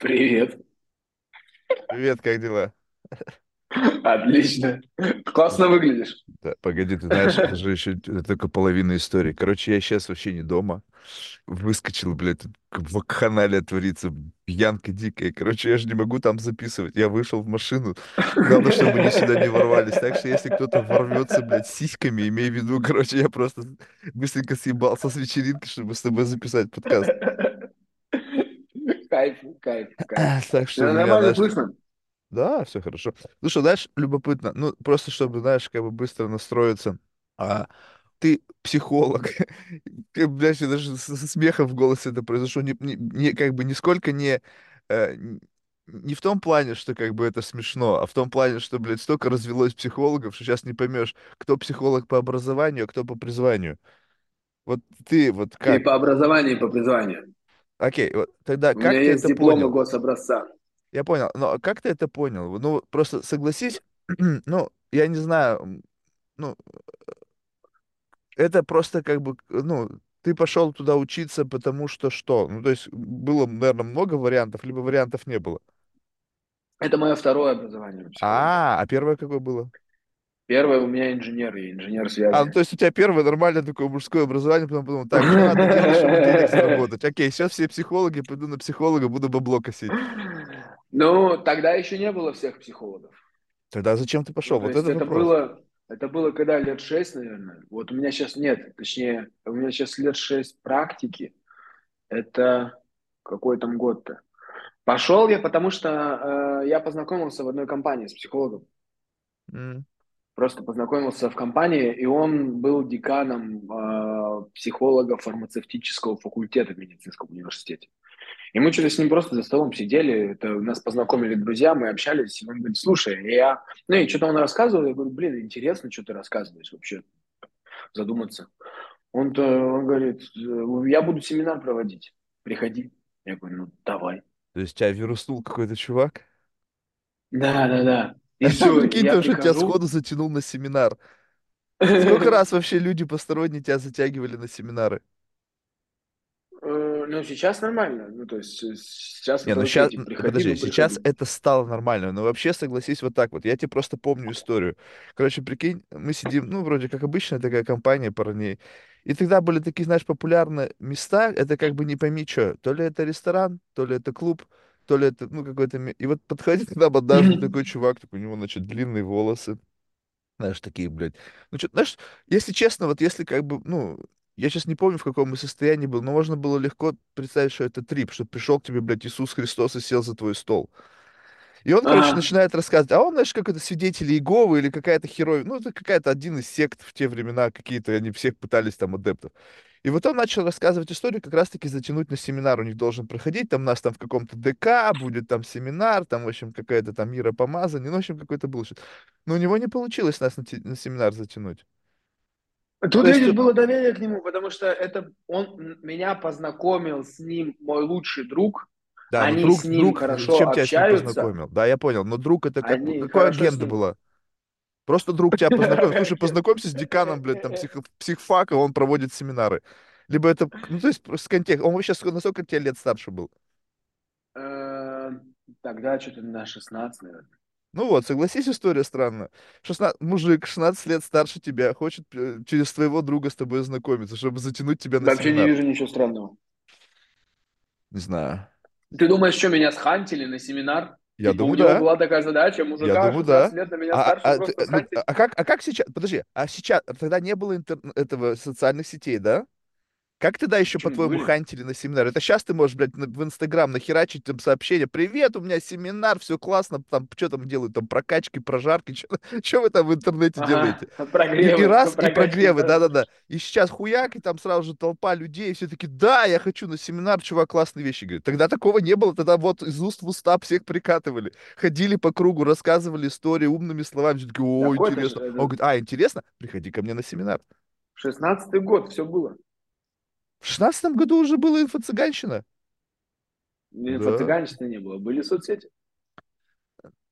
Привет. Привет, как дела? Отлично. Классно выглядишь. Да, погоди, ты знаешь, это же еще только половина истории. Короче, я сейчас вообще не дома. Выскочил, блядь, тут вакханалия творится, пьянка дикая. Короче, я же не могу там записывать. Я вышел в машину. Главное, чтобы они сюда не ворвались. Так что если кто-то ворвется, блядь, сиськами, имей в виду, короче, я просто быстренько съебался с вечеринки, чтобы с тобой записать подкаст. Кайф, кайф, кайф. Так что меня, нормально знаешь, слышно? Да, все хорошо. Слушай, знаешь, любопытно, ну, просто чтобы, знаешь, как бы быстро настроиться. А, ты психолог. Ты, блядь, даже со смехом в голосе это произошло. Не, не- не- как бы нисколько не, э, не в том плане, что как бы это смешно, а в том плане, что, блядь, столько развелось психологов, что сейчас не поймешь, кто психолог по образованию, а кто по призванию. Вот ты, вот как? по образованию, и по призванию. Окей, вот тогда У меня как ты есть это дипломы понял? гособразца. Я понял. Но как ты это понял? Ну, просто согласись, ну, я не знаю, ну, это просто как бы, ну, ты пошел туда учиться, потому что что? Ну, то есть было, наверное, много вариантов, либо вариантов не было. Это мое второе образование в психологии. А, а первое какое было? Первое у меня инженер, я инженер А, ну, связи. то есть у тебя первое нормальное такое мужское образование, потом подумал, так, что надо делать, чтобы денег заработать? Окей, сейчас все психологи, пойду на психолога, буду бабло косить. Ну, тогда еще не было всех психологов. Тогда зачем ты Ну, пошел? то Вот это это вопрос. было, это было когда лет шесть, наверное. Вот у меня сейчас нет, точнее, у меня сейчас лет шесть практики. Это какой там год-то? Пошел я, потому что э, я познакомился в одной компании с психологом. М, Просто познакомился в компании, и он был деканом э, психолога фармацевтического факультета в медицинском университете. И мы что-то с ним просто за столом сидели, это нас познакомили друзья, мы общались, и он говорит, слушай, я... Ну и что-то он рассказывал, я говорю, блин, интересно, что ты рассказываешь вообще, задуматься. Он-то, он говорит, я буду семинар проводить, приходи. Я говорю, ну давай. То есть тебя вируснул какой-то чувак? Да, да, да. И все, и Прикинь, я ты уже тебя сходу затянул на семинар. Сколько раз вообще люди посторонние тебя затягивали на семинары? Э, Ну, сейчас нормально. Ну, то есть э, сейчас Не, ну сейчас, типа, приходи, подожди, ну, сейчас это стало нормально, но вообще согласись вот так вот. Я тебе просто помню историю. Короче, прикинь, мы сидим, ну, вроде как обычная такая компания парней. И тогда были такие, знаешь, популярные места, это как бы не пойми что. То ли это ресторан, то ли это клуб, то ли это, ну, какой-то... И вот подходит к нам однажды такой чувак, такой, у него, значит, длинные волосы, Знаешь, такие, блядь. Ну, что, знаешь, если честно, вот если как бы, ну, я сейчас не помню, в каком мы состоянии был, но можно было легко представить, что это трип, что пришел к тебе, блядь, Иисус Христос и сел за твой стол. И он, короче, Ага. начинает рассказывать, а он, знаешь, как это свидетели Иеговы или какая-то херой, ну, это какая-то один из сект в те времена, какие-то, они всех пытались там адептов. И вот он начал рассказывать историю, как раз-таки затянуть на семинар у них должен проходить, там у нас там в каком-то ДК будет там семинар, там, в общем, какая-то там миропомазание, ну, в общем, какой-то был. Но у него не получилось нас на, на семинар затянуть. То Тут, есть, видишь, было доверие к нему, потому что это он меня познакомил с ним мой лучший друг. да, но Они друг, с ним друг, хорошо зачем тебя с ним общаются. познакомил? Да, я понял, но друг это как, Они с агенда ним. была? Просто друг тебя познакомил. Слушай, познакомься с деканом, блядь, там псих, психфака, он проводит семинары. Либо это, ну, то есть, с контекст. Он вообще ск- насколько тебе лет старше был? Э, Тогда что-то на 16, наверное. Ну вот, согласись, история странная. 16, мужик, 16 лет старше тебя, хочет э, через твоего друга с тобой знакомиться, чтобы затянуть тебя на Вообще не семинар. вижу ничего странного. Не знаю. Ты думаешь, что меня схантили на семинар? Я у думаю, него да. была такая задача, Я мужика думаю, 16 да. лет на меня А, старше а, а ты- просто ну, схантить. а как, а как сейчас? Подожди, а сейчас тогда не было интер- этого социальных сетей, да? Как тогда еще, по-твоему, были? хантили на семинар? Это сейчас ты можешь, блядь, в Инстаграм нахерачить там сообщение. Привет, у меня семинар, все классно. Там что там делают? Там прокачки, прожарки. Что вы там в интернете делаете? Ага, И, и прогревы, раз, и прогревы, да-да-да. И сейчас хуяк, и там сразу же толпа людей, и все таки да, я хочу на семинар, чувак, классные вещи говорит. Тогда такого не было, тогда вот из уст в уста всех прикатывали. Ходили по кругу, рассказывали истории умными словами. Все таки о, Такой-то ж- интересно. А Он это говорит, а, интересно? Приходи ко мне на семинар. 16-й год, все было. В шестнадцатом году уже была инфо-цыганщина. Да. Инфо-цыганщины не было, были соцсети.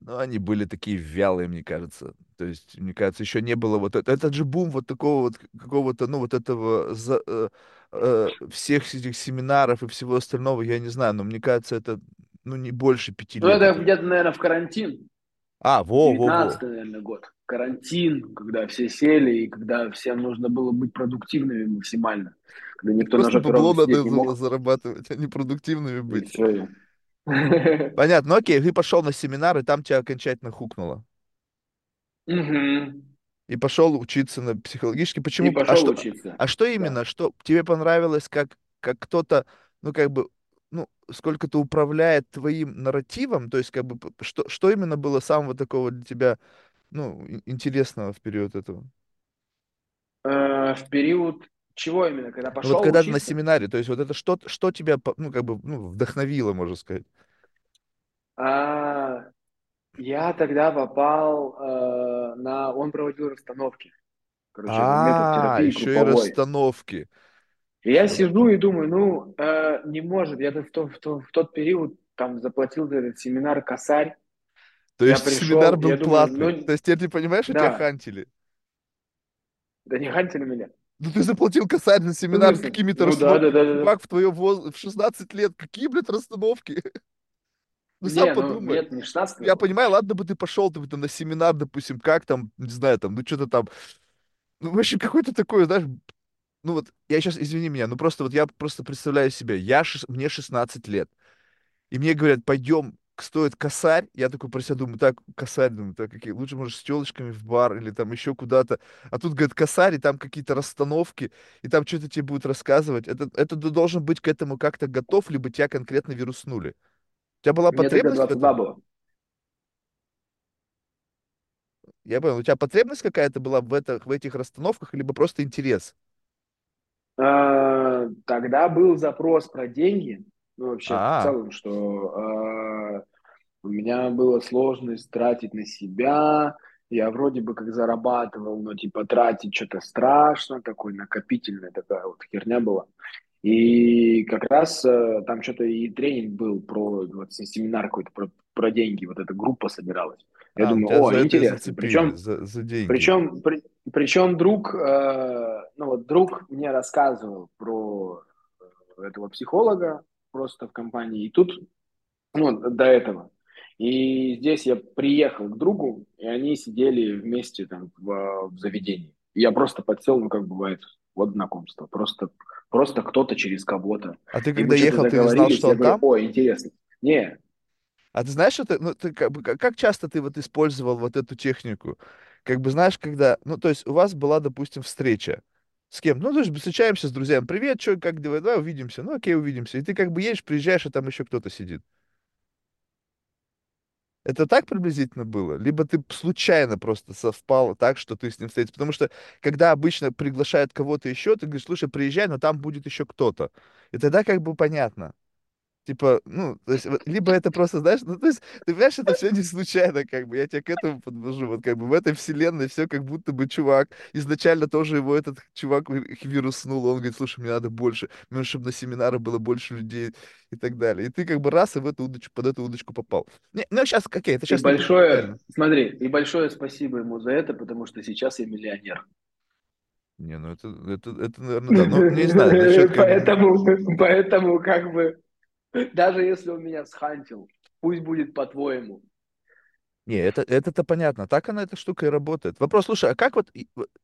Но они были такие вялые, мне кажется. То есть, мне кажется, еще не было вот это. Этот же бум вот такого вот какого-то, ну, вот этого за- э, э, всех этих семинаров и всего остального, я не знаю, но мне кажется, это ну, не больше пяти Ну, лет. это Это... где-то, наверное, в карантин. А, во-во-во. 19 наверное, год. Карантин, когда все сели и когда всем нужно было быть продуктивными максимально. Когда никто на Просто жопе бабло надо мог. зарабатывать, а не продуктивными И быть. Понятно, ну окей, ты пошел на семинар, и там тебя окончательно хукнуло. Мгм. И пошел учиться на психологический. И Почему? А пошел что, учиться. а что Да. именно? Что тебе понравилось, как, как кто-то, ну, как бы, ну, сколько-то управляет твоим нарративом? То есть, как бы, что, что именно было самого такого для тебя, ну, ин- интересного в период этого? Э, В период чего именно? Когда Ну, вот пошел когда ты на учиться? семинаре, то есть, вот это что, что тебя, ну, как бы, ну, вдохновило, можно сказать? А, Я тогда попал э, на... Он проводил расстановки. Короче, А, еще и расстановки. И я сижу и думаю, ну, э, не может. Я в, то- в то- в тот период там заплатил за этот семинар косарь. То Я есть семинар пришел, был я думаю, платный. ну, То есть теперь ты понимаешь, что тебя да, хантили? да не хантили меня. Ну ты заплатил косарь В семинар с смысле? какими-то Ну да, да, расстановками. да, да. да. Чувак в твоем воз... в 16 лет. Какие, блядь, расстановки? Ну сам Не, ну, подумай. нет, не 16 Я понимаю, ладно бы ты пошел ты бы там на семинар, допустим, как там, не знаю, там, ну что-то там, ну вообще какой-то такой, знаешь, ну вот, я сейчас, извини меня, ну просто вот я просто представляю себе, я, шес- мне 16 лет, и мне говорят, пойдем, стоит косарь, я такой про себя думаю, так, косарь, думаю, так, какие, лучше, может, с телочками в бар или там еще куда-то, а тут, говорят, косарь, и там какие-то расстановки, и там что-то тебе будут рассказывать, это, это ты должен быть к этому как-то готов, либо тебя конкретно вируснули. У тебя была Мне потребность в 22 этом? было. Я понял, у тебя потребность какая-то была в, это, в этих расстановках, либо просто интерес? Тогда был запрос про деньги. Ну, вообще, в А, целом, что э, у меня была сложность тратить на себя. Я вроде бы как зарабатывал, но типа тратить что-то страшно, такой накопительная такая вот херня была. И как раз э, там что-то и тренинг был про, вот, семинар какой-то про, про деньги, вот эта группа собиралась. Я а, думаю, о, интересно. Причем за, за деньги. причем, при- причем друг, э, ну вот друг мне рассказывал про э, этого психолога просто в компании, и тут, ну, до этого. И здесь я приехал к другу, и они сидели вместе там в, в заведении. И я просто подсел, ну, как бывает, вот знакомство. Просто, просто кто-то через кого-то. А ты когда ехал, ты не знал, что он там? о, интересно. Не, А ты знаешь, что ты, ну, ты как, бы- как как часто ты вот использовал вот эту технику? Как бы знаешь, когда, ну, то есть у вас была, допустим, встреча с кем? Ну, то есть встречаемся с друзьями. Привет, что, как дела? Давай увидимся. Ну, окей, увидимся. И ты как бы едешь, приезжаешь, а там еще кто-то сидит. Это так приблизительно было? Либо ты случайно просто совпало так, что ты с ним встретился? Потому что, когда обычно приглашают кого-то еще, ты говоришь, слушай, приезжай, но там будет еще кто-то. И тогда как бы понятно. Типа, ну, то есть, вот, либо это просто, знаешь, ну, то есть, ты понимаешь, это все не случайно, как бы, я тебя к этому подвожу, вот, как бы, в этой вселенной все как будто бы чувак, изначально тоже его этот чувак ви- вируснул, он говорит, слушай, мне надо больше, мне чтобы на семинары было больше людей и так далее, и ты как бы раз и в эту удочку, под эту удочку попал. Не, ну, сейчас, окей, это и сейчас не большое, принципиально. смотри, и большое спасибо ему за это, потому что сейчас я миллионер. Не, ну, это, это, это, наверное, да, ну, не знаю, насчет, Поэтому, поэтому как бы, даже если он меня схантил, пусть будет по-твоему. Не, это, это-то понятно. Так она, эта штука и работает. Вопрос, слушай, а как вот,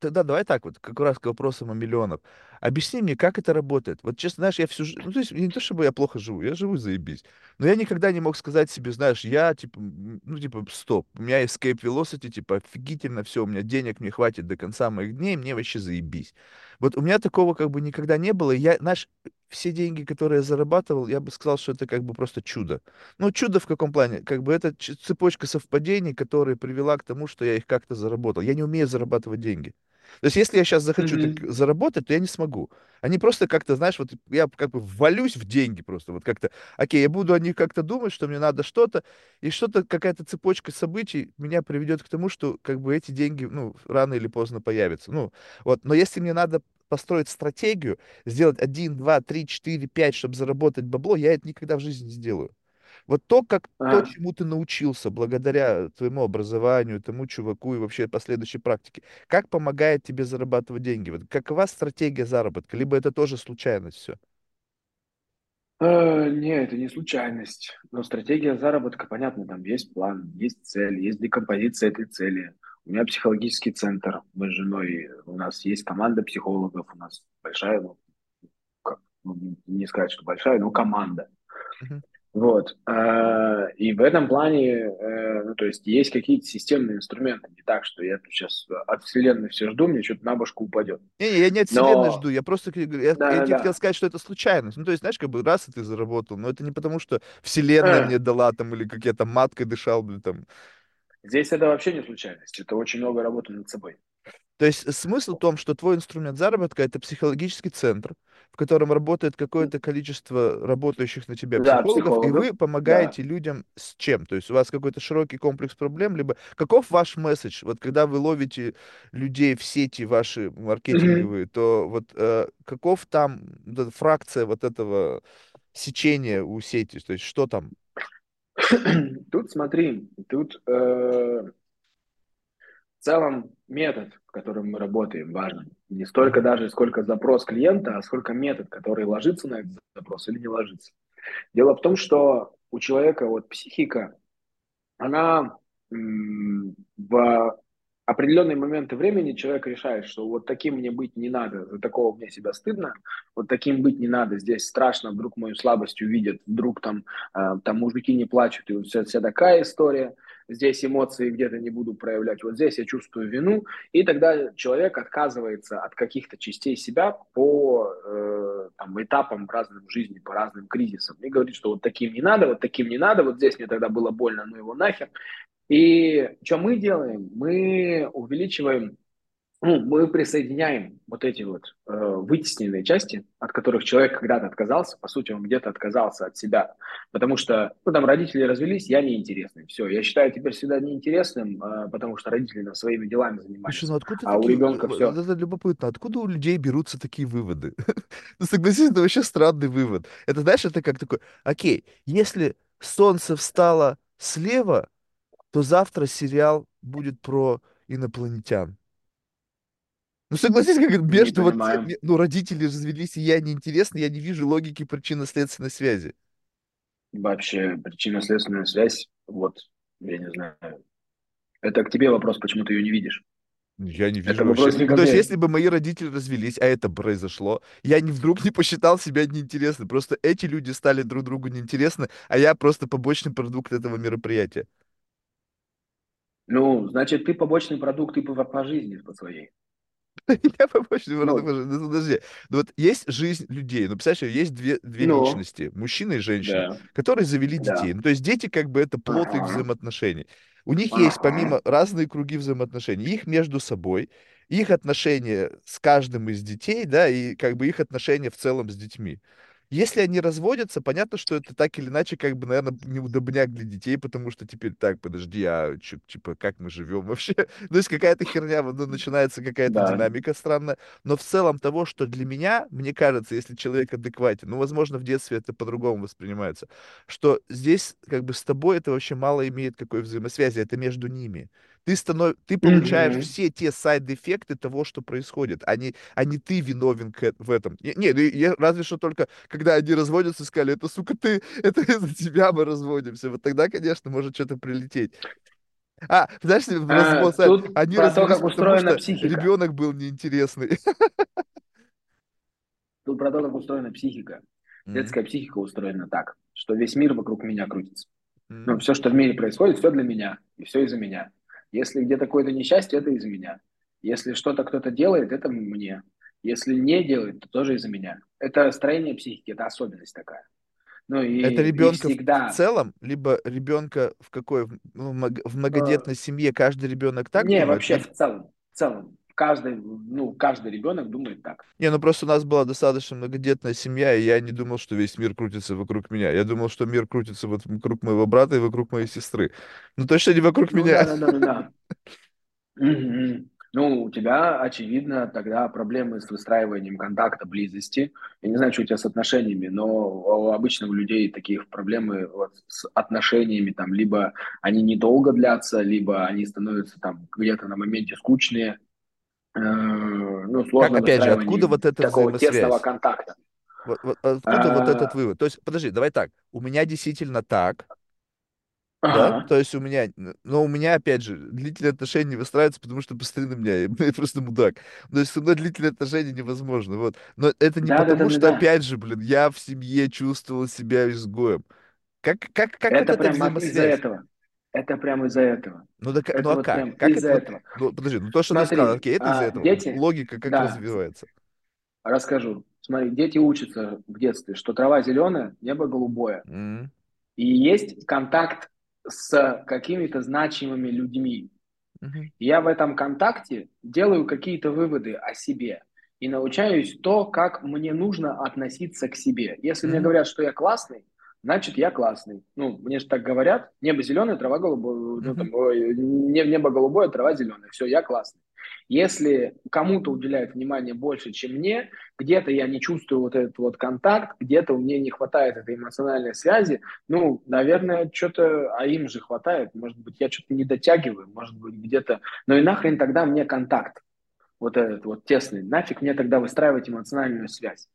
тогда давай так вот, как раз к вопросам о миллионах. Объясни мне, как это работает. Вот честно, знаешь, я всю жизнь, ну, то есть не то, чтобы я плохо живу, я живу заебись. Но я никогда не мог сказать себе, знаешь, я, типа, ну, типа, стоп, у меня escape velocity, типа, офигительно все, у меня денег мне хватит до конца моих дней, мне вообще заебись. Вот у меня такого как бы никогда не было. Я, знаешь, все деньги, которые я зарабатывал, я бы сказал, что это как бы просто чудо. Ну, чудо в каком плане? Как бы это цепочка совпадений, которая привела к тому, что я их как-то заработал. Я не умею зарабатывать деньги. То есть, если я сейчас захочу так Мгм. заработать, то я не смогу. Они просто как-то, знаешь, вот я как бы ввалюсь в деньги просто. Вот как-то, окей, я буду о них как-то думать, что мне надо что-то, и что-то, какая-то цепочка событий меня приведет к тому, что как бы эти деньги, ну, рано или поздно появятся. Ну, вот. Но если мне надо построить стратегию, сделать один, два, три, четыре, пять, чтобы заработать бабло, я это никогда в жизни не сделаю. Вот то, как то, Ага. чему ты научился благодаря твоему образованию, тому чуваку и вообще последующей практике, как помогает тебе зарабатывать деньги? Вот какова стратегия заработка? Либо это тоже случайность все? Э, не, это не случайность. Но стратегия заработка, понятно, там есть план, есть цель, есть декомпозиция этой цели. У меня психологический центр, мы с женой, у нас есть команда психологов, у нас большая, ну, как, ну, не сказать, что большая, но команда. Мгм. Вот. Э, И в этом плане, э, ну, то есть есть какие-то системные инструменты. Не так, что я тут сейчас от Вселенной все жду, мне что-то на башку упадет. Не-не, я не от вселенной Но, жду, я просто, я, я тебе хотел да-да-да. сказать, что это случайность. Ну, то есть, знаешь, как бы раз и ты заработал, но это не потому, что вселенная Э, мне дала там, или как я там маткой дышал, блин, там. Здесь это вообще не случайность. Это очень много работы над собой. То есть смысл в том, что твой инструмент заработка— это психологический центр, в котором работает какое-то количество работающих на тебя Да, психологов, и психологов, вы да. помогаете людям с чем? То есть у вас какой-то широкий комплекс проблем, либо каков ваш месседж? Вот когда вы ловите людей в сети ваши маркетинговые, то вот э, каков там фракция вот этого сечения у сети? То есть что там? Тут смотри, тут э, в целом метод, которым мы работаем, важен. Не столько даже, сколько запрос клиента, а сколько метод, который ложится на этот запрос или не ложится. Дело в том, что у человека вот психика, она в определенные моменты времени человек решает, что вот таким мне быть не надо, за такого мне себя стыдно, вот таким быть не надо, здесь страшно, вдруг мою слабость увидят, вдруг там, э, там мужики не плачут, и вот вся, вся такая история, здесь эмоции где-то не буду проявлять, вот здесь я чувствую вину, и тогда человек отказывается от каких-то частей себя по э, там, этапам разным жизни, по разным кризисам, и говорит, что вот таким не надо, вот таким не надо, вот здесь мне тогда было больно, ну его нахер, и что мы делаем? Мы увеличиваем, ну, мы присоединяем вот эти вот э, вытесненные части, от которых человек когда-то отказался, по сути, он где-то отказался от себя, потому что, ну, там родители развелись, я неинтересный, все, я считаю теперь себя неинтересным, э, потому что родители там, своими делами Слушай, занимались, ну откуда а у такие... ребенка в- все. Это любопытно. Откуда у людей берутся такие выводы? Ну, согласись, это вообще странный вывод. Это, знаешь, это как такой... Окей, если солнце встало слева, то завтра сериал будет про инопланетян. Ну, согласись, как это между вот... Ну, родители развелись, и я неинтересно, я не вижу логики причинно-следственной связи. Вообще причинно-следственная связь, вот, я не знаю. Это к тебе вопрос, почему ты ее не видишь. Я не Это вижу вообще. вопрос не Ну, то есть, если бы мои родители развелись, а это произошло, я не, вдруг не посчитал себя неинтересным. Просто эти люди стали друг другу неинтересны, а я просто побочный продукт этого мероприятия. Ну, значит, ты побочный продукт и по, по жизни по своей. Я побочный продукт. Ну, подожди. Ну, вот есть жизнь людей. Ну, представляешь, есть две, две ну, личности, мужчина и женщина, да, которые завели детей. да. Ну, то есть дети как бы это плод их взаимоотношений. У них есть помимо разные круги взаимоотношений, их между собой, их отношения с каждым из детей, да, и как бы их отношения в целом с детьми. Если они разводятся, понятно, что это так или иначе, как бы, наверное, неудобняк для детей, потому что теперь так, подожди, а чё, типа, как мы живем вообще? То есть какая-то херня, ну, начинается какая-то Да. динамика странная. Но в целом того, что для меня, мне кажется, если человек адекватен, ну, возможно, в детстве это по-другому воспринимается, что здесь как бы с тобой это вообще мало имеет какой взаимосвязи, это между ними. Ты, станов... ты получаешь Мгм. все те сайд-эффекты того, что происходит, а не, а не ты виновен к- в этом. Не, ну, я- разве что только когда они разводятся, сказали, это, сука, ты, это из-за тебя мы разводимся. Вот тогда, конечно, может что-то прилететь. А, знаешь, А, тут они про то, как устроена психика. ребенок был неинтересный. Тут про то, как устроена психика. Детская психика устроена так, что весь мир вокруг меня крутится. Ну, м. все, что в мире происходит, все для меня, и все из-за меня. Если где-то какое-то несчастье, это из-за меня. Если что-то кто-то делает, это мне. Если не делает, то тоже из-за меня. Это строение психики, это особенность такая. Ну Это и, и ребенка в, в всегда целом, либо ребенка в какой, в, ну, в мног- в многодетной семье каждый ребенок так Не, думает, вообще в целом, в целом, каждый, ну, каждый ребенок думает так. Не, ну просто у нас была достаточно многодетная семья, и я не думал, что весь мир крутится вокруг меня. Я думал, что мир крутится вот вокруг моего брата и вокруг моей сестры. Ну точно не вокруг Ну меня. да, да, да, да. Ну, у тебя, очевидно, тогда проблемы с выстраиванием контакта, близости. Я не знаю, что у тебя с отношениями, но у обычно у людей таких проблемы вот с отношениями, там, либо они недолго длятся, либо они становятся там где-то на моменте скучные. Э, Ну, Как, сложно опять же, откуда вот эта такого тесного контакта. Вот, вот откуда вот этот А, вывод? То есть, подожди, давай так. У меня действительно так, да? Ага. То есть у меня, но у меня, опять же, длительные отношения не выстраиваются, потому что постоянно меня, я просто мудак. То есть со мной длительные отношения невозможно, вот. Но это не Да, да, да, потому, да, что, да. опять же, блин, я в семье чувствовал себя изгоем. Как, как, как вот Это эта прям из-за взаимосвязь? этого. Это прям из-за этого. Ну, да, ка- ну Это а вот как? Как это из-за вот, этого. ну, подожди, ну то, что ты сказал, Смотри, окей, это из-за а, этого. дети, Логика как да, развивается? расскажу. Смотри, дети учатся в детстве, что трава зеленая, небо голубое. М, И есть контакт с какими-то значимыми людьми. И я в этом контакте делаю какие-то выводы о себе и научаюсь то, как мне нужно относиться к себе. Если мне мгм, говорят, что я классный, значит я классный. Ну, мне же так говорят, небо зеленое, трава голубая, ну там, ой, небо голубое, трава зеленая, все, я классный. Если кому-то уделяют внимание больше, чем мне, где-то я не чувствую вот этот вот контакт, где-то у меня не хватает этой эмоциональной связи, ну, наверное, что-то, а им же хватает, может быть, я что-то не дотягиваю, может быть, где-то, но и нахрен тогда мне контакт, вот этот вот тесный, нафиг мне тогда выстраивать эмоциональную связь.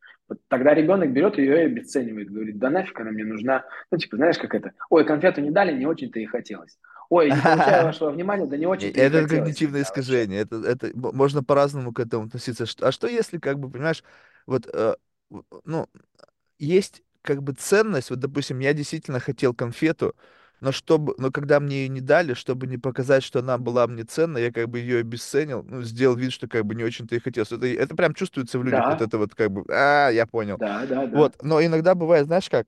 Тогда ребенок берет ее и обесценивает, говорит, да нафиг она мне нужна, ну, типа, знаешь, как это, ой, конфету не дали, не очень-то и хотелось. Ой, не получаю вашего внимания, да не и Это когнитивное искажение. Это, это можно по-разному к этому относиться. А что если, как бы, понимаешь, вот, э, ну, есть как бы ценность, вот, допустим, я действительно хотел конфету, но чтобы, но когда мне ее не дали, чтобы не показать, что она была мне ценна, я как бы ее обесценил, ну, сделал вид, что как бы не очень-то и хотел. Это, это прям чувствуется в людях, вот Да, это вот как бы, а, я понял. да, да, да. Вот, но иногда бывает, знаешь как,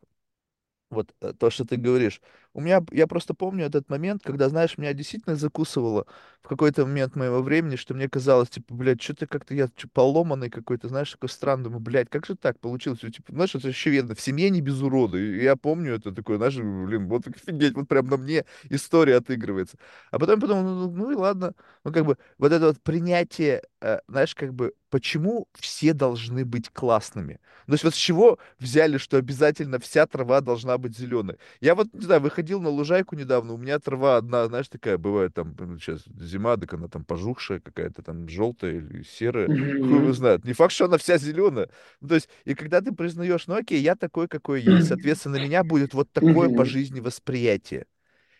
вот э, то, что ты говоришь. У меня, я просто помню этот момент, когда, знаешь, меня действительно закусывало в какой-то момент моего времени, что мне казалось, типа, блядь, что-то как-то я чё, поломанный какой-то, знаешь, такой странный, думаю, блядь, как же так получилось? Типа, знаешь, это очевидно, в семье не без урода. И я помню это такое, знаешь, блин, вот офигеть, вот прям на мне история отыгрывается. А потом потом, ну, ну ну и ладно. Ну, как бы, вот это вот принятие, э, знаешь, как бы, почему все должны быть классными? То есть вот с чего взяли, что обязательно вся трава должна быть зеленой? Я вот, не знаю, выходил на лужайку недавно, у меня трава одна, знаешь, такая бывает там, ну, сейчас зима, так она там пожухшая какая-то, там желтая или серая, хуй его знает. Не факт, что она вся зеленая. Ну, то есть, и когда ты признаешь, ну окей, я такой, какой есть, соответственно, меня будет вот такое по Мгм. жизни восприятие.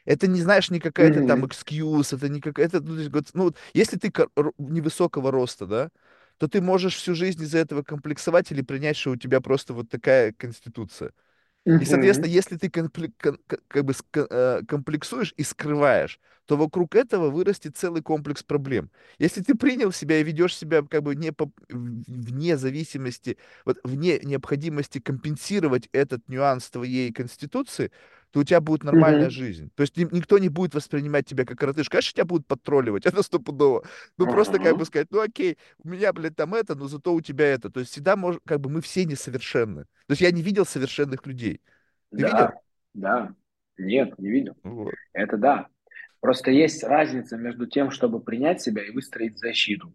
Это не, знаешь, не какая-то там Мгм. экскьюз, это не какая-то, ну, ну, вот если ты невысокого роста, да, то ты можешь всю жизнь из-за этого комплексовать или принять, что у тебя просто вот такая конституция. И, соответственно, если ты компле- кон- к- как бы э, комплексуешь и скрываешь, то вокруг этого вырастет целый комплекс проблем. Если ты принял себя и ведешь себя как бы не по, вне зависимости, вот вне необходимости компенсировать этот нюанс твоей конституции, то у тебя будет нормальная Мгм. жизнь. То есть ни- никто не будет воспринимать тебя как коротышку. Конечно, тебя будут подтролливать, это стопудово. Ну, просто как бы сказать, ну, окей, у меня, блядь, там это, но зато у тебя это. То есть всегда, может, как бы мы все несовершенны. То есть я не видел совершенных людей. Ты видел? Да, да. Нет, не видел. Вот. Это да. Просто есть разница между тем, чтобы принять себя и выстроить защиту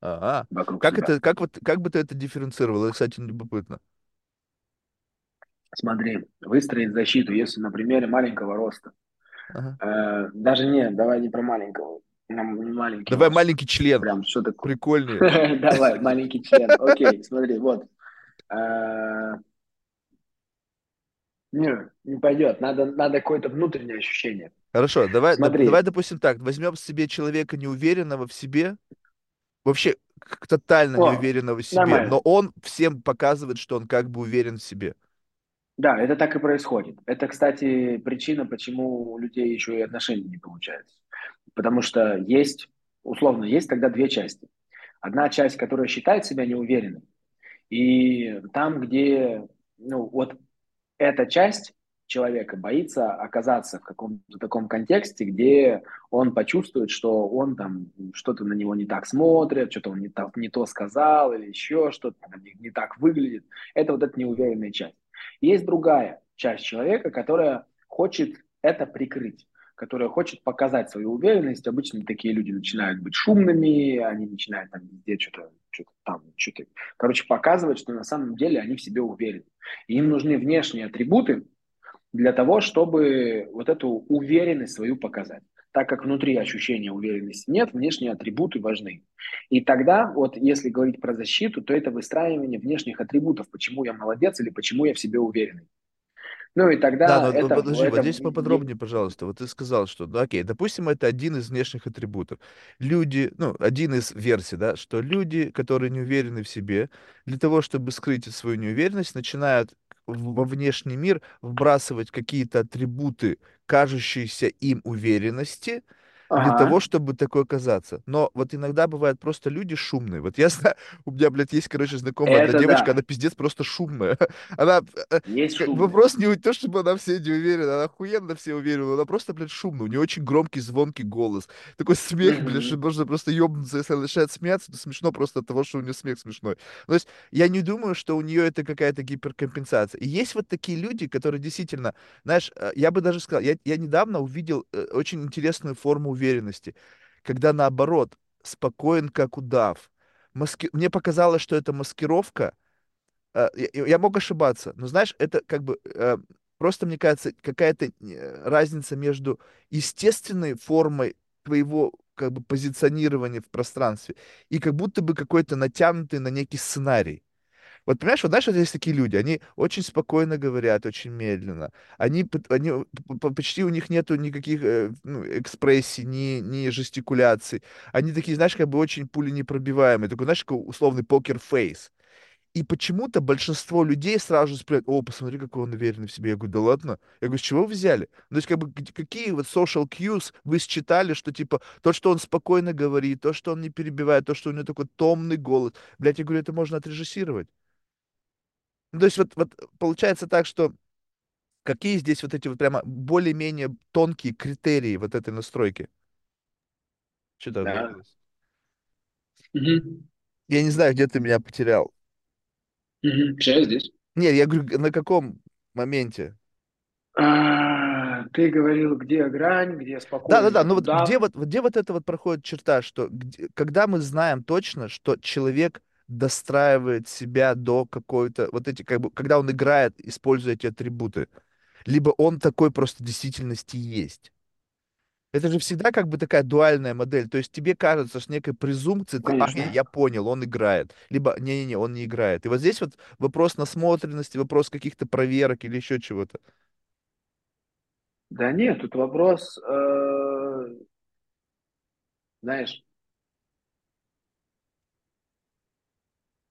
Ага. вокруг Как себя. это, как вот, как бы ты это дифференцировал? Это, кстати, любопытно. Смотри, выстроить защиту, если на примере маленького роста. Ага. Э, даже не, давай не про маленького, нам маленький Давай рост. маленький член. Прям что такое? Прикольнее. Давай, маленький член. Окей, смотри, вот. Э, Не, не пойдет. Надо, надо какое-то внутреннее ощущение. Хорошо, давай, доп- давай, Смотри, допустим, так. Возьмем себе человека неуверенного в себе, вообще тотально о, неуверенного в себе, но нормально. он всем показывает, что он как бы уверен в себе. Да, это так и происходит. Это, кстати, причина, почему у людей еще и отношения не получаются. Потому что есть, условно, есть тогда две части. Одна часть, которая считает себя неуверенной, и там, где, ну, вот эта часть человека боится оказаться в каком-то таком контексте, где он почувствует, что он там что-то на него не так смотрит, что-то он не, так, не то сказал или еще что-то не, не так выглядит. Это вот эта неуверенная часть. Есть другая часть человека, которая хочет это прикрыть которая хочет показать свою уверенность. Обычно такие люди начинают быть шумными, они начинают там везде что-то, что-то там, что-то, короче, показывать, что на самом деле они в себе уверены. И им нужны внешние атрибуты для того, чтобы вот эту уверенность свою показать. Так как внутри ощущения уверенности нет, внешние атрибуты важны. И тогда, вот если говорить про защиту, то это выстраивание внешних атрибутов, почему я молодец или почему я в себе уверенный. Ну и Да, тогда но вот это, подожди, вот это здесь поподробнее, пожалуйста. Вот ты сказал, что, ну, окей, допустим, это один из внешних атрибутов. Люди, ну, один из версий, да, что люди, которые не уверены в себе, для того, чтобы скрыть свою неуверенность, начинают во внешний мир вбрасывать какие-то атрибуты, кажущиеся им уверенности, для того, Ага, чтобы такой казаться. Но вот иногда бывают просто люди шумные. Вот я знаю, у меня, блядь, есть, короче, знакомая одна это девочка, она да, пиздец просто шумная. Она, э, есть шумные. вопрос не то, чтобы она все не уверена, она охуенно все уверена, она просто, блядь, шумная, у нее очень громкий, звонкий голос. Такой смех, блядь, что можно просто ебнуться, если она начинает смеяться, то смешно просто от того, что у нее смех смешной. То есть я не думаю, что у нее это какая-то гиперкомпенсация. И есть вот такие люди, которые действительно, знаешь, э, я бы даже сказал, я, я недавно увидел э, очень интересную форму уверенности когда наоборот, спокоен, как удав. Маски... Мне показалось, что это маскировка. Э, Я, мог ошибаться, но знаешь, это как бы э, просто, мне кажется, какая-то э, разница между естественной формой твоего как бы позиционирования в пространстве и как будто бы какой-то натянутый на некий сценарий. Вот понимаешь, вот знаешь, вот есть такие люди, они очень спокойно говорят, очень медленно. Они, они почти у них нету никаких э, ну, экспрессий, ни, ни жестикуляций. Они такие, знаешь, как бы очень пуленепробиваемые. Такой, знаешь, такой условный покер-фейс. И почему-то большинство людей сразу же спрашивают, о, посмотри, какой он уверенный в себе. Я говорю, да ладно? Я говорю, с чего вы взяли? Ну, то есть, как бы, какие вот social cues вы считали, что, типа, то, что он спокойно говорит, то, что он не перебивает, то, что у него такой томный голос. Блядь, я говорю, это можно отрежиссировать. Ну, то есть вот, вот получается так, что какие здесь вот эти вот прямо более-менее тонкие критерии вот этой настройки? Что-то Да. Мгм. Я не знаю, где ты меня потерял. Мгм. Сейчас здесь. Не, я говорю, на каком моменте? А, ты говорил, где грань, где спокоен, Да-да-да, ну как вот где вот где вот это вот проходит черта, что где- когда мы знаем точно, что человек достраивает себя до какой-то, вот эти, как бы, когда он играет, используя эти атрибуты, либо он такой просто в действительности есть. Это же всегда как бы такая дуальная модель. То есть тебе кажется, что некой презумпции, ты, а, я, понял, он играет. Либо, не-не-не, он не играет. И вот здесь вот вопрос насмотренности, вопрос каких-то проверок или еще чего-то. Да нет, тут вопрос, э, знаешь,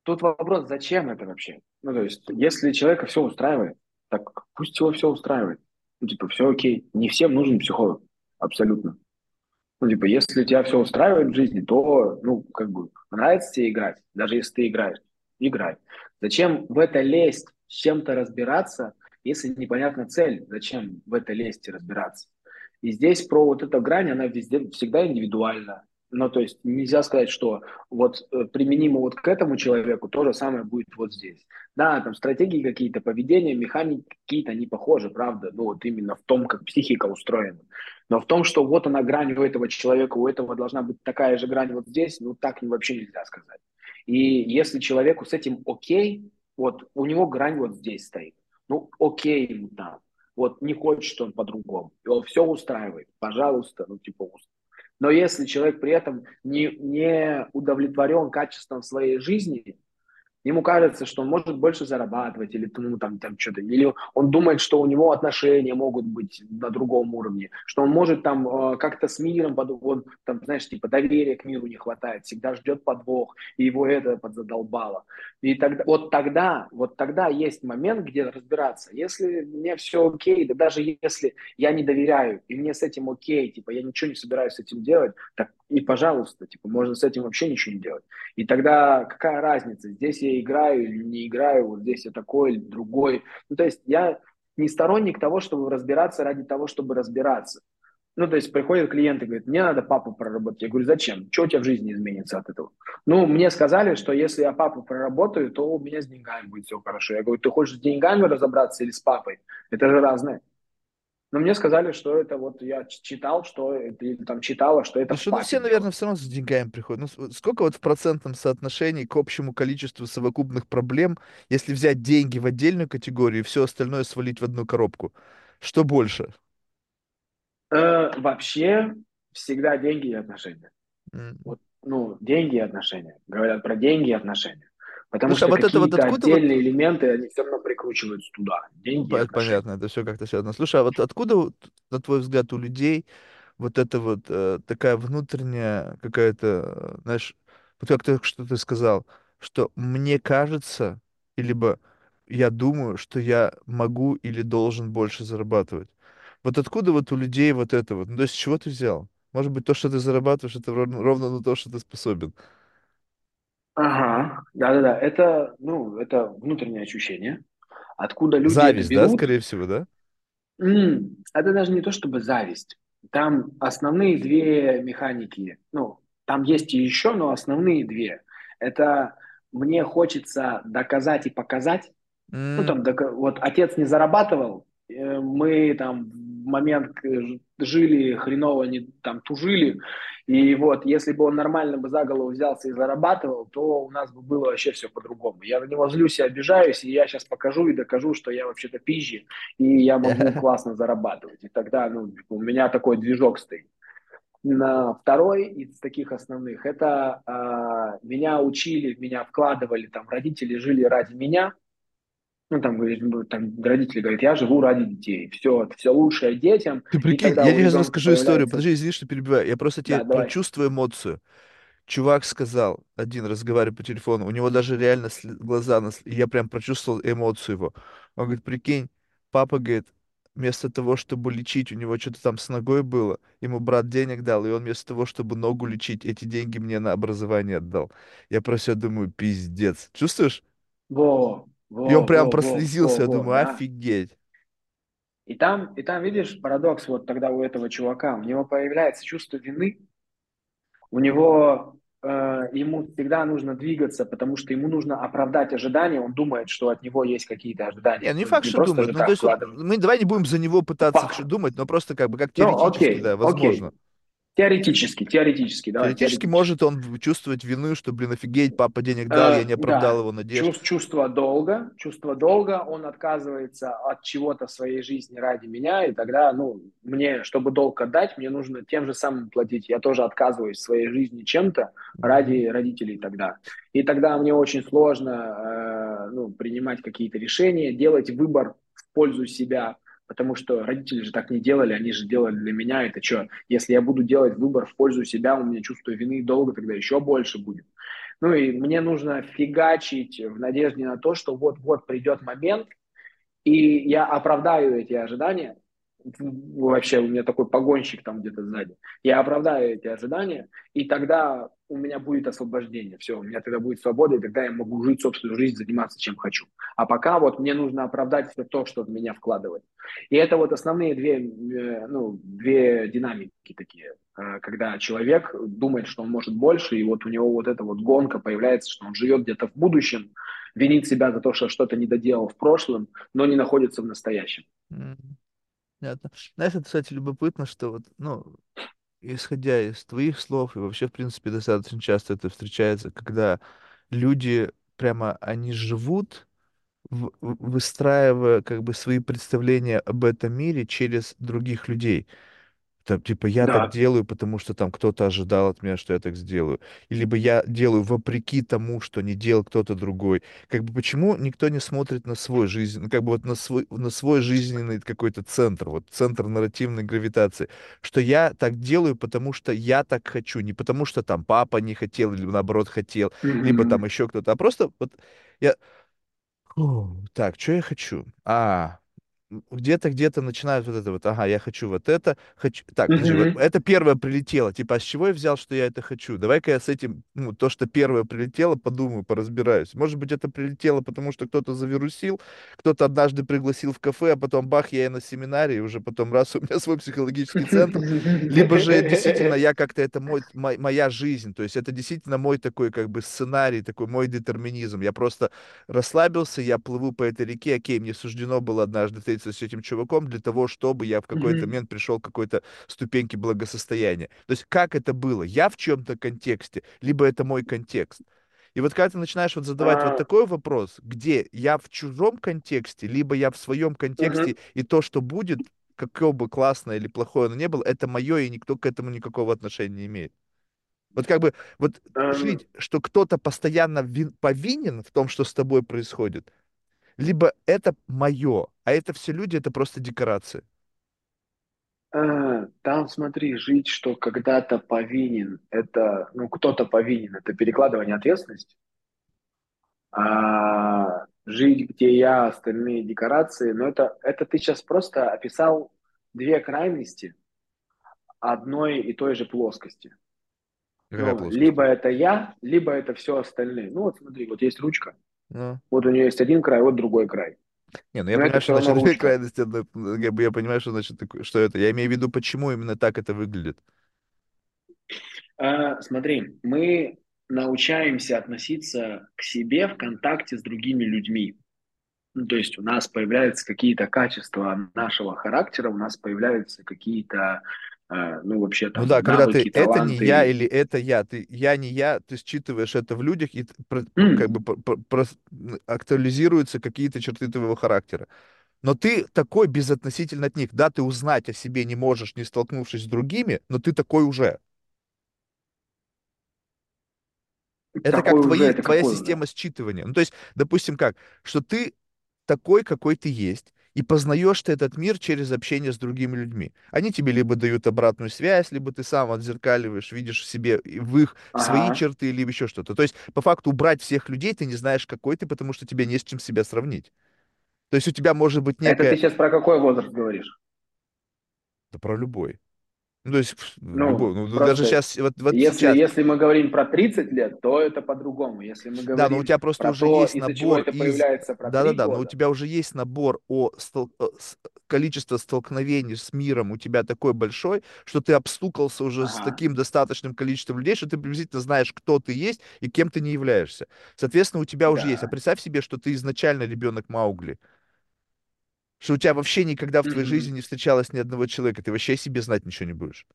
тут вопрос, зачем это вообще? Ну, то есть, если человека все устраивает, так пусть его все устраивает. Ну, типа, все окей. Не всем нужен психолог. Абсолютно. Ну, типа, если тебя все устраивает в жизни, то, ну, как бы, нравится тебе играть, даже если ты играешь, играй. Зачем в это лезть, с чем-то разбираться, если непонятна цель, зачем в это лезть и разбираться? И здесь про вот эту грань, она везде всегда индивидуальна. Ну, то есть нельзя сказать, что вот э, применимо вот к этому человеку то же самое будет вот здесь. Да, там стратегии какие-то, поведения, механики какие-то, они похожи, правда, ну вот именно в том, как психика устроена. Но в том, что вот она грань у этого человека, у этого должна быть такая же грань вот здесь, ну так вообще нельзя сказать. И если человеку с этим окей, вот у него грань вот здесь стоит, ну окей ему там, вот не хочет он по-другому, его все устраивает, пожалуйста, ну типа но если человек при этом не, не удовлетворен качеством своей жизни, Ему кажется, что он может больше зарабатывать, или ну, там, там что-то, или он думает, что у него отношения могут быть на другом уровне, что он может там э, как-то с миром, он, там, знаешь, типа доверия к миру не хватает, всегда ждет подвох, и его это подзадолбало. И тогда, вот тогда, вот тогда есть момент, где разбираться. Если мне все окей, да даже если я не доверяю, и мне с этим окей, типа я ничего не собираюсь с этим делать, так и пожалуйста, типа можно с этим вообще ничего не делать. И тогда какая разница, здесь я играю или не играю, вот здесь я такой или другой. Ну, то есть я не сторонник того, чтобы разбираться ради того, чтобы разбираться. Ну, то есть приходят клиенты говорят, мне надо папу проработать. Я говорю, зачем? Что у тебя в жизни изменится от этого? Ну, мне сказали, что если я папу проработаю, то у меня с деньгами будет все хорошо. Я говорю, ты хочешь с деньгами разобраться или с папой? Это же разное. Но мне сказали, что это вот я читал, что или там читала, что это Слушай, ну все, наверное, все равно с деньгами приходят. Ну, сколько вот в процентном соотношении к общему количеству совокупных проблем, если взять деньги в отдельную категорию и все остальное свалить в одну коробку? Что больше? Э, вообще, всегда деньги и отношения. М. Вот, ну, деньги и отношения. Говорят про деньги и отношения. Потому Слушай, а что вот это вот какие-то откуда вот отдельные элементы, они все равно прикручиваются туда. Ну, Деньги и по- это отношения. понятно, это все как-то связано. Слушай, а вот откуда, на твой взгляд, у людей вот это вот э, такая внутренняя какая-то, знаешь, вот как ты что ты сказал, что мне кажется, либо я думаю, что я могу или должен больше зарабатывать. Вот откуда вот у людей вот это вот? Ну, то есть с чего ты взял? Может быть, то, что ты зарабатываешь, это ровно, ровно на то, что ты способен. Ага, да-да-да, это, ну, это внутреннее ощущение. Откуда люди это Зависть, да, берут? скорее всего, да? М, Это даже не то чтобы зависть. Там основные две механики. Ну, там есть и еще, но основные две. Это мне хочется доказать и показать. Ну, М, там, дока- вот отец не зарабатывал, э, мы там момент э, жили хреново, не там тужили, и вот, если бы он нормально бы за голову взялся и зарабатывал, то у нас бы было вообще все по-другому. Я на него злюсь и обижаюсь, и я сейчас покажу и докажу, что я вообще-то пизжи, и я могу классно зарабатывать. И тогда, ну, у меня такой движок стоит. На второй из таких основных, это а, меня учили, меня вкладывали, там, родители жили ради меня, ну, там, ну, там родители говорят, я живу ради детей, все, все лучшее детям, Ты прикинь, я тебе сейчас расскажу историю. появляется, Подожди, извини, что перебиваю. Я просто тебе да, давай, прочувствую эмоцию. Чувак сказал, один разговаривая по телефону, у него даже реально глаза, нас- я прям прочувствовал эмоцию его. Он говорит, прикинь, папа, говорит, вместо того, чтобы лечить, у него что-то там с ногой было, ему брат денег дал, и он вместо того, чтобы ногу лечить, эти деньги мне на образование отдал. Я про себя думаю, пиздец. Чувствуешь? во, И он во, прям во, во, во, прослезился, я во, думаю, да, офигеть. и там, и там, видишь, парадокс вот тогда у этого чувака, у него появляется чувство вины, у него, э, ему всегда нужно двигаться, потому что ему нужно оправдать ожидания, он думает, что от него есть какие-то ожидания, Не, не ну, факт, не что просто думает. Ну, то есть мы давай не будем за него пытаться что Факт. думать, но просто как бы как Ну, теоретически, окей, да, возможно. окей, теоретически, теоретически, давай, Теоретически теоретически. может он чувствовать вину, что, блин, офигеть, папа денег дал, я Э, не оправдал да, его надежд. чувс- чувство долга, чувство долга, он отказывается от чего-то в своей жизни ради меня, и тогда, ну, мне, чтобы долг отдать, мне нужно тем же самым платить. Я тоже отказываюсь в своей жизни чем-то ради родителей тогда. И тогда мне очень сложно, э, ну, принимать какие-то решения, делать выбор в пользу себя, потому что родители же так не делали, они же делали для меня. Это что, если я буду делать выбор в пользу себя, у меня чувство вины и долга тогда еще больше будет. Ну и мне нужно фигачить в надежде на то, что вот-вот придет момент, и я оправдаю эти ожидания. Вообще у меня такой погонщик там где-то сзади. Я оправдаю эти ожидания, и тогда у меня будет освобождение. Все, у меня тогда будет свобода, и тогда я могу жить собственную жизнь, заниматься чем хочу. А пока вот мне нужно оправдать все то, что в меня вкладывает. И это вот основные две, э, ну, две динамики такие, э, когда человек думает, что он может больше, и вот у него вот эта вот гонка появляется, что он живет где-то в будущем, винит себя за то, что что-то не доделал в прошлом, но не находится в настоящем. М, Понятно. Знаешь, это, кстати, любопытно, что вот, ну, исходя из твоих слов, и вообще, в принципе, достаточно часто это встречается, когда люди прямо, они живут, в- выстраивая как бы свои представления об этом мире через других людей. Там, типа, я так Да. делаю, потому что там кто-то ожидал от меня, что я так сделаю. Либо я делаю вопреки тому, что не делал кто-то другой. Как бы почему никто не смотрит на свой жизнь, ну, как бы вот на свой, на свой жизненный какой-то центр, вот центр нарративной гравитации, что я так делаю, потому что я так хочу, не потому что там папа не хотел, или наоборот хотел, либо там еще кто-то, а просто вот я Фу, Так, что я хочу? А, где-то, где-то начинают вот это вот, ага, я хочу вот это, хочу... Так, подожди, вот Мгм. это первое прилетело, типа, а с чего я взял, что я это хочу? Давай-ка я с этим, ну, то, что первое прилетело, подумаю, поразбираюсь. Может быть, это прилетело, потому что кто-то завирусил, кто-то однажды пригласил в кафе, а потом бах, я и на семинаре, и уже потом раз у меня свой психологический центр, либо же действительно я как-то, это мой, мо- моя жизнь, то есть это действительно мой такой, как бы, сценарий, такой мой детерминизм. Я просто расслабился, я плыву по этой реке, окей, мне суждено было однажды встретиться с этим чуваком для того, чтобы я в какой-то Мгм. момент пришел к какой-то ступеньке благосостояния. То есть как это было? Я в чем-то контексте, либо это мой контекст. И вот когда ты начинаешь вот задавать вот А, такой вопрос, где я в чужом контексте, либо я в своем контексте, мгм. и то, что будет, какое бы классное или плохое оно не было, это мое, и никто к этому никакого отношения не имеет. Вот как бы, вот Эм, жить, что кто-то постоянно вин, повинен в том, что с тобой происходит, либо это мое, а это все люди, это просто декорации. э, там, смотри, жить, что когда-то повинен, это, ну, кто-то повинен, это перекладывание ответственности. А жить, где я, остальные декорации, но это, это ты сейчас просто описал две крайности одной и той же плоскости. Какая Ну, плоскость? либо это я, либо это все остальные. Ну, вот смотри, вот есть ручка. Ну, Вот у нее есть один край, вот другой край. не, ну я Но понимаю, что значит две ручка. крайности, как бы я понимаю, что значит, что это. Я имею в виду, почему именно так это выглядит. А, смотри, мы научаемся относиться к себе в контакте с другими людьми. Ну, то есть у нас появляются какие-то качества нашего характера, у нас появляются какие-то, ну, вообще Ну там да, когда ты навыки, это не я таланты. или это я, ты я не я, ты считываешь это в людях, и про- п- как бы м, актуализируются какие-то черты твоего характера. Но ты такой безотносительно от них. Да, ты узнать о себе не можешь, не столкнувшись с другими, но ты такой уже. Это как Такой уже, твои, это твоя какой система считывания. Ну, то есть, допустим, как, что ты такой, какой ты есть, и познаешь ты этот мир через общение с другими людьми. Они тебе либо дают обратную связь, либо ты сам отзеркаливаешь, видишь в себе в их свои Ага. черты, либо еще что-то. То есть, по факту, убрать всех людей, ты не знаешь, какой ты, потому что тебе не с чем себя сравнить. То есть у тебя может быть Это ты сейчас про какой возраст говоришь? Да про любой. Ну, то есть, пф, любой. Ну, Ну, ну, даже сейчас, вот, вот если, сейчас, если мы говорим про 30 лет, то это по-другому. Если мы Да, но у говорим тебя просто про уже то, есть набор это из... появляется про 3 Да-да-да, но у тебя уже есть набор о стол- э, с- количество столкновений с миром у тебя такой большой, что ты обстукался уже с ага, таким достаточным количеством людей, что ты приблизительно знаешь, кто ты есть и кем ты не являешься. Соответственно, у тебя уже есть. А да. представь себе, что ты изначально ребенок Маугли, что у тебя вообще никогда в твоей жизни не встречалось ни одного человека, ты вообще о себе знать ничего не будешь.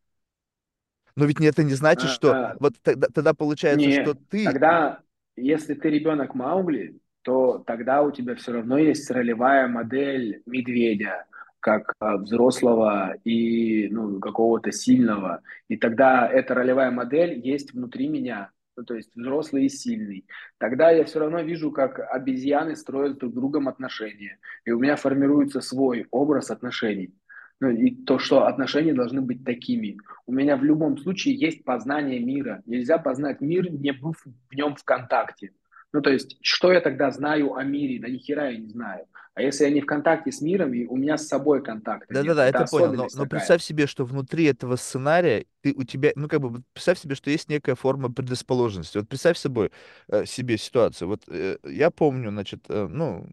Но ведь это не значит, А, что а, вот тогда, тогда получается, что Не, ты тогда, если ты ребенок Маугли, то тогда у тебя все равно есть ролевая модель медведя, как а, взрослого и ну, какого-то сильного. И тогда эта ролевая модель есть внутри меня, ну, то есть взрослый и сильный. Тогда я все равно вижу, как обезьяны строят друг с другом отношения. И у меня формируется свой образ отношений. Ну, и то, что отношения должны быть такими. У меня в любом случае есть познание мира. Нельзя познать мир, не быв в нем в контакте. Ну, то есть, что я тогда знаю о мире? Да ни хера я не знаю. А если я не в контакте с миром, и у меня с собой контакта нет, Да-да-да, это это понял. Но, но представь себе, что внутри этого сценария ты у тебя, ну как бы представь себе, что есть некая форма предрасположенности. Вот представь собой э, себе ситуацию. Вот э, я помню, значит, э, ну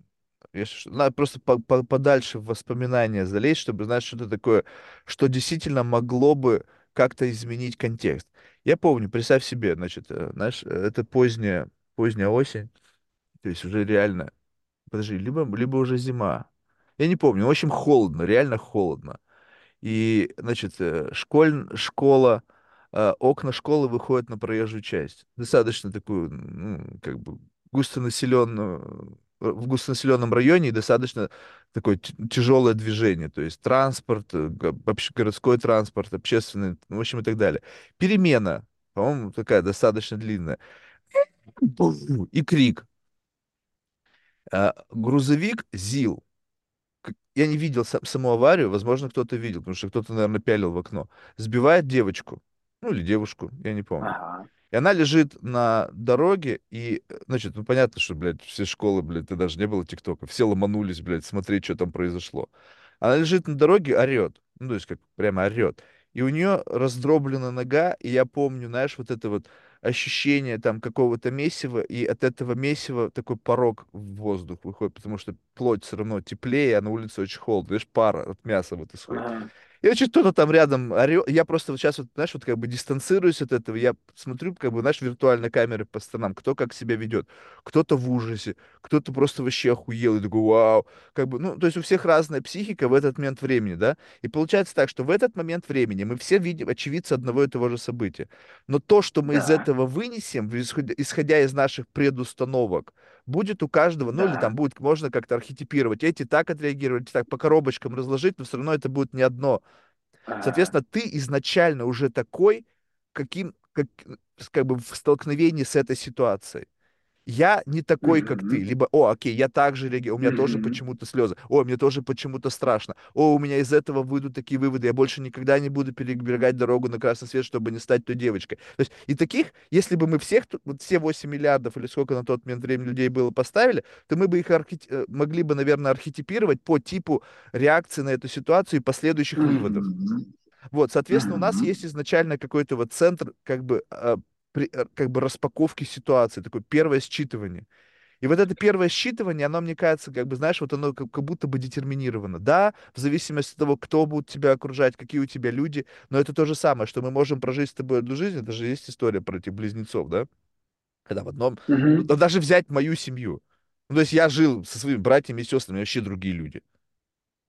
надо просто по- по- подальше в воспоминания залезть, чтобы знать что-то такое, что действительно могло бы как-то изменить контекст. Я помню, представь себе, значит, знаешь, это поздняя поздняя осень, то есть уже реально Подожди, либо, либо уже зима. Я не помню. В общем, холодно, реально холодно. И, значит, э, школь, школа, э, окна школы выходят на проезжую часть. Достаточно такую, ну, как бы густонаселенную, э, в густонаселенном районе и достаточно такое тяжелое движение, то есть транспорт, э, городской транспорт, общественный, в общем, и так далее. Перемена, по-моему, такая достаточно длинная. И крик. А, Грузовик ЗИЛ я не видел сам- саму аварию, возможно, кто-то видел, потому что кто-то, наверное, пялил в окно. Сбивает девочку, ну или девушку, я не помню. Ага. И она лежит на дороге, и, э, значит, ну понятно, что, блядь, все школы, блядь, это даже не было ТикТока, все ломанулись, блядь, смотреть, что там произошло. Она лежит на дороге, орет, ну то есть как прямо орет. И у нее раздроблена нога, и я помню, знаешь, вот это вот ощущение там какого-то месива, и от этого месива такой порог в воздух выходит, потому что плоть все равно теплее, а на улице очень холодно, видишь, пара от мяса вот исходит. Ага. И значит, кто-то там рядом орет. Я просто вот сейчас, вот, знаешь, вот как бы дистанцируюсь от этого. Я смотрю, как бы, знаешь, виртуальные камеры по сторонам, кто как себя ведет. Кто-то в ужасе, кто-то просто вообще охуел и такой, вау. Как бы, ну, то есть у всех разная психика в этот момент времени, да? И получается так, что в этот момент времени мы все видим очевидцы одного и того же события. Но то, что мы из Да. этого вынесем, исходя из наших предустановок, будет у каждого, ну или Да. там будет, можно как-то архетипировать, эти так отреагировали, эти так по коробочкам разложить, но все равно это будет не одно. Соответственно, ты изначально уже такой, каким, как, как бы в столкновении с этой ситуацией. Я не такой, как ты. Либо, о, окей, я также реагирую, у меня тоже почему-то слезы. О, мне тоже почему-то страшно. О, у меня из этого выйдут такие выводы. Я больше никогда не буду перебегать дорогу на красный свет, чтобы не стать той девочкой. То есть, и таких, если бы мы всех, вот все 8 миллиардов или сколько на тот момент времени людей было поставили, то мы бы их архети- э, могли бы, наверное, архетипировать по типу реакции на эту ситуацию и последующих выводов. Вот, соответственно, у нас есть изначально какой-то вот центр как бы, а, как бы распаковки ситуации, такое первое считывание. И вот это первое считывание, оно, мне кажется, как бы, знаешь, вот оно как, как будто бы детерминировано. Да, в зависимости от того, кто будет тебя окружать, какие у тебя люди, но это то же самое, что мы можем прожить с тобой одну жизнь, это же есть история про этих близнецов, да? Когда в одном, да даже взять мою семью. Ну, то есть я жил со своими братьями и сестрами, вообще другие люди.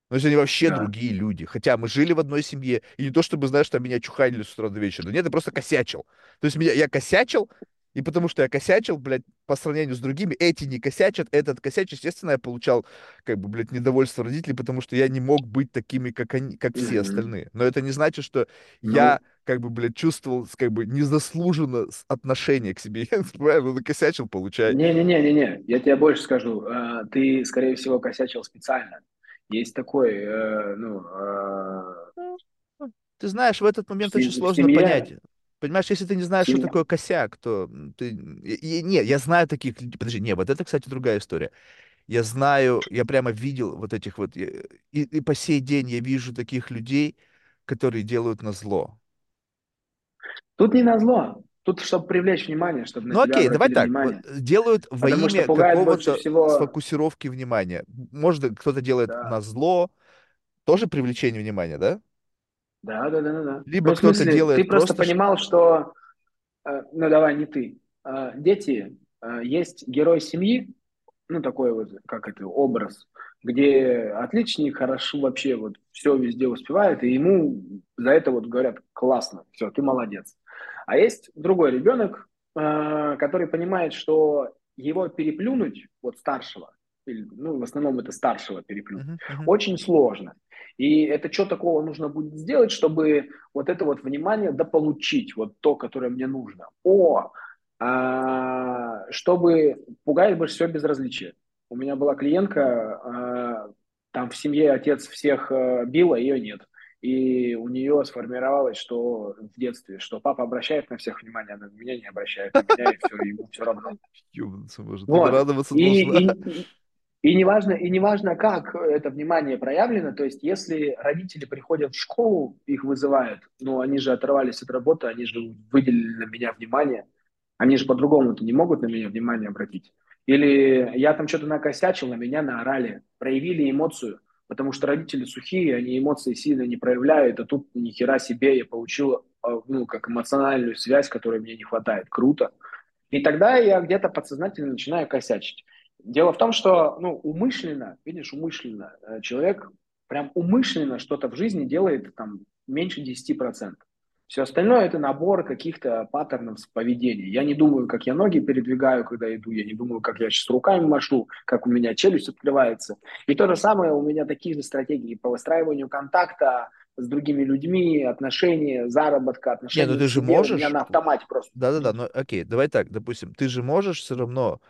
То есть они вообще Да. другие люди. Хотя мы жили в одной семье. И не то, чтобы, знаешь, там меня чуханили с утра до вечера. Да нет, я просто косячил. То есть меня, я косячил, и потому что я косячил, блядь, по сравнению с другими, эти не косячат, этот косячит. Естественно, я получал, как бы, блядь, недовольство родителей, потому что я не мог быть такими, как они, как все Мгм. остальные. Но это не значит, что я, Ну, как бы, блядь, чувствовал, как бы, незаслуженно отношение к себе. Я, правильно, накосячил, получай. не-не-не-не-не, я тебе больше скажу. э, Ты, скорее всего, косячил специально. Есть такой, э, ну, э, Ты знаешь, в этот момент очень се- в сложно понять. Понимаешь, если ты не знаешь, что семье. такое косяк, то ты... и- Не, я знаю таких людей. Подожди, не, вот это, кстати, другая история. Я знаю, я прямо видел вот этих вот... э, И, и по сей день я вижу таких людей, которые делают на зло. Тут не назло. Тут, чтобы привлечь внимание, чтобы на Ну окей, давай так. внимание. Делают во Потому имя какого-то всего... сфокусировки внимания. Может, кто-то делает Да, на зло, тоже привлечение внимания, да? да, да, да, да. да. Ну, Либо в кто-то смысле, ты делает просто просто... ш- понимал, что... э, Ну, давай, не ты. Э, Дети, э, есть герой семьи, ну, такой вот, как это, образ, где отличник, хорошо вообще вот все везде успевает, и ему за это вот говорят, классно, все, ты молодец. А есть другой ребенок, э, который понимает, что его переплюнуть, вот старшего, или, ну, в основном это старшего переплюнуть, Мгм, мгм. очень сложно. И это что такого нужно будет сделать, чтобы вот это вот внимание дополучить, вот то, которое мне нужно. О, а, чтобы пугает больше всего безразличие. У меня была клиентка, а, там в семье отец всех а, бил, а ее нет. И у нее сформировалось, что в детстве, что папа обращает на всех внимание, а на меня не обращает, на меня и все, ему все равно. Ёбнуться может. Вот. радоваться должна. И, и, и неважно, и неважно, как это внимание проявлено, то есть если родители приходят в школу, их вызывают, ну, они же оторвались от работы, они же выделили на меня внимание, они же по-другому-то не могут на меня внимание обратить. Или я там что-то накосячил, на меня наорали, проявили эмоцию, потому что родители сухие, они эмоции сильно не проявляют, а тут ни хера себе я получил, а, ну, как эмоциональную связь, которой мне не хватает. Круто. И тогда я где-то подсознательно начинаю косячить. Дело в том, что ну, умышленно, видишь, умышленно э, человек прям умышленно что-то в жизни делает там меньше 10%. Все остальное это набор каких-то паттернов поведения. Я не думаю, как я ноги передвигаю, когда иду, я не думаю, как я сейчас руками машу, как у меня челюсть открывается. И то же самое у меня такие же стратегии по выстраиванию контакта с другими людьми, отношения, заработка, ну отношения ты к же себе у меня можешь, на автомате просто. да-да-да, ну окей, давай так, допустим, ты же можешь все равно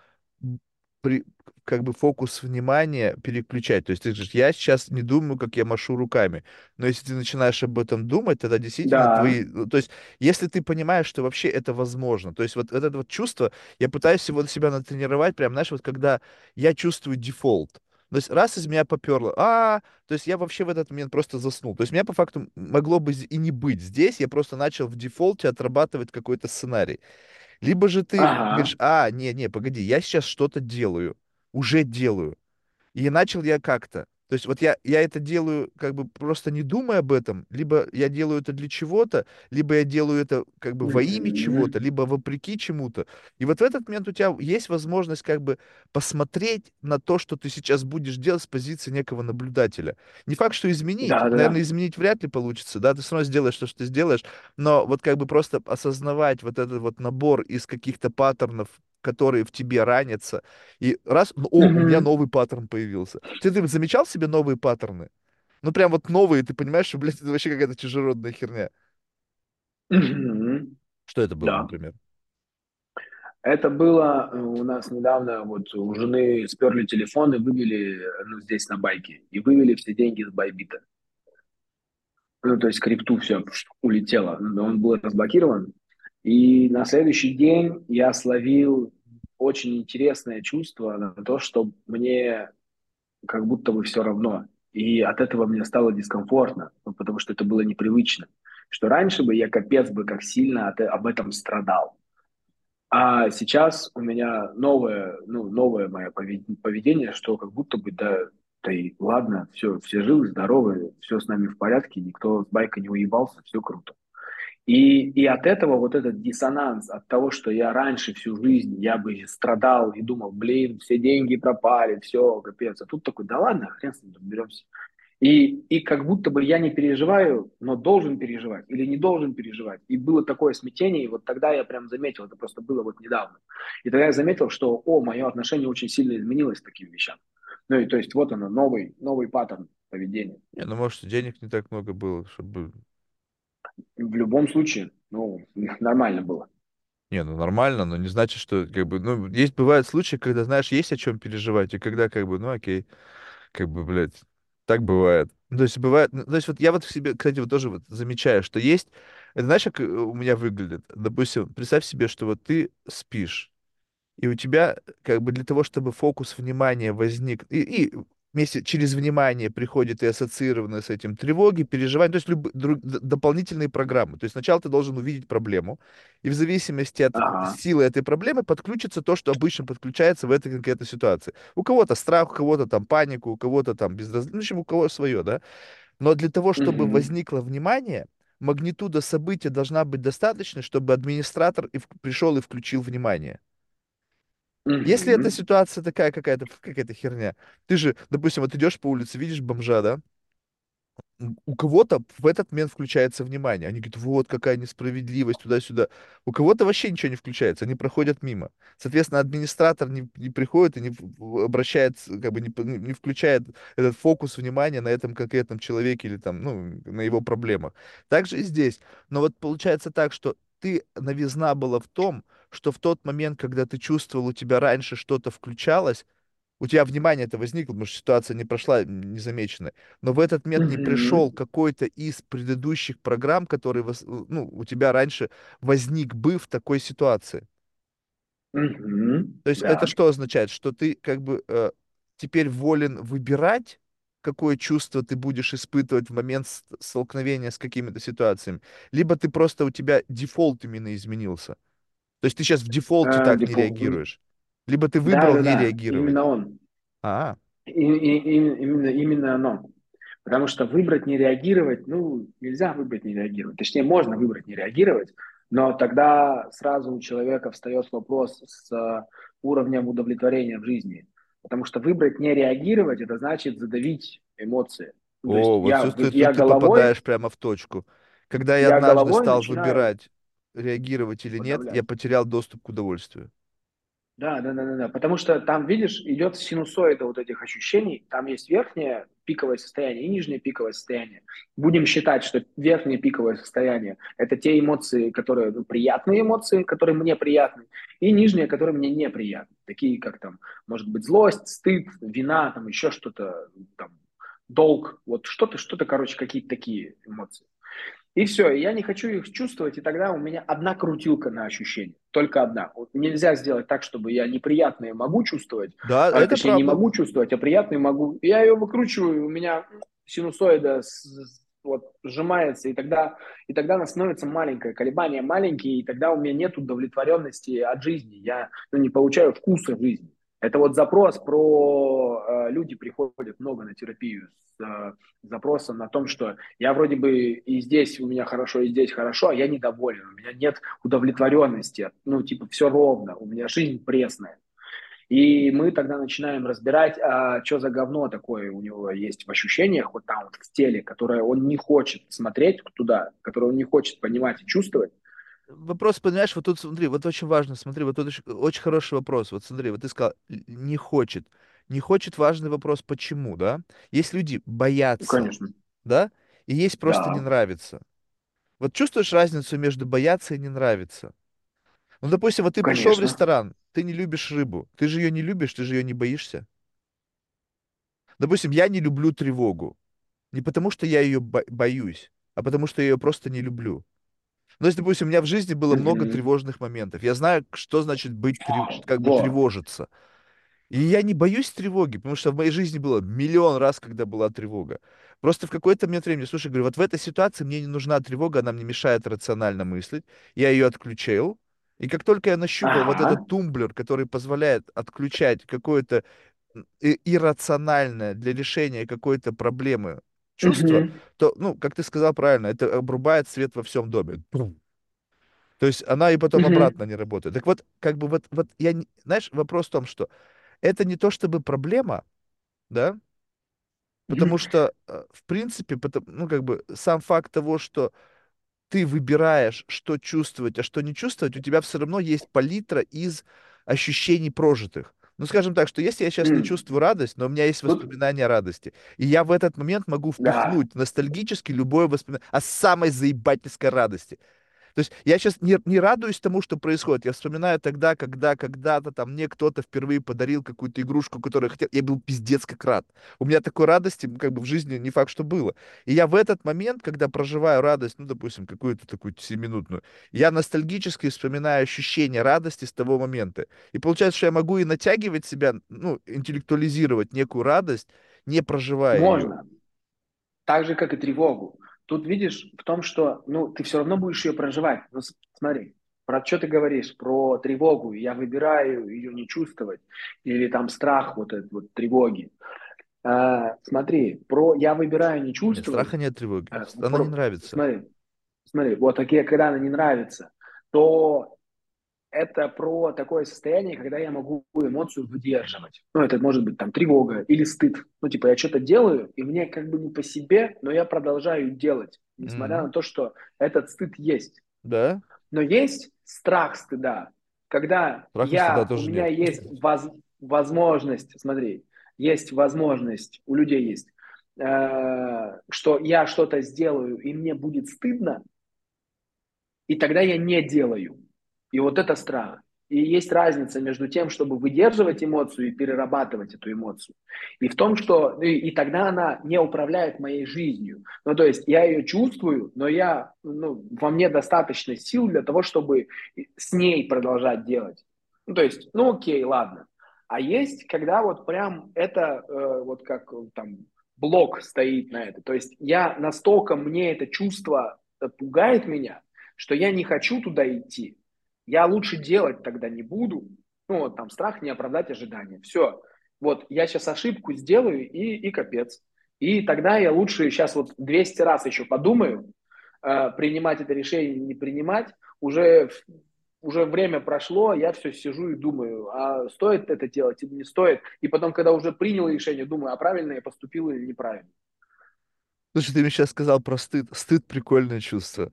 при, как бы фокус внимания переключать. То есть ты же, я сейчас не думаю, как я машу руками. Но если ты начинаешь об этом думать, тогда действительно Да, твои... ну, То есть если ты понимаешь, что вообще это возможно, то есть вот это вот чувство, я пытаюсь его себя натренировать, прям, знаешь, вот когда я чувствую дефолт, то есть раз из меня поперло, а, то есть я вообще в этот момент просто заснул. То есть меня по факту могло бы и не быть здесь, я просто начал в дефолте отрабатывать какой-то сценарий. Либо же ты ага, говоришь, а, не, не, погоди, я сейчас что-то делаю, уже делаю. И начал я как-то. То есть вот я, я это делаю как бы просто не думая об этом, либо я делаю это для чего-то, либо я делаю это как бы во имя чего-то, либо вопреки чему-то. И вот в этот момент у тебя есть возможность как бы посмотреть на то, что ты сейчас будешь делать с позиции некого наблюдателя. Не факт, что изменить. да, да, Наверное, изменить вряд ли получится, да, ты все равно сделаешь то, что ты сделаешь, но вот как бы просто осознавать вот этот вот набор из каких-то паттернов которые в тебе ранятся, и раз, ну, о, у меня новый паттерн появился. Ты, ты замечал себе новые паттерны? Ну, прям вот новые, ты понимаешь, что, блядь, это вообще какая-то чужеродная херня. Что это было, Да. например? Это было э, у нас недавно, вот у жены сперли телефон и вывели, ну, здесь на байке, и вывели все деньги с Байбита. Ну, то есть крипту все улетело, он был разблокирован. И на следующий день я словил очень интересное чувство на то, что мне как будто бы все равно. И от этого мне стало дискомфортно, ну, потому что это было непривычно. Что раньше бы я капец бы как сильно от, об этом страдал. А сейчас у меня новое, ну, новое мое поведение, что как будто бы, да, да и ладно, все, все живы, здоровы, все с нами в порядке, никто с байка не уебался, все круто. И, и от этого вот этот диссонанс, от того, что я раньше всю жизнь, я бы страдал и думал, блин, все деньги пропали, все, капец. А тут такой, да ладно, хрен с ним разберемся. И, и как будто бы я не переживаю, но должен переживать или не должен переживать. И было такое смятение, и вот тогда я прям заметил, это просто было вот недавно. И тогда я заметил, что, о, мое отношение очень сильно изменилось к таким вещам. Ну и то есть вот оно, новый, новый паттерн поведения. Не, ну, может, денег не так много было, чтобы... В любом случае, ну, нормально было. Не, ну нормально, но не значит, что как бы, ну, есть бывают случаи, когда, знаешь, есть о чем переживать, и когда как бы, ну окей, как бы, блядь, так бывает. Ну, то есть бывает, ну, то есть вот я вот в себе, кстати, вот тоже вот замечаю, что есть, это знаешь, как э, у меня выглядит? Допустим, представь себе, что вот ты спишь, и у тебя как бы для того, чтобы фокус внимания возник, и, и вместе через внимание приходит и ассоциированные с этим тревоги, переживания, то есть люб, друг, дополнительные программы. То есть сначала ты должен увидеть проблему, и в зависимости от Ага. силы этой проблемы подключится то, что обычно подключается в этой конкретной ситуации. У кого-то страх, у кого-то там панику, у кого-то там безразличие, ну, в общем, у кого свое, да. Но для того, чтобы Угу. возникло внимание, магнитуда события должна быть достаточной, чтобы администратор и в- пришел и включил внимание. Если эта ситуация такая какая-то, какая-то херня, ты же, допустим, вот идешь по улице, видишь бомжа, да, у кого-то в этот момент включается внимание. Они говорят, вот какая несправедливость, туда-сюда. У кого-то вообще ничего не включается, они проходят мимо. Соответственно, администратор не, не приходит и не обращается, как бы не не включает этот фокус внимания на этом конкретном человеке или там, ну, на его проблемах. Также и здесь. Но вот получается так, что ты, новизна была в том, что в тот момент, когда ты чувствовал, у тебя раньше что-то включалось, у тебя внимание это возникло, потому что ситуация не прошла незамеченной. Но в этот момент не пришел какой-то из предыдущих программ, который вос- ну, у тебя раньше возник бы в такой ситуации. То есть это Да. что означает? Что ты как бы э, теперь волен выбирать, какое чувство ты будешь испытывать в момент столкновения с какими-то ситуациями, либо ты просто у тебя дефолт именно изменился. То есть ты сейчас в дефолте Э, так не дефолт. реагируешь. Либо ты Да, выбрал да, не да, реагировать. именно он. А, И, и- и- именно, именно оно. Потому что выбрать не реагировать, ну, нельзя выбрать не реагировать. Точнее, можно выбрать не реагировать, но тогда сразу у человека встает вопрос с э, уровнем удовлетворения в жизни. Потому что выбрать не реагировать, это значит задавить эмоции. Ну, то есть О, вот я, чувствую, я ты головой, попадаешь прямо в точку. Когда я я однажды стал начинаю выбирать, реагировать или нет, я потерял доступ к удовольствию. Да, да, да, да, да. Потому что там, видишь, идет синусоида вот этих ощущений. Там есть верхнее пиковое состояние и нижнее пиковое состояние. Будем считать, что верхнее пиковое состояние – это те эмоции, которые ну, приятные эмоции, которые мне приятны, и нижние, которые мне неприятны. Такие, как там, может быть, злость, стыд, вина, там еще что-то, там, долг, вот что-то, что-то, короче, какие-то такие эмоции. И все, я не хочу их чувствовать, и тогда у меня одна крутилка на ощущение, только одна. Вот нельзя сделать так, чтобы я неприятные могу чувствовать, Да, а, это точнее не могу чувствовать, а приятные могу. Я ее выкручиваю, у меня синусоида с, вот, сжимается, и тогда, и тогда она становится маленькая, колебания маленькие, и тогда у меня нет удовлетворенности от жизни, я ну, не получаю вкуса жизни. Это вот запрос про... Э, люди приходят много на терапию с э, запросом на том, что я вроде бы и здесь у меня хорошо, и здесь хорошо, а я недоволен, у меня нет удовлетворенности, ну, типа, все ровно, у меня жизнь пресная. И мы тогда начинаем разбирать, а что за говно такое у него есть в ощущениях, вот там вот в теле, которое он не хочет смотреть туда, которое он не хочет понимать и чувствовать. Вопрос, понимаешь, вот тут смотри, вот очень важно, смотри, вот тут очень, очень хороший вопрос. Вот смотри, вот ты сказал, не хочет. Не хочет важный вопрос, почему, да? Есть люди Ну, боятся, конечно. да? И есть просто не Да, нравится. Вот чувствуешь разницу между бояться и не нравится? Ну, допустим, вот ты пришел в конечно. ресторан, ты не любишь рыбу. Ты же ее не любишь, ты же ее не боишься. Допустим, я не люблю тревогу. Не потому, что я ее бо- боюсь, а потому, что я ее просто не люблю. Ну, если, допустим, у меня в жизни было много Мгм. тревожных моментов. Я знаю, что значит быть, трев- как бы Во. тревожиться. И я не боюсь тревоги, потому что в моей жизни было миллион раз, когда была тревога. Просто в какой-то момент времени, слушай, говорю, вот в этой ситуации мне не нужна тревога, она мне мешает рационально мыслить. Я ее отключил. И как только я нащупал вот Ага. этот тумблер, который позволяет отключать какое-то иррациональное для решения какой-то проблемы чувство, Мгм. то, ну, как ты сказал правильно, это обрубает свет во всем доме. Бум. То есть она и потом Мгм. обратно не работает. Так вот, как бы вот, вот я, не- знаешь, вопрос в том, что это не то чтобы проблема, да, потому Мгм. что, э, в принципе, ну, как бы сам факт того, что ты выбираешь, что чувствовать, а что не чувствовать, у тебя все равно есть палитра из ощущений прожитых. Ну, скажем так, что если я сейчас не чувствую радость, но у меня есть воспоминания о радости, и я в этот момент могу да. впихнуть ностальгически любое воспоминание о самой заебательской радости. То есть я сейчас не, не радуюсь тому, что происходит. Я вспоминаю тогда, когда когда-то там мне кто-то впервые подарил какую-то игрушку, которую я хотел. Я был пиздец как рад. У меня такой радости как бы в жизни не факт, что было. И я в этот момент, когда проживаю радость, ну, допустим, какую-то такую семиминутную, я ностальгически вспоминаю ощущение радости с того момента. И получается, что я могу и натягивать себя, ну, интеллектуализировать некую радость, не проживая ее. Можно. Так же, как и тревогу. Тут видишь в том, что ну, ты все равно будешь ее проживать. Ну, смотри, про что ты говоришь? Про тревогу. Я выбираю ее не чувствовать. Или там страх вот этот вот тревоги. А, смотри, про я выбираю не Нет, чувствовать. страха нет, тревоги. а, Она не про- нравится. смотри, смотри, вот такие, когда она не нравится, то это про такое состояние, когда я могу эмоцию выдерживать. Ну, это может быть там тревога или стыд. Ну, типа, я что-то делаю, и мне как бы не по себе, но я продолжаю делать, несмотря Мгм. на то, что этот стыд есть. Да, Но есть страх стыда, когда стыда я, у меня нет. есть воз- возможность, смотри, есть возможность, у людей есть, э, что я что-то сделаю, и мне будет стыдно, и тогда я не делаю. И вот это страх. И есть разница между тем, чтобы выдерживать эмоцию и перерабатывать эту эмоцию, и в том, что и, и тогда она не управляет моей жизнью. Ну, то есть я ее чувствую, но я, ну, во мне достаточно сил для того, чтобы с ней продолжать делать. Ну, то есть, ну, окей, ладно. А есть, когда вот прям это э, вот как э, там блок стоит на это. То есть я настолько мне это чувство э, пугает меня, что я не хочу туда идти. Я лучше делать тогда не буду. Ну, вот там страх не оправдать ожидания. Все. Вот я сейчас ошибку сделаю и, и капец. И тогда я лучше сейчас вот 200 раз еще подумаю, э, принимать это решение, не принимать. Уже, уже время прошло, я все сижу и думаю, а стоит это делать или не стоит. И потом, когда уже принял решение, думаю, а правильно я поступил или неправильно. Слушай, ты мне сейчас сказал про стыд. Стыд прикольное чувство.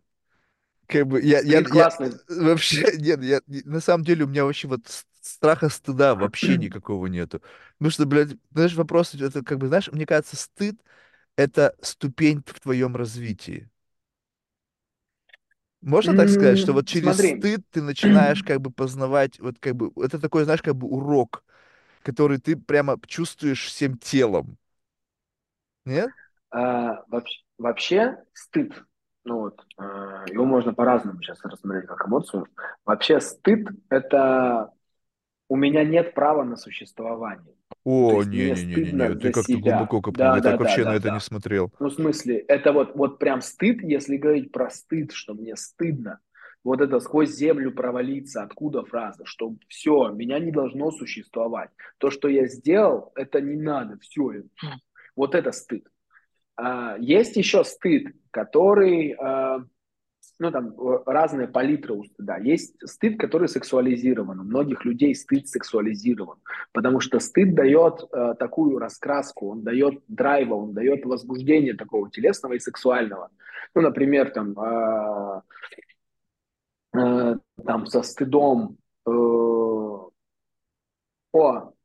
Как бы я, я, я вообще, нет, я, на самом деле у меня вообще вот страха стыда вообще никакого нету. Потому что, блядь, знаешь, вопрос, это как бы, знаешь, мне кажется, стыд— это ступень в твоем развитии. Можно так сказать, что вот через Смотри, стыд ты начинаешь как бы познавать, вот как бы, это такой, знаешь, как бы урок, который ты прямо чувствуешь всем телом. Нет? А, вообще, вообще стыд, ну вот, а, его можно по-разному сейчас рассмотреть как эмоцию. Вообще стыд– это у меня нет права на существование. О, стыдно ты как-то глубоко копнул. Да, Я да, так да, вообще на да, это не да. смотрел. Ну, в смысле, это вот, вот прям стыд, если говорить про стыд, что мне стыдно. Вот это сквозь землю провалиться, откуда фраза, что все, меня не должно существовать. То, что я сделал, это не надо, все. Вот это стыд. А, есть еще стыд, который, а, ну там разные палитры у стыда. Есть стыд, который сексуализирован. У многих людей стыд сексуализирован, потому что стыд дает а, такую раскраску, он дает драйва, он дает возбуждение такого телесного и сексуального. Ну, например, там э, там со стыдом, э, о,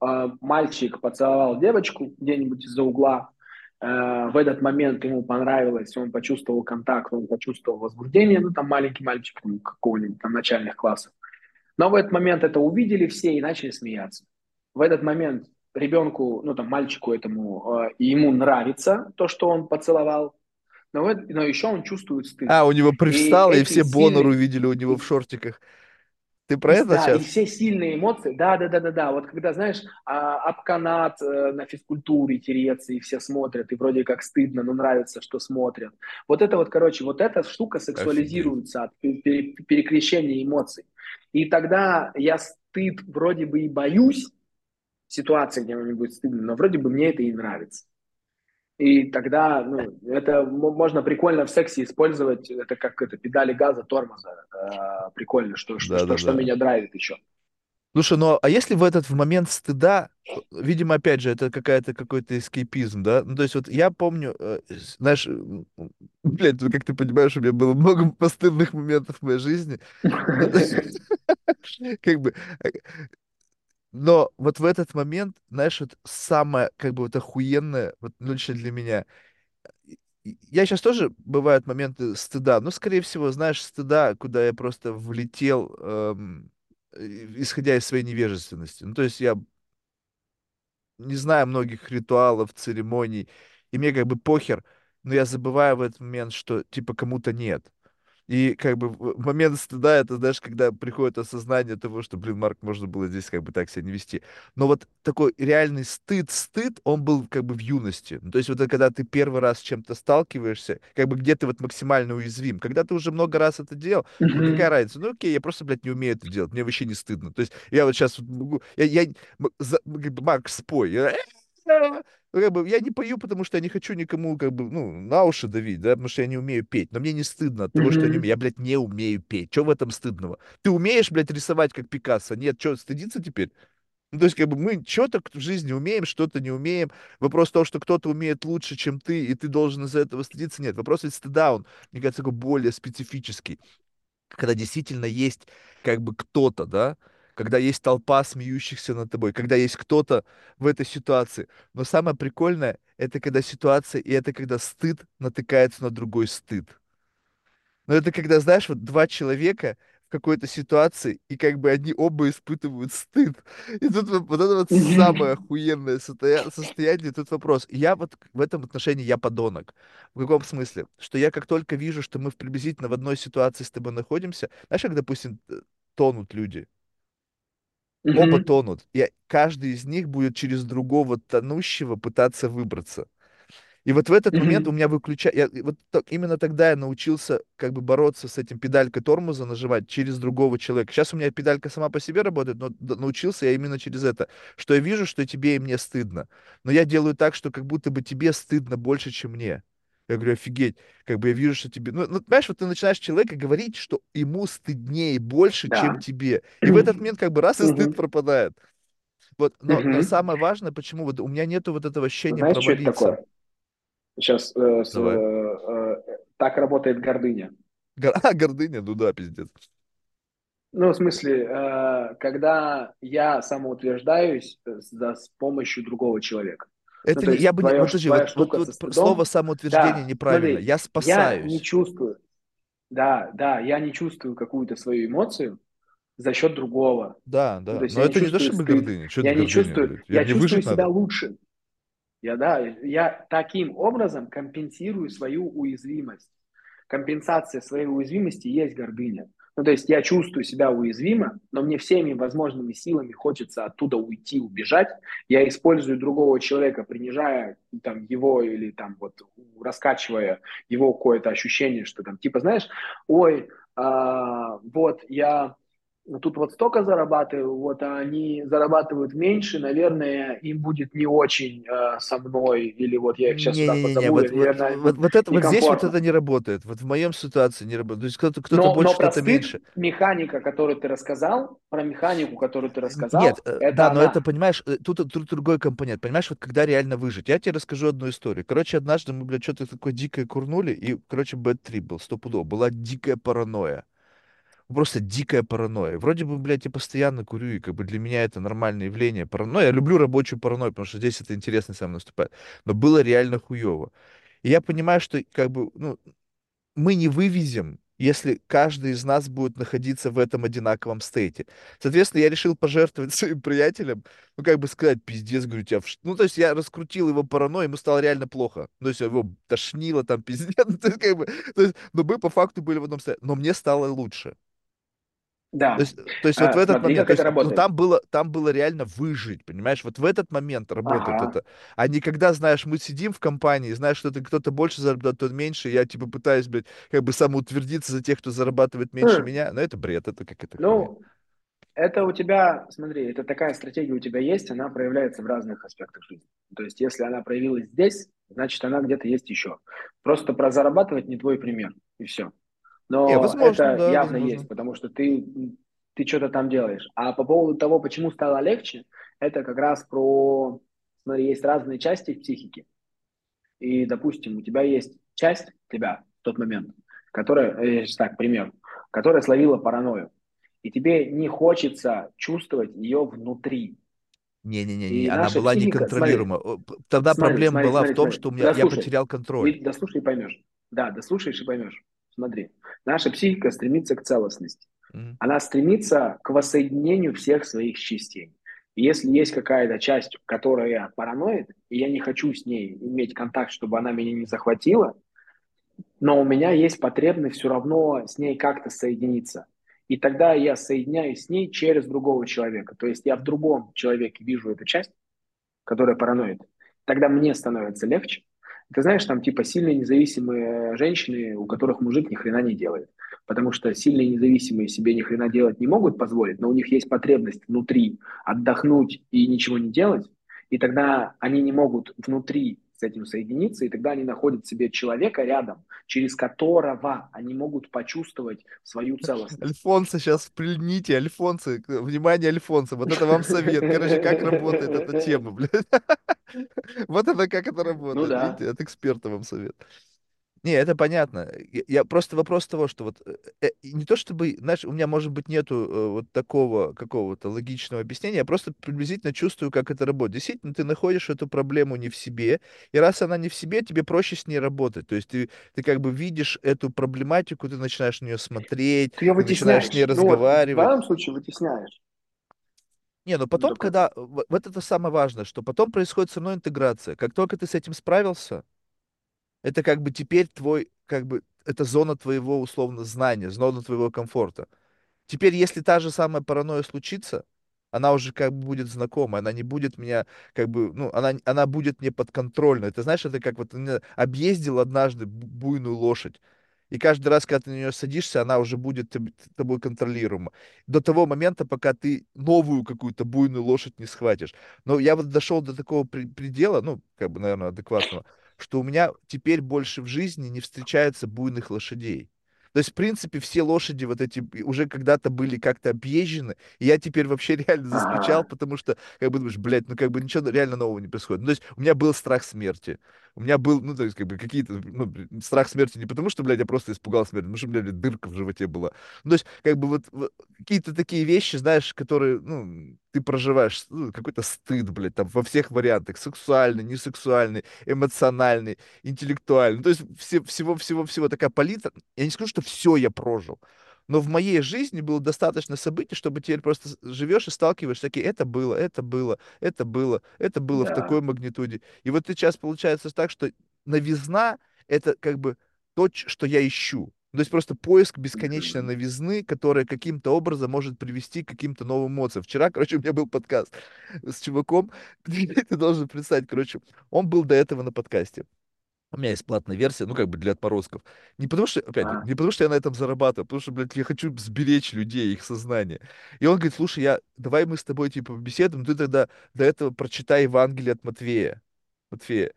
э, мальчик поцеловал девочку где-нибудь из-за угла, э, в этот момент ему понравилось, он почувствовал контакт, он почувствовал возбуждение, ну там маленький мальчик ну, какого-нибудь там начальных классов. Но в этот момент это увидели все и начали смеяться. В этот момент ребенку, ну там мальчику этому, э, ему нравится то, что он поцеловал, но, но еще он чувствует стыд. А, у него привстало, и, и все сильные... Боннер увидели у него в шортиках. Ты про это да, сейчас? и все сильные эмоции, да, да, да, да, да. Вот когда, знаешь, а, об канат э, на физкультуре тереться, и все смотрят, и вроде как стыдно, но нравится, что смотрят. Вот это вот, короче, вот эта штука сексуализируется Офигеть. от пере, перекрещения эмоций. И тогда я стыд вроде бы и боюсь, ситуации, где мне будет стыдно, но вроде бы мне это и нравится. И тогда ну, это можно прикольно в сексе использовать, это как это педали газа, тормоза. Э, прикольно, что, что, да, что, да, что да. меня драйвит еще. Слушай, ну а если в этот в момент стыда, видимо, опять же, это какая-то какой-то эскейпизм, да? Ну, то есть вот я помню, э, знаешь, блядь, ну, как ты понимаешь, у меня было много постыдных моментов в моей жизни. Как бы э, но вот в этот момент, знаешь, вот самое, как бы, вот охуенное, вот ну, лично для меня, я сейчас тоже бывают моменты стыда, но, скорее всего, знаешь, стыда, куда я просто влетел, эм, исходя из своей невежественности. Ну, то есть я не знаю многих ритуалов, церемоний, и мне как бы похер, но я забываю в этот момент, что, типа, кому-то нет. И как бы момент стыда, это, знаешь, когда приходит осознание того, что, блин, Марк, можно было здесь как бы так себя не вести. Но вот такой реальный стыд, стыд, он был как бы в юности. Ну, то есть вот это, когда ты первый раз с чем-то сталкиваешься, как бы где ты вот максимально уязвим. Когда ты уже много раз это делал, mm-hmm. ну какая разница? Ну окей, я просто, блядь, не умею это делать, мне вообще не стыдно. То есть я вот сейчас могу, я, я, Марк, спой, я, ну, как бы, я не пою, потому что я не хочу никому, как бы, ну, на уши давить, да, потому что я не умею петь. Но мне не стыдно от того, mm-hmm. что я не умею. Я, блядь, не умею петь. Что в этом стыдного? Ты умеешь, блядь, рисовать, как Пикассо? Нет, что, стыдиться теперь? Ну, то есть, как бы, мы что-то в жизни умеем, что-то не умеем. Вопрос том, что кто-то умеет лучше, чем ты, и ты должен из-за этого стыдиться. Нет, вопрос ведь стыда, он, мне кажется, такой более специфический. Когда действительно есть, как бы, кто-то, да, когда есть толпа смеющихся над тобой, когда есть кто-то в этой ситуации. Но самое прикольное, это когда ситуация, и это когда стыд натыкается на другой стыд. Но это когда, знаешь, вот два человека в какой-то ситуации, и как бы они оба испытывают стыд. И тут вот, вот это вот самое охуенное состояние, тут вопрос. Я вот в этом отношении я подонок. В каком смысле? Что я как только вижу, что мы приблизительно в одной ситуации с тобой находимся, знаешь, как, допустим, тонут люди, Оба Мгм. тонут, и каждый из них будет через другого тонущего пытаться выбраться. И вот в этот момент у меня выключа вот так именно тогда я научился как бы бороться с этим педалькой тормоза нажимать через другого человека. Сейчас у меня педалька сама по себе работает, но научился я именно через это, что я вижу, что тебе и мне стыдно, но я делаю так, что как будто бы тебе стыдно больше, чем мне. Я говорю, офигеть, как бы я вижу, что тебе... Ну, ну понимаешь, вот ты начинаешь человека говорить, что ему стыднее больше, чем Да. тебе. И в этот момент как бы раз и стыд пропадает. Вот, но, но самое важное, почему вот у меня нету вот этого ощущения Знаешь, что это провалиться. такое? Сейчас э, с, э, э, так работает гордыня. Гор- А, гордыня, ну да, пиздец. Ну, в смысле, э, когда я самоутверждаюсь э, да, с помощью другого человека. Ну, Это то не, я бы не, твоя, вот подожди, твоя вот, вот пр- слово самоутверждение да, неправильно. смотри, Я я не спасаюсь. чувствую, да, да, я не чувствую какую-то свою эмоцию за счет другого. Да, Ну, да. то есть Но не это не то, чувствую чтобы стыд, гордыня. Что я не гордыня, чувствую, блядь? Я я мне чувствую себя надо. лучше. Я, да, я таким образом компенсирую свою уязвимость. Компенсация своей уязвимости есть гордыня. Ну, то есть я чувствую себя уязвимо, но мне всеми возможными силами хочется оттуда уйти, убежать. Я использую другого человека, принижая там, его или там вот раскачивая его какое-то ощущение, что там типа, знаешь, ой, а, вот я тут вот столько зарабатываю, вот а они зарабатывают меньше, наверное, им будет не очень э, со мной, или вот я их сейчас Не-не-не, позову, вот, или, вот, наверное, вот, будет вот, это, вот здесь вот это не работает. Вот в моем ситуации не работает. То есть кто-то кто Но, больше, но кто-то меньше. механика, которую ты рассказал, про механику, которую ты Нет, рассказал, э, это да, но это, она. понимаешь, э, тут, тут другой компонент. Понимаешь, вот когда реально выжить. Я тебе расскажу одну историю. Короче, однажды мы, блядь, что-то такое дикое курнули, и, короче, бэт-трип был, стопудово. Была дикая паранойя. Просто дикая паранойя. Вроде бы, блядь, я постоянно курю, и как бы для меня это нормальное явление. Паранойя. Я люблю рабочую паранойю, потому что здесь это интересно мной наступает. Но было реально хуево. И я понимаю, что как бы, ну, мы не вывезем, если каждый из нас будет находиться в этом одинаковом стейте. Соответственно, я решил пожертвовать своим приятелям, ну, как бы сказать, пиздец, говорю, тебя... В... Ну, то есть я раскрутил его паранойю, ему стало реально плохо. Ну, то есть его тошнило там, пиздец. Ну, то есть, как бы, то есть, но мы по факту были в одном стейте. Но мне стало лучше. То Да. есть, то есть вот в А, этот смотри, момент, то это есть, ну там было, там было реально выжить, понимаешь? Вот в этот момент работает Ага. это. А не когда, знаешь, мы сидим в компании, знаешь, что ты кто-то больше зарабатывает, тот меньше, я типа пытаюсь, блядь, как бы самоутвердиться за тех, кто зарабатывает меньше Хм. меня. Но это бред, это как это хуйня. Ну, это у тебя, смотри, это такая стратегия у тебя есть, она проявляется в разных аспектах жизни. То есть, если она проявилась здесь, значит, она где-то есть еще. Просто про зарабатывать не твой пример, и все. Не, Но возможно, это да, явно есть, возможно. потому что ты, ты что-то там делаешь. А по поводу того, почему стало легче, это как раз про, смотри, есть разные части в психике. И, допустим, у тебя есть часть тебя в тот момент, которая, э, так, пример, которая словила паранойю. И тебе не хочется чувствовать ее внутри. Не-не-не, она была психика, смотри, неконтролируема. П- Тогда смотри, проблема смотри, была в смотри, том, смотри, что у меня, я потерял контроль. Ведь дослушай и поймешь. Да, дослушаешь и поймешь. Смотри, наша психика стремится к целостности. Мгм. Она стремится к воссоединению всех своих частей. И если есть какая-то часть, которая параноид, и я не хочу с ней иметь контакт, чтобы она меня не захватила, но у меня есть потребность все равно с ней как-то соединиться. И тогда я соединяюсь с ней через другого человека. То есть я в другом человеке вижу эту часть, которая параноид. Тогда мне становится легче. Ты знаешь, там типа сильные независимые женщины, у которых мужик ни хрена не делает. Потому что сильные независимые себе ни хрена делать не могут позволить, но у них есть потребность внутри отдохнуть и ничего не делать. И тогда они не могут внутри с этим соединиться, и тогда они находят себе человека рядом, через которого они могут почувствовать свою целостность. Альфонсо, сейчас прильните, Альфонсо, внимание, Альфонсо, вот это вам совет. Короче, как работает эта тема, блядь. Вот это как это Ну работает, да, видите, от эксперта вам совет. Не, это понятно. Я, я- просто вопрос того, что вот э, э, не то чтобы, знаешь, у меня, может быть, нету э, вот такого какого-то логичного объяснения, я просто приблизительно чувствую, как это работает. Действительно, ты находишь эту проблему не в себе, и раз она не в себе, тебе проще с ней работать. То есть ты, ты как бы видишь эту проблематику, ты начинаешь на нее смотреть, ты начинаешь с ней. Ну вот в разговаривать. твоем случае вытесняешь. Не, Ну потом, такой. когда, в- вот это самое важное, что потом происходит со мной интеграция. Как только ты с этим справился, это как бы теперь твой, как бы, это зона твоего условно знания, зона твоего комфорта. Теперь, если та же самая паранойя случится, она уже как бы будет знакома, она не будет меня, как бы, ну, она, она будет мне подконтрольна. Это знаешь, это как вот объездил однажды бу- буйную лошадь. И каждый раз, когда ты на нее садишься, она уже будет тобой контролируема. До того момента, пока ты новую какую-то буйную лошадь не схватишь. Но я вот дошел до такого предела, ну, как бы, наверное, адекватного, что у меня теперь больше в жизни не встречается буйных лошадей. То есть, в принципе, все лошади вот эти уже когда-то были как-то объезжены, и я теперь вообще реально заскучал, Ага. потому что, как бы, думаешь, блядь, ну, как бы ничего реально нового не происходит. Ну, то есть, у меня был страх смерти. У меня был, ну, то есть, как бы, какие-то, ну, страх смерти не потому, что, блядь, я просто испугался смерти, потому что блядь, дырка в животе была. Ну, то есть, как бы, вот, вот какие-то такие вещи, знаешь, которые, ну, ты проживаешь, ну, какой-то стыд, блядь, там, во всех вариантах, сексуальный, несексуальный, эмоциональный, интеллектуальный. Ну, то есть все, всего-всего-всего такая палитра. Я не скажу, что все я прожил, но в моей жизни было достаточно событий, чтобы теперь просто живешь и сталкиваешься, такие, это было, это было, это было, это было в такой Да. магнитуде. И вот сейчас получается так, что новизна— это как бы то, что я ищу. То есть просто поиск бесконечной новизны, которая каким-то образом может привести к каким-то новым эмоциям. Вчера, короче, у меня был подкаст с чуваком, ты должен представить, короче, он был до этого на подкасте. У меня есть платная версия, ну, как бы для отморозков. Не потому что, опять, Ага. не потому что я на этом зарабатываю, а потому что, блядь, я хочу сберечь людей, их сознание. И он говорит, слушай, я, давай мы с тобой, типа, побеседуем, ты тогда до этого прочитай Евангелие от Матвея. Матфея.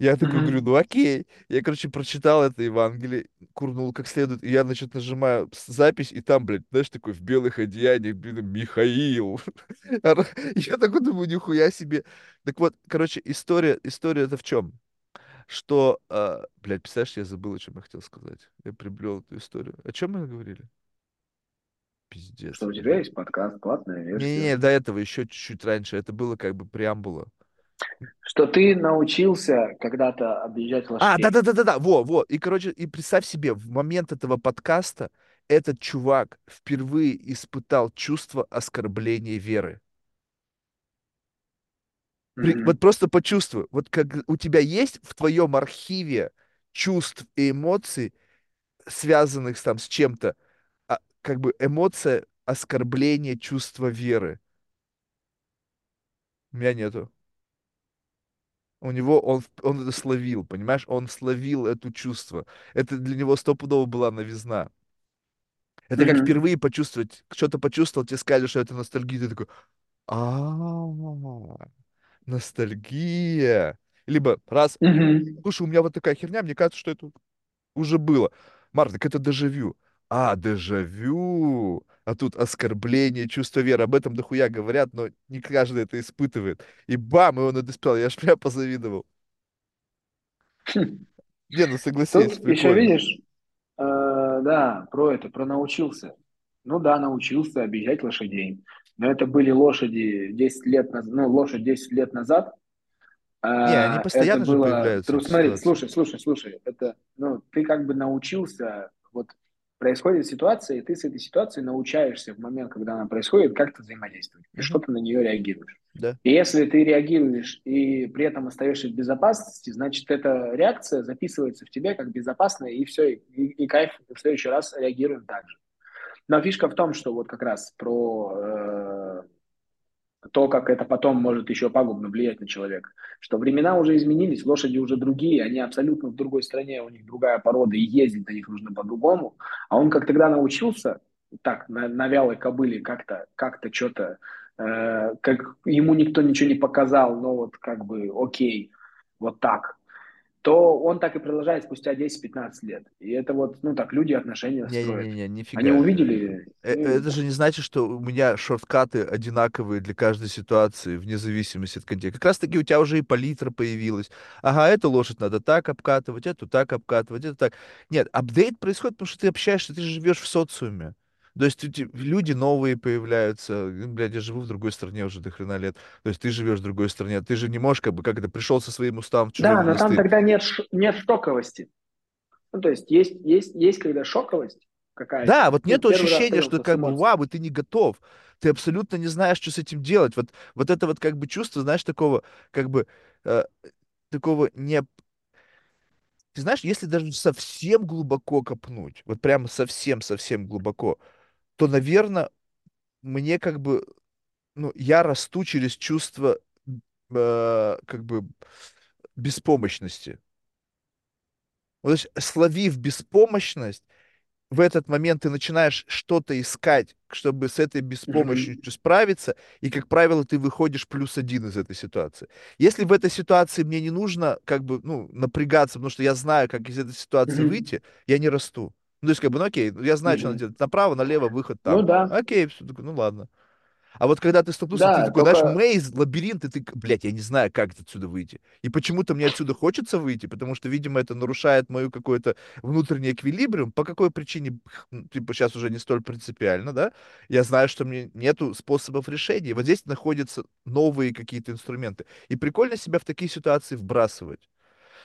Я такой говорю, ну окей. Я, короче, прочитал это Евангелие, курнул как следует, и я, значит, нажимаю запись, и там, блядь, знаешь, такой в белых одеяниях, блин, Михаил. Я такой думаю, нихуя себе. Так вот, короче, история, история это в чем? Что, а, блядь, представляешь, я забыл, о чем я хотел сказать. Я приплел эту историю. О чем мы говорили? Пиздец. Что у тебя есть подкаст, платная версия. до этого еще чуть-чуть раньше. Это было как бы преамбула. Что ты научился когда-то объезжать А, лошадей. да-да-да-да-да, во, во. И, короче, и представь себе, в момент этого подкаста этот чувак впервые испытал чувство оскорбления веры. При- вот Мгм. просто почувствуй, вот как у тебя есть в твоем архиве чувств и эмоций, связанных там с чем-то, а, как бы эмоция оскорбления чувства веры. У меня нету. У него он, он это словил, понимаешь? Он словил это чувство. Это для него стопудово была новизна. Это как Мгм. впервые почувствовать, что-то почувствовал, тебе сказали, что это ностальгия, ты такой, а ностальгия. Либо раз, Мгм. слушай, у меня вот такая херня, мне кажется, что это уже было. Марк, так это дежавю. А, дежавю. А тут оскорбление, чувство веры. Об этом дохуя говорят, но не каждый это испытывает. И бам, и он это спел. Я ж прям позавидовал. Не, ну согласись, Тут еще видишь, э, да, про это, про научился. Ну да, научился объезжать лошадей. Но это были лошади 10 лет назад, ну, лошадь 10 лет назад. Не, они А, это постоянно же было, появляются, тру- смотри, слушай, слушай, слушай, это, ну, ты как бы научился, вот происходит ситуация, и ты с этой ситуацией научаешься в момент, когда она происходит, как-то взаимодействовать, и Мгм. что ты на нее реагируешь. Да. И если ты реагируешь и при этом остаешься в безопасности, значит, эта реакция записывается в тебе как безопасная, и все, и, и кайф, в следующий раз реагируем так же. Но фишка в том, что вот как раз про э, то, как это потом может еще пагубно влиять на человека. Что времена уже изменились, лошади уже другие, они абсолютно в другой стране, у них другая порода, и ездить на них нужно по-другому. А он как тогда научился, так, на, на вялой кобыле как-то, как-то что-то, э, как ему никто ничего не показал, но вот как бы окей, вот так, то он так и продолжает спустя 10-15 лет. И это вот, ну так, люди отношения строят. Не-не-не, нифига. Они увидели, Э, ну, Это же не значит, что у меня шорткаты одинаковые для каждой ситуации, вне зависимости от контекста. Как раз таки у тебя уже и палитра появилась. Ага, эту лошадь надо так обкатывать, эту так обкатывать, это так. Нет, апдейт происходит, потому что ты общаешься, ты живешь в социуме. То есть люди новые появляются. Блядь, я живу в другой стране уже до хрена лет. То есть ты живешь в другой стране. Ты же не можешь, как бы, как это, пришел со своим уставом Да, но там монастырь. тогда нет, нет шоковости. Ну, то есть, есть, есть, есть когда шоковость какая-то. Да, вот раз ощущения, что как бы, вау, ты не готов. Ты абсолютно не знаешь, что с этим делать. Вот, вот это вот как бы чувство, знаешь, такого, как бы, э, такого не... Ты знаешь, если даже совсем глубоко копнуть, вот прямо совсем-совсем глубоко, то, наверное, мне как бы, ну, я расту через чувство, э, как бы, беспомощности. Вот, то есть, словив беспомощность, в этот момент ты начинаешь что-то искать, чтобы с этой беспомощностью справиться, и, как правило, ты выходишь плюс один из этой ситуации. Если в этой ситуации мне не нужно как бы, ну, напрягаться, потому что я знаю, как из этой ситуации выйти, я не расту. Ну, то есть, как бы, ну, окей, я знаю, что надо делать. Направо, налево, выход Ну там. да, Окей, такой, ну, ладно. А вот когда ты столкнулся, ты да, такой, знаешь, только... мейз, лабиринт, и ты, блядь, я не знаю, как отсюда выйти. И почему-то мне отсюда хочется выйти, потому что, видимо, это нарушает мою какой-то внутренний эквилибриум. По какой причине, ну, типа, сейчас уже не столь принципиально, да? Я знаю, что мне нету способов решения. Вот здесь находятся новые какие-то инструменты. И прикольно себя в такие ситуации вбрасывать.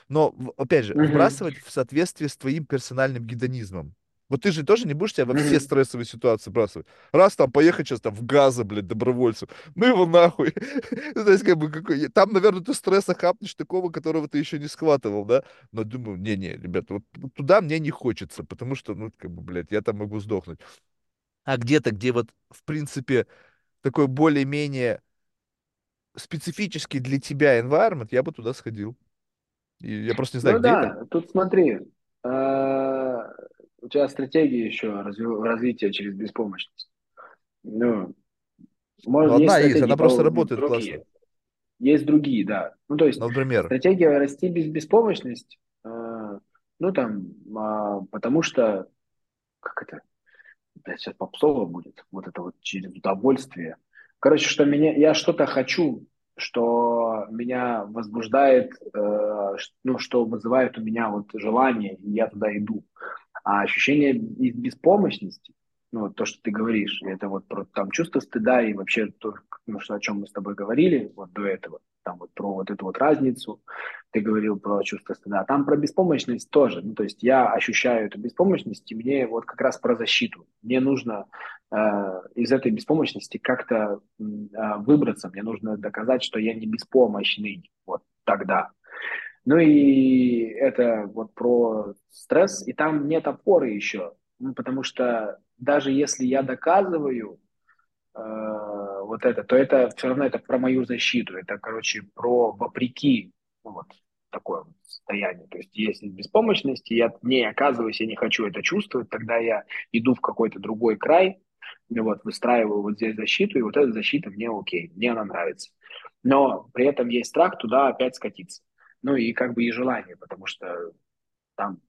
Но, опять же, Мгм. вбрасывать в соответствии с твоим персональным гедонизмом. Вот ты же тоже не будешь себя во все стрессовые ситуации бросать. Раз там поехать сейчас там в газы, блядь, добровольцем. Ну его нахуй. Ну, То есть, как бы, какой... Там, наверное, ты стресса хапнешь такого, которого ты еще не схватывал, да? Но думаю, не-не, ребята, вот вот туда мне не хочется, потому что, ну, как бы, блядь, я там могу сдохнуть. А где-то, где вот, в принципе, такой более-менее специфический для тебя environment, я бы туда сходил. И я просто не знаю, Ну где это. да, тут смотри, э, у тебя стратегия еще разви- развития через беспомощность. Ну, Ну, может, есть одна стратегии она просто ну, работает классно. другие. Есть другие, да. Ну, то есть Ну, Например, стратегия расти без беспомощность, э, ну, там, а, потому что, как это, блядь, сейчас попсово будет, вот это вот через удовольствие. Короче, что меня, я что-то хочу, что меня возбуждает, э, ну, что вызывает у меня вот желание, и я туда иду. А ощущение беспомощности, ну, то, что ты говоришь, это вот про там чувство стыда и вообще то, ну, что, о чем мы с тобой говорили вот до этого, там вот про вот эту вот разницу, ты говорил про чувство стыда, там про беспомощность тоже, ну, то есть я ощущаю эту беспомощность, и мне вот как раз про защиту, мне нужно э, из этой беспомощности как-то э, выбраться, мне нужно доказать, что я не беспомощный, вот тогда, ну и это вот про стресс, и там нет опоры еще, ну, потому что даже если я доказываю э, вот это, то это все равно это про мою защиту, это, короче, про вопреки, ну, вот такое вот состояние. То есть если беспомощность, я не оказываюсь, я не хочу это чувствовать, тогда я иду в какой-то другой край, вот, выстраиваю вот здесь защиту, и вот эта защита мне окей, мне она нравится. Но при этом есть страх туда опять скатиться. Ну и как бы и желание, потому что там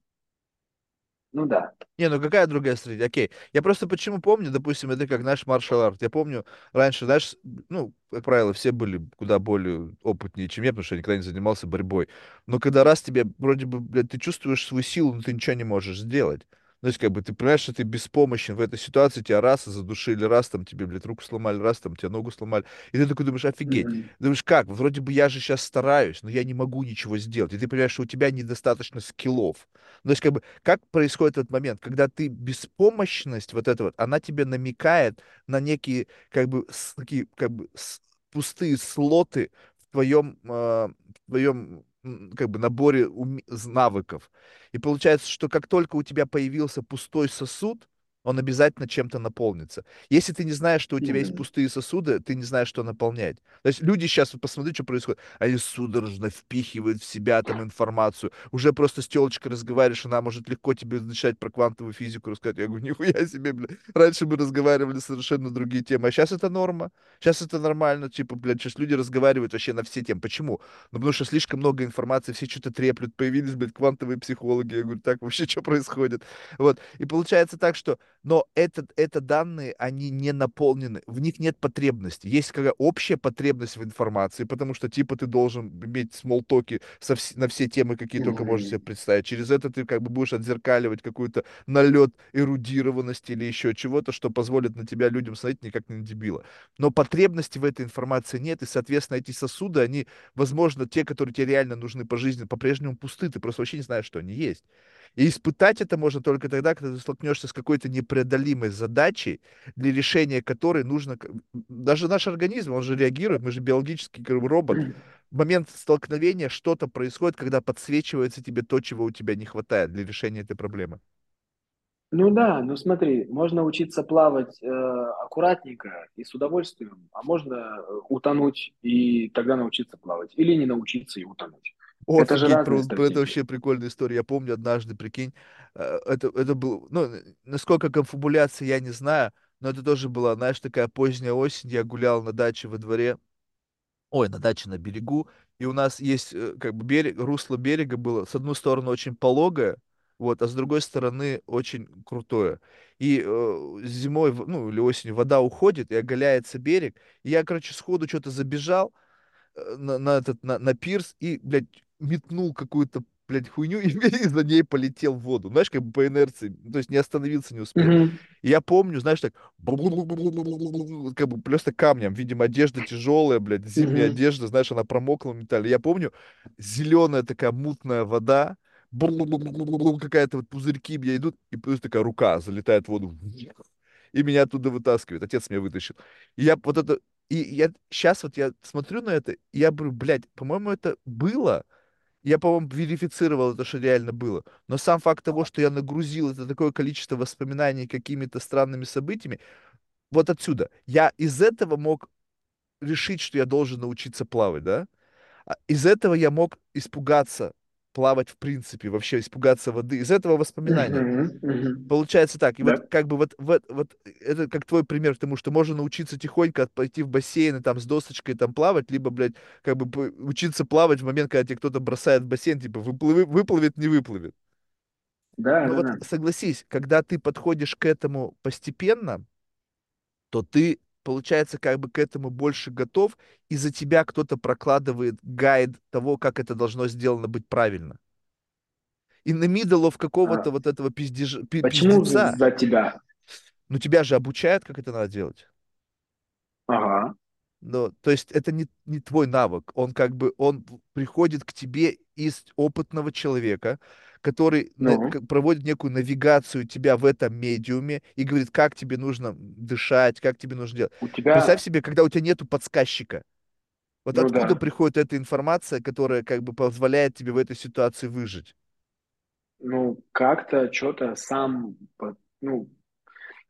ну да. Не, ну какая другая стратегия? Окей. Я просто почему помню, допустим, это как наш маршал арт. Я помню, раньше, знаешь, ну, как правило, все были куда более опытнее, чем я, потому что я никогда не занимался борьбой. Но когда раз тебе, вроде бы, блядь, ты чувствуешь свою силу, но ты ничего не можешь сделать. Ну, то есть, как бы, ты понимаешь, что ты беспомощен в этой ситуации, тебя раз задушили, раз там тебе, блядь, руку сломали, раз там тебе ногу сломали. И ты такой думаешь, офигеть. Mm-hmm. Думаешь, как? Вроде бы я же сейчас стараюсь, но я не могу ничего сделать. И ты понимаешь, что у тебя недостаточно скиллов. Ну, то есть, как бы, как происходит этот момент, когда ты беспомощность вот эта вот, она тебе намекает на некие, как бы, такие, как бы, пустые слоты в твоем, э, в твоем как бы наборе навыков. И получается, что как только у тебя появился пустой сосуд, он обязательно чем-то наполнится. Если ты не знаешь, что у тебя есть пустые сосуды, ты не знаешь, что наполнять. То есть люди сейчас, вот посмотри, что происходит. Они судорожно впихивают в себя там информацию. Уже просто с телочкой разговариваешь, она может легко тебе начать про квантовую физику рассказать. Я говорю, нихуя себе, бля. Раньше мы разговаривали совершенно другие темы, а сейчас это норма. Сейчас это нормально. Типа, блядь, сейчас люди разговаривают вообще на все темы. Почему? Ну, потому что слишком много информации, все что-то треплют, появились, блядь, квантовые психологи. Я говорю, так вообще что происходит? Вот. И получается так, что но этот, это данные, они не наполнены, в них нет потребности. Есть какая общая потребность в информации, потому что типа ты должен иметь смолтоки со вс- на все темы, какие только можешь себе представить. Через это ты как бы будешь отзеркаливать какой-то налет эрудированности или еще чего-то, что позволит на тебя людям смотреть не как на дебила. Но потребности в этой информации нет, и, соответственно, эти сосуды, они, возможно, те, которые тебе реально нужны по жизни, по-прежнему пусты, ты просто вообще не знаешь, что они есть. И испытать это можно только тогда, когда ты столкнешься с какой-то непреодолимой задачей, для решения которой нужно... Даже наш организм, он же реагирует, мы же биологический робот. В момент столкновения что-то происходит, когда подсвечивается тебе то, чего у тебя не хватает для решения этой проблемы. Ну да, ну смотри, можно учиться плавать э, аккуратненько и с удовольствием, а можно э, утонуть и тогда научиться плавать. Или не научиться и утонуть. О, это же про, про это вообще прикольная история. Я помню однажды, прикинь, э, это, это был, ну, насколько конфабуляция, я не знаю, но это тоже была, знаешь, такая поздняя осень, я гулял на даче во дворе, ой, на даче на берегу, и у нас есть, э, как бы, берег, русло берега было, с одной стороны, очень пологое, вот, а с другой стороны, очень крутое. И э, зимой, ну, или осенью вода уходит, и оголяется берег, и я, короче, сходу что-то забежал, э, на, на этот на, на пирс и, блядь, метнул какую-то, блядь, хуйню и, и за ней полетел в воду. Знаешь, как бы по инерции. То есть не остановился, не успел. Mm-hmm. И я помню, знаешь, так как бы просто камнем. Видимо, одежда тяжелая, блядь, зимняя mm-hmm. одежда, знаешь, она промокла в металле. Я помню, зеленая такая мутная вода, какая-то вот пузырьки мне идут, и просто такая рука залетает в воду. И меня оттуда вытаскивает. Отец меня вытащил. И я вот это... И я сейчас вот я смотрю на это, и я говорю, блядь, по-моему, это было, я, по-моему, верифицировал это, что реально было. Но сам факт того, что я нагрузил это такое количество воспоминаний какими-то странными событиями, вот отсюда. Я из этого мог решить, что я должен научиться плавать, да? А из этого я мог испугаться плавать в принципе, вообще испугаться воды. Из этого воспоминания. Uh-huh, uh-huh. Получается так. И да. вот как бы вот, вот, вот это как твой пример к тому, что можно научиться тихонько пойти в бассейн и там с досочкой там плавать, либо, блядь, как бы учиться плавать в момент, когда тебе кто-то бросает в бассейн, типа выплыв, выплывет, не выплывет. Да, Но да, вот да. согласись, когда ты подходишь к этому постепенно, то ты получается, как бы к этому больше готов, и за тебя кто-то прокладывает гайд того, как это должно сделано быть правильно. И на мидолов какого-то а, вот этого пиздеж... Почему пиздеца... за тебя? Но тебя же обучают, как это надо делать. Ага. Но, то есть это не, не твой навык. Он как бы, он приходит к тебе из опытного человека, который на- Ну, к- проводит некую навигацию тебя в этом медиуме и говорит, как тебе нужно дышать, как тебе нужно делать. у Представь тебя, себе, когда у тебя нету подсказчика. Вот ну откуда да, приходит эта информация, которая как бы позволяет тебе в этой ситуации выжить? ну как-то что-то сам, ну,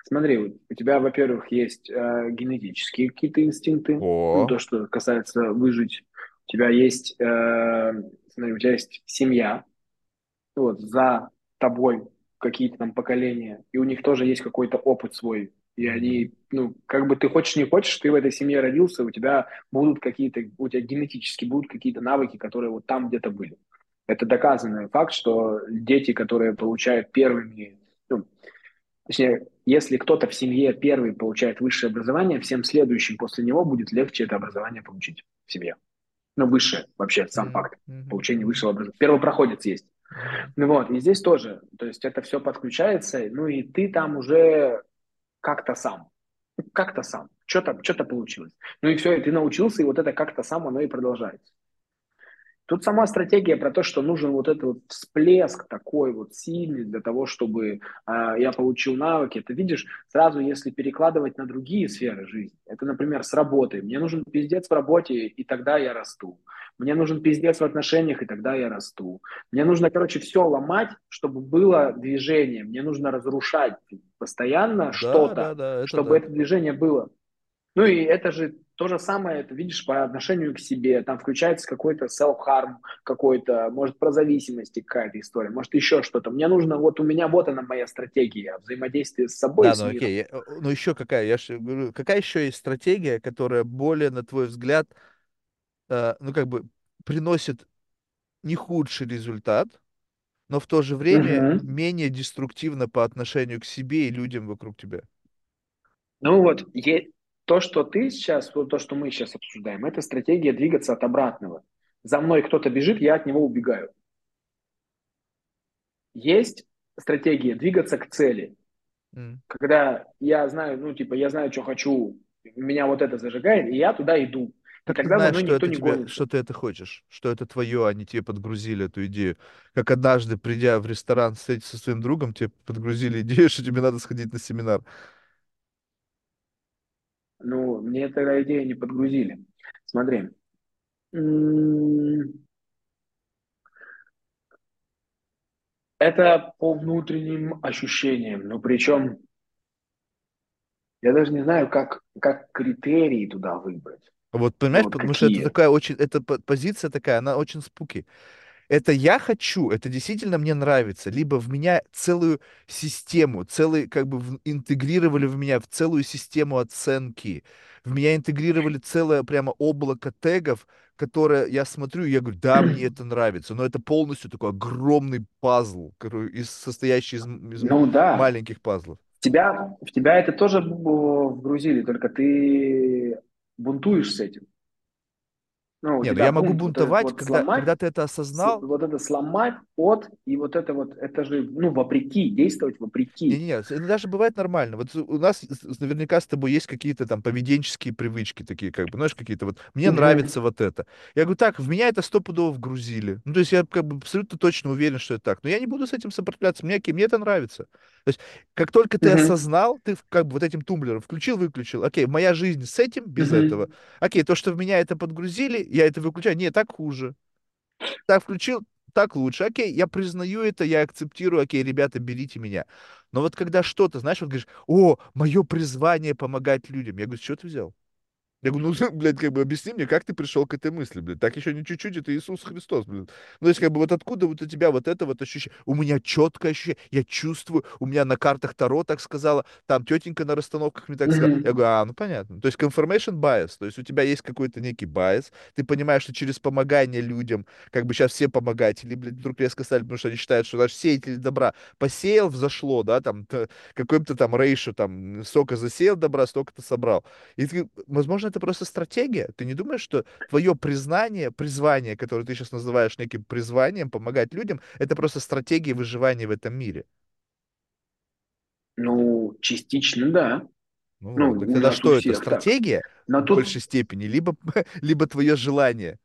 смотри, вот у тебя, во-первых, есть э, генетические какие-то инстинкты, ну, О, то, что касается выжить. У тебя есть, э, смотри, у тебя есть семья, вот, за тобой какие-то там поколения, и у них тоже есть какой-то опыт свой, и они, ну, как бы ты хочешь, не хочешь, ты в этой семье родился, у тебя будут какие-то, у тебя генетически будут какие-то навыки, которые вот там где-то были. Это доказанный факт, что дети, которые получают первыми, ну, точнее, если кто-то в семье первый получает высшее образование, всем следующим после него будет легче это образование получить в семье. Ну, высшее вообще, сам факт получения высшего образования. Первопроходец есть. Ну вот, и здесь тоже, то есть это все подключается, ну и ты там уже как-то сам, Ну, как-то сам, что-то что получилось. Ну и все, и ты научился, и вот это как-то сам оно и продолжается. Тут сама стратегия про то, что нужен вот этот вот всплеск такой вот сильный для того, чтобы э, я получил навыки. Ты видишь, сразу если перекладывать на другие сферы жизни, это, например, с работы. Мне нужен пиздец в работе, и тогда я расту. Мне нужен пиздец в отношениях, и тогда я расту. Мне нужно, короче, все ломать, чтобы было движение. Мне нужно разрушать постоянно Да, да, что-то, да, это чтобы да. это движение было. Ну и это же то же самое, ты видишь, по отношению к себе. Там включается какой-то self-harm, какой-то, может, про зависимости какая-то история, может, еще что-то. Мне нужно, вот у меня вот она моя стратегия взаимодействия с собой Да, с ну миром. окей. э, Ну еще какая? Я же говорю, какая еще есть стратегия, которая более, на твой взгляд, ну как бы приносит не худший результат, но в то же время Мгм. менее деструктивно по отношению к себе и людям вокруг тебя? Ну вот, е- то, что ты сейчас, то, что мы сейчас обсуждаем, это стратегия двигаться от обратного. За мной кто-то бежит, я от него убегаю. Есть стратегия двигаться к цели. М. когда я знаю, ну, типа, я знаю, что хочу, меня вот это зажигает, и я туда иду. Как ты тогда за знаешь, что это не гонится. что ты это хочешь, что это твое, не тебе подгрузили эту идею? Как однажды, придя в ресторан встретиться со своим другом, тебе подгрузили идею, что тебе надо сходить на семинар. Ну, мне эта идея не подгрузили. Смотри, м, это по внутренним ощущениям, но причем я даже не знаю, как, как критерии туда выбрать. Вот, понимаешь, вот потому что это какие. такая очень, эта по- позиция такая, она очень спуки. Это я хочу, это действительно мне нравится, либо в меня целую систему, целый, как бы в- интегрировали в меня в целую систему оценки, в меня интегрировали целое прямо облако тегов, которое я смотрю, и я говорю, да, мне это нравится, но это полностью такой огромный пазл, который из, состоящий из, из Ну да, маленьких пазлов. тебя, в тебя это тоже вгрузили, только ты бунтуешь с этим. Ну, у Не, ну я могу бунтовать, вот когда, сломать, когда ты это осознал, вот это сломать от, и вот это вот, это же, ну, вопреки, действовать вопреки. Не-не-не, это даже бывает нормально. Вот у нас наверняка с тобой есть какие-то там поведенческие привычки такие, как бы, знаешь, какие-то вот, мне Мгм. нравится вот это. Я говорю, так, в меня это стопудово вгрузили. Ну, то есть я как бы абсолютно точно уверен, что это так. Но я не буду с этим сопротивляться, мне, мне это нравится. То есть как только ты Мгм. осознал, ты как бы вот этим тумблером включил, выключил, окей, моя жизнь с этим, без этого. Мгм. Окей, то, что в меня это подгрузили, я это выключаю, не, так хуже так включил, так лучше. Окей, я признаю это, я акцептирую, окей, ребята, берите меня. Но вот когда что-то, знаешь, вот говоришь, о, мое призвание помогать людям. Я говорю, чего ты взял? Я говорю, ну, блядь, как бы объясни мне, как ты пришел к этой мысли, блядь. Так еще не чуть-чуть, это Иисус Христос, блядь. Ну, то есть, как бы, вот откуда вот у тебя вот это вот ощущение? У меня четкое ощущение, я чувствую, у меня на картах Таро так сказала, там тетенька на расстановках мне так сказала. Я говорю, а, ну, понятно. То есть, confirmation bias, то есть, у тебя есть какой-то некий bias, ты понимаешь, что через помогание людям, как бы сейчас все помогатели, блядь, вдруг резко стали, потому что они считают, что наш сеятель добра посеял, взошло, да, там, какой-то там рейшу, там, столько засеял добра, столько-то собрал. И ты, возможно, это просто стратегия. Ты не думаешь, что твое признание, призвание, которое ты сейчас называешь неким призванием, помогать людям, это просто стратегия выживания в этом мире? Ну, частично, да. Ну Ну, так тогда что это, так. стратегия Но в тут большей степени, либо, либо твое желание?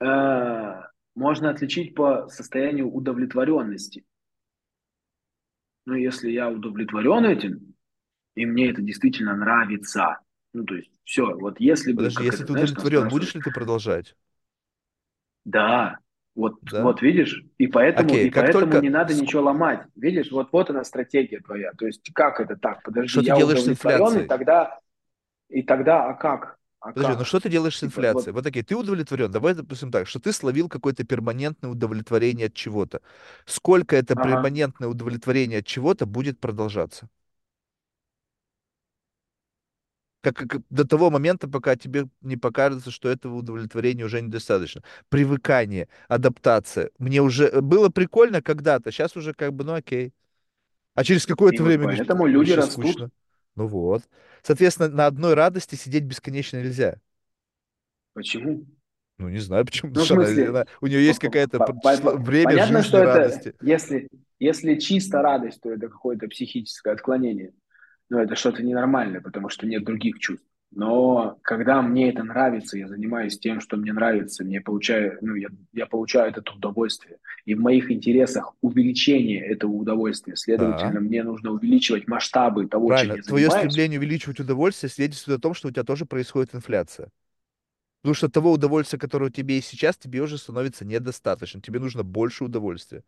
э, можно отличить по состоянию удовлетворенности. Ну, если я удовлетворен этим, и мне это действительно нравится, ну, то есть, все, вот если бы, Подожди, если это, ты знаешь, удовлетворен, спрашивают, будешь ли ты продолжать? да, вот, Да? вот видишь, и поэтому, Окей, и как поэтому только... не надо ничего ломать. Видишь, вот, вот она стратегия твоя. То есть, как это так? Подожди, Что ты я делаешь с удовлетворен, и инфляцией? тогда, и тогда, а как? А Подожди, ну как? что ты делаешь с Типа, инфляцией? вот, Вот такие, ты удовлетворен? Давай, допустим так, что ты словил какое-то перманентное удовлетворение от чего-то. Сколько это ага. перманентное удовлетворение от чего-то будет продолжаться? Как, как- до того момента, пока тебе не покажется, что этого удовлетворения уже недостаточно. Привыкание, адаптация. Мне уже э, было прикольно когда-то, сейчас уже как бы, ну окей. А через какое-то вот время говоришь, поэтому «Блин, люди растут. скучно. Ну вот. Соответственно, на одной радости сидеть бесконечно нельзя. Почему? Ну, не знаю, почему, Ну, смысле, она- у нее есть по- по- по- время понятно, жизни что это, радости. если, если чисто радость, то это какое-то психическое отклонение. Но это что-то ненормальное, потому что нет других чувств. Но когда мне это нравится, я занимаюсь тем, что мне нравится, мне получаю, ну, я, я получаю этого удовольствие. И в моих интересах увеличение этого удовольствия. Да, Следовательно, мне нужно увеличивать масштабы того, чем правильно. я Твое занимаюсь. стремление увеличивать удовольствие свидетельствует о том, что у тебя тоже происходит инфляция. Потому что того удовольствия, которое у тебя есть сейчас, тебе уже становится недостаточно. Тебе нужно больше удовольствия.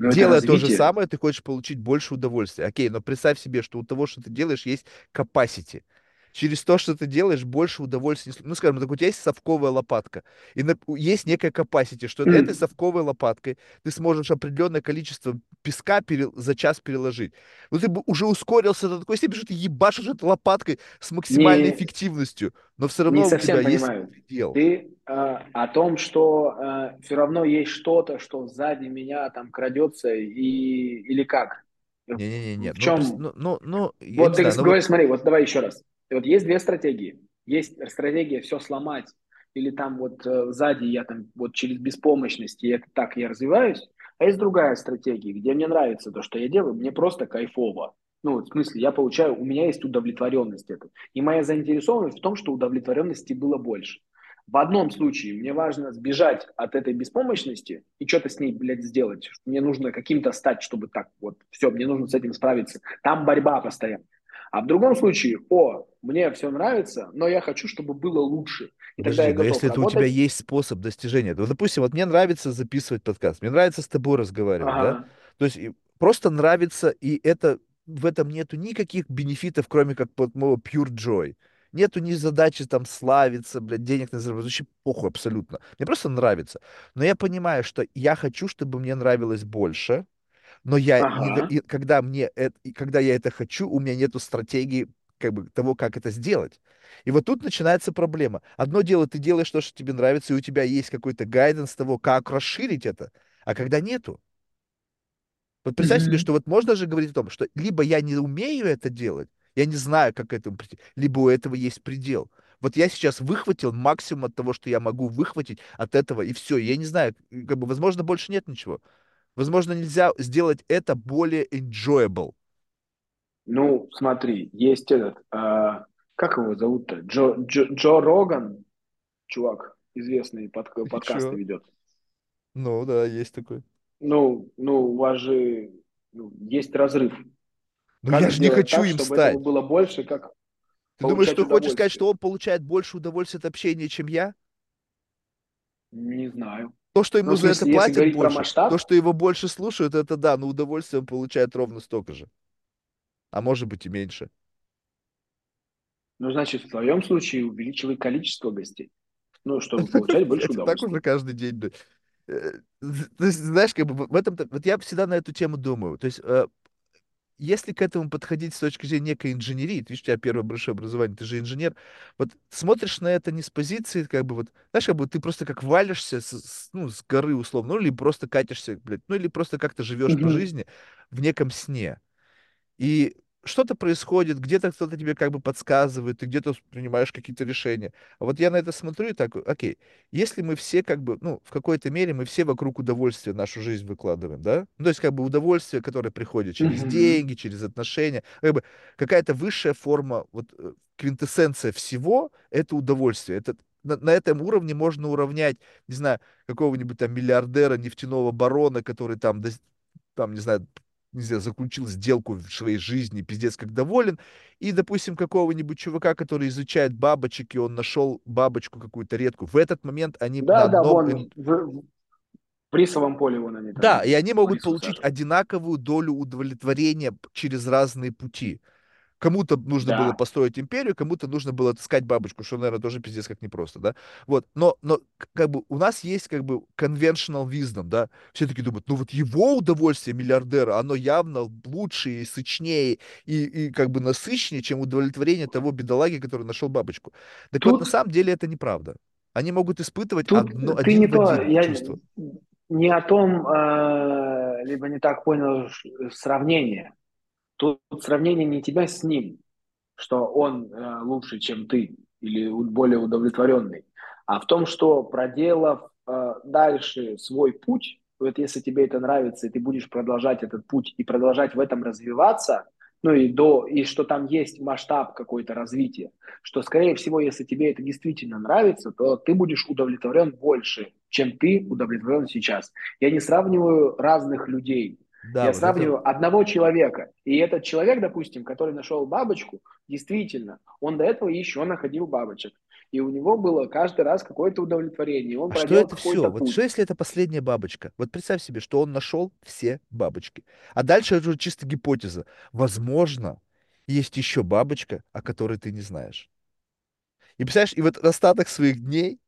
Но это Делая то же самое, ты хочешь получить больше удовольствия. Окей, но представь себе, что у того, что ты делаешь, есть capacity. Через то, что ты делаешь, больше удовольствия. не Ну, скажем так, у тебя есть совковая лопатка. И на- есть некая capacity, что этой совковой лопаткой ты сможешь определенное количество песка пере- за час переложить. Но ты бы уже ускорился до такой степени, что ты ебашишь этой лопаткой с максимальной Не, эффективностью. Но все Не равно у тебя совсем есть понимаю. предел. Ты э, о том, что э, все равно есть что-то, что сзади меня там крадется и или как? Не-не-не, В ну, чем? ну, ну, ну, я Вот не ты знаю, ну говоришь, смотри, вот давай еще раз. Вот есть две стратегии. Есть стратегия все сломать, или там вот э, сзади я там вот через беспомощность, и это так я развиваюсь. А есть другая стратегия, где мне нравится то, что я делаю, мне просто кайфово. Ну, в смысле, я получаю, у меня есть удовлетворенность это. И моя заинтересованность в том, что удовлетворенности было больше. В одном случае мне важно сбежать от этой беспомощности и что-то с ней, блядь, сделать. Мне нужно каким-то стать, чтобы так вот, все, мне нужно с этим справиться. Там борьба постоянно. А в другом случае, о, мне все нравится, но я хочу, чтобы было лучше. И тогда Подожди, я но если это у тебя есть способ достижения, то, допустим, вот мне нравится записывать подкаст, мне нравится с тобой разговаривать, да? Ага, То есть просто нравится, и это в этом нету никаких бенефитов, кроме как моего pure joy. Нету ни задачи там славиться, блядь, денег на заработать, вообще похуй абсолютно. Мне просто нравится. Но я понимаю, что я хочу, чтобы мне нравилось больше, но я не, ага. и когда мне это, когда я это хочу, у меня нету стратегии как бы того, как это сделать. И вот тут начинается проблема. Одно дело, ты делаешь то, что тебе нравится, и у тебя есть какой-то гайденс того, как расширить это, а когда нету. Вот представь себе, Мгм. что вот можно же говорить о том, что либо я не умею это делать, я не знаю, как к этому прийти, либо у этого есть предел. Вот я сейчас выхватил максимум от того, что я могу выхватить от этого, и все. Я не знаю, как бы, возможно, больше нет ничего. Возможно, нельзя сделать это более enjoyable. Ну, смотри, есть этот, а, как его зовут-то? Джо, Джо, Джо Роган, чувак, известный под, подкасты ведет. Ну да, есть такой. Ну, ну, у вас же ну, есть разрыв. Но я же не хочу так, им чтобы этого стать. было больше, как Ты думаешь, что хочешь сказать, что он получает больше удовольствия от общения, чем я? Не знаю. То, что Ну, ему в за это если платят больше, то, масштаб, что его больше слушают, это да, но удовольствие он получает ровно столько же. А может быть и меньше. ну, значит, в твоем случае увеличивай количество гостей, ну, чтобы получать больше и так уже удовольствия. каждый день. Э, То есть, знаешь, как бы в этом... Вот я всегда на эту тему думаю. То есть, э, если к этому подходить с точки зрения некой инженерии, ты видишь, у тебя первое большое образование, ты же инженер, вот смотришь на это не с позиции, как бы вот, знаешь, как бы ты просто как валишься с, с, ну, с горы условно, ну, или просто катишься, блядь, ну, или просто как-то живешь по Мгм. жизни в неком сне. И что-то происходит, где-то кто-то тебе как бы подсказывает, ты где-то принимаешь какие-то решения. А вот я на это смотрю и так, окей, если мы все как бы, ну, в какой-то мере мы все вокруг удовольствия нашу жизнь выкладываем, да? Ну, то есть как бы удовольствие, которое приходит через деньги, через отношения, как бы какая-то высшая форма, вот э, квинтэссенция всего— это удовольствие. Это на, на этом уровне можно уравнять, не знаю, какого-нибудь там миллиардера, нефтяного барона, который там, там, не знаю, не знаю, заключил сделку в своей жизни, пиздец как доволен, и, допустим, какого-нибудь чувака, который изучает бабочек, и он нашел бабочку какую-то редкую, в этот момент они на Да, да, одном... вон ин- в, в рисовом поле вон они Да, там и они могут получить высаживают. одинаковую долю удовлетворения через разные пути. Кому-то нужно было Да. построить империю, кому-то нужно было отыскать бабочку, что, наверное, тоже пиздец как непросто, да? Вот, но, но как бы у нас есть как бы conventional wisdom, да? Все таки думают, ну вот его удовольствие миллиардера, оно явно лучше и сочнее, и, и как бы насыщеннее, чем удовлетворение того бедолаги, который нашел бабочку. Так вот, на Тут, самом деле это неправда. Они могут испытывать тут одно, ты не один то, один я чувство. не о том, э, либо не так понял сравнение. Тут сравнение не тебя с ним, что он э, лучше, чем ты, или более удовлетворенный, а в том, что проделав э, дальше свой путь, вот если тебе это нравится, и ты будешь продолжать этот путь и продолжать в этом развиваться, ну и до, и что там есть масштаб какой-то развития, что, скорее всего, если тебе это действительно нравится, то ты будешь удовлетворен больше, чем ты удовлетворен сейчас. Я не сравниваю разных людей, Да, я вот это сравниваю одного человека. И этот человек, допустим, который нашел бабочку, действительно, он до этого еще находил бабочек. И у него было каждый раз какое-то удовлетворение. Он А что это все? Вот что путь. если это последняя бабочка? Вот представь себе, что он нашел все бабочки. А дальше это уже чисто гипотеза. Возможно, есть еще бабочка, о которой ты не знаешь. И представляешь, и вот остаток своих дней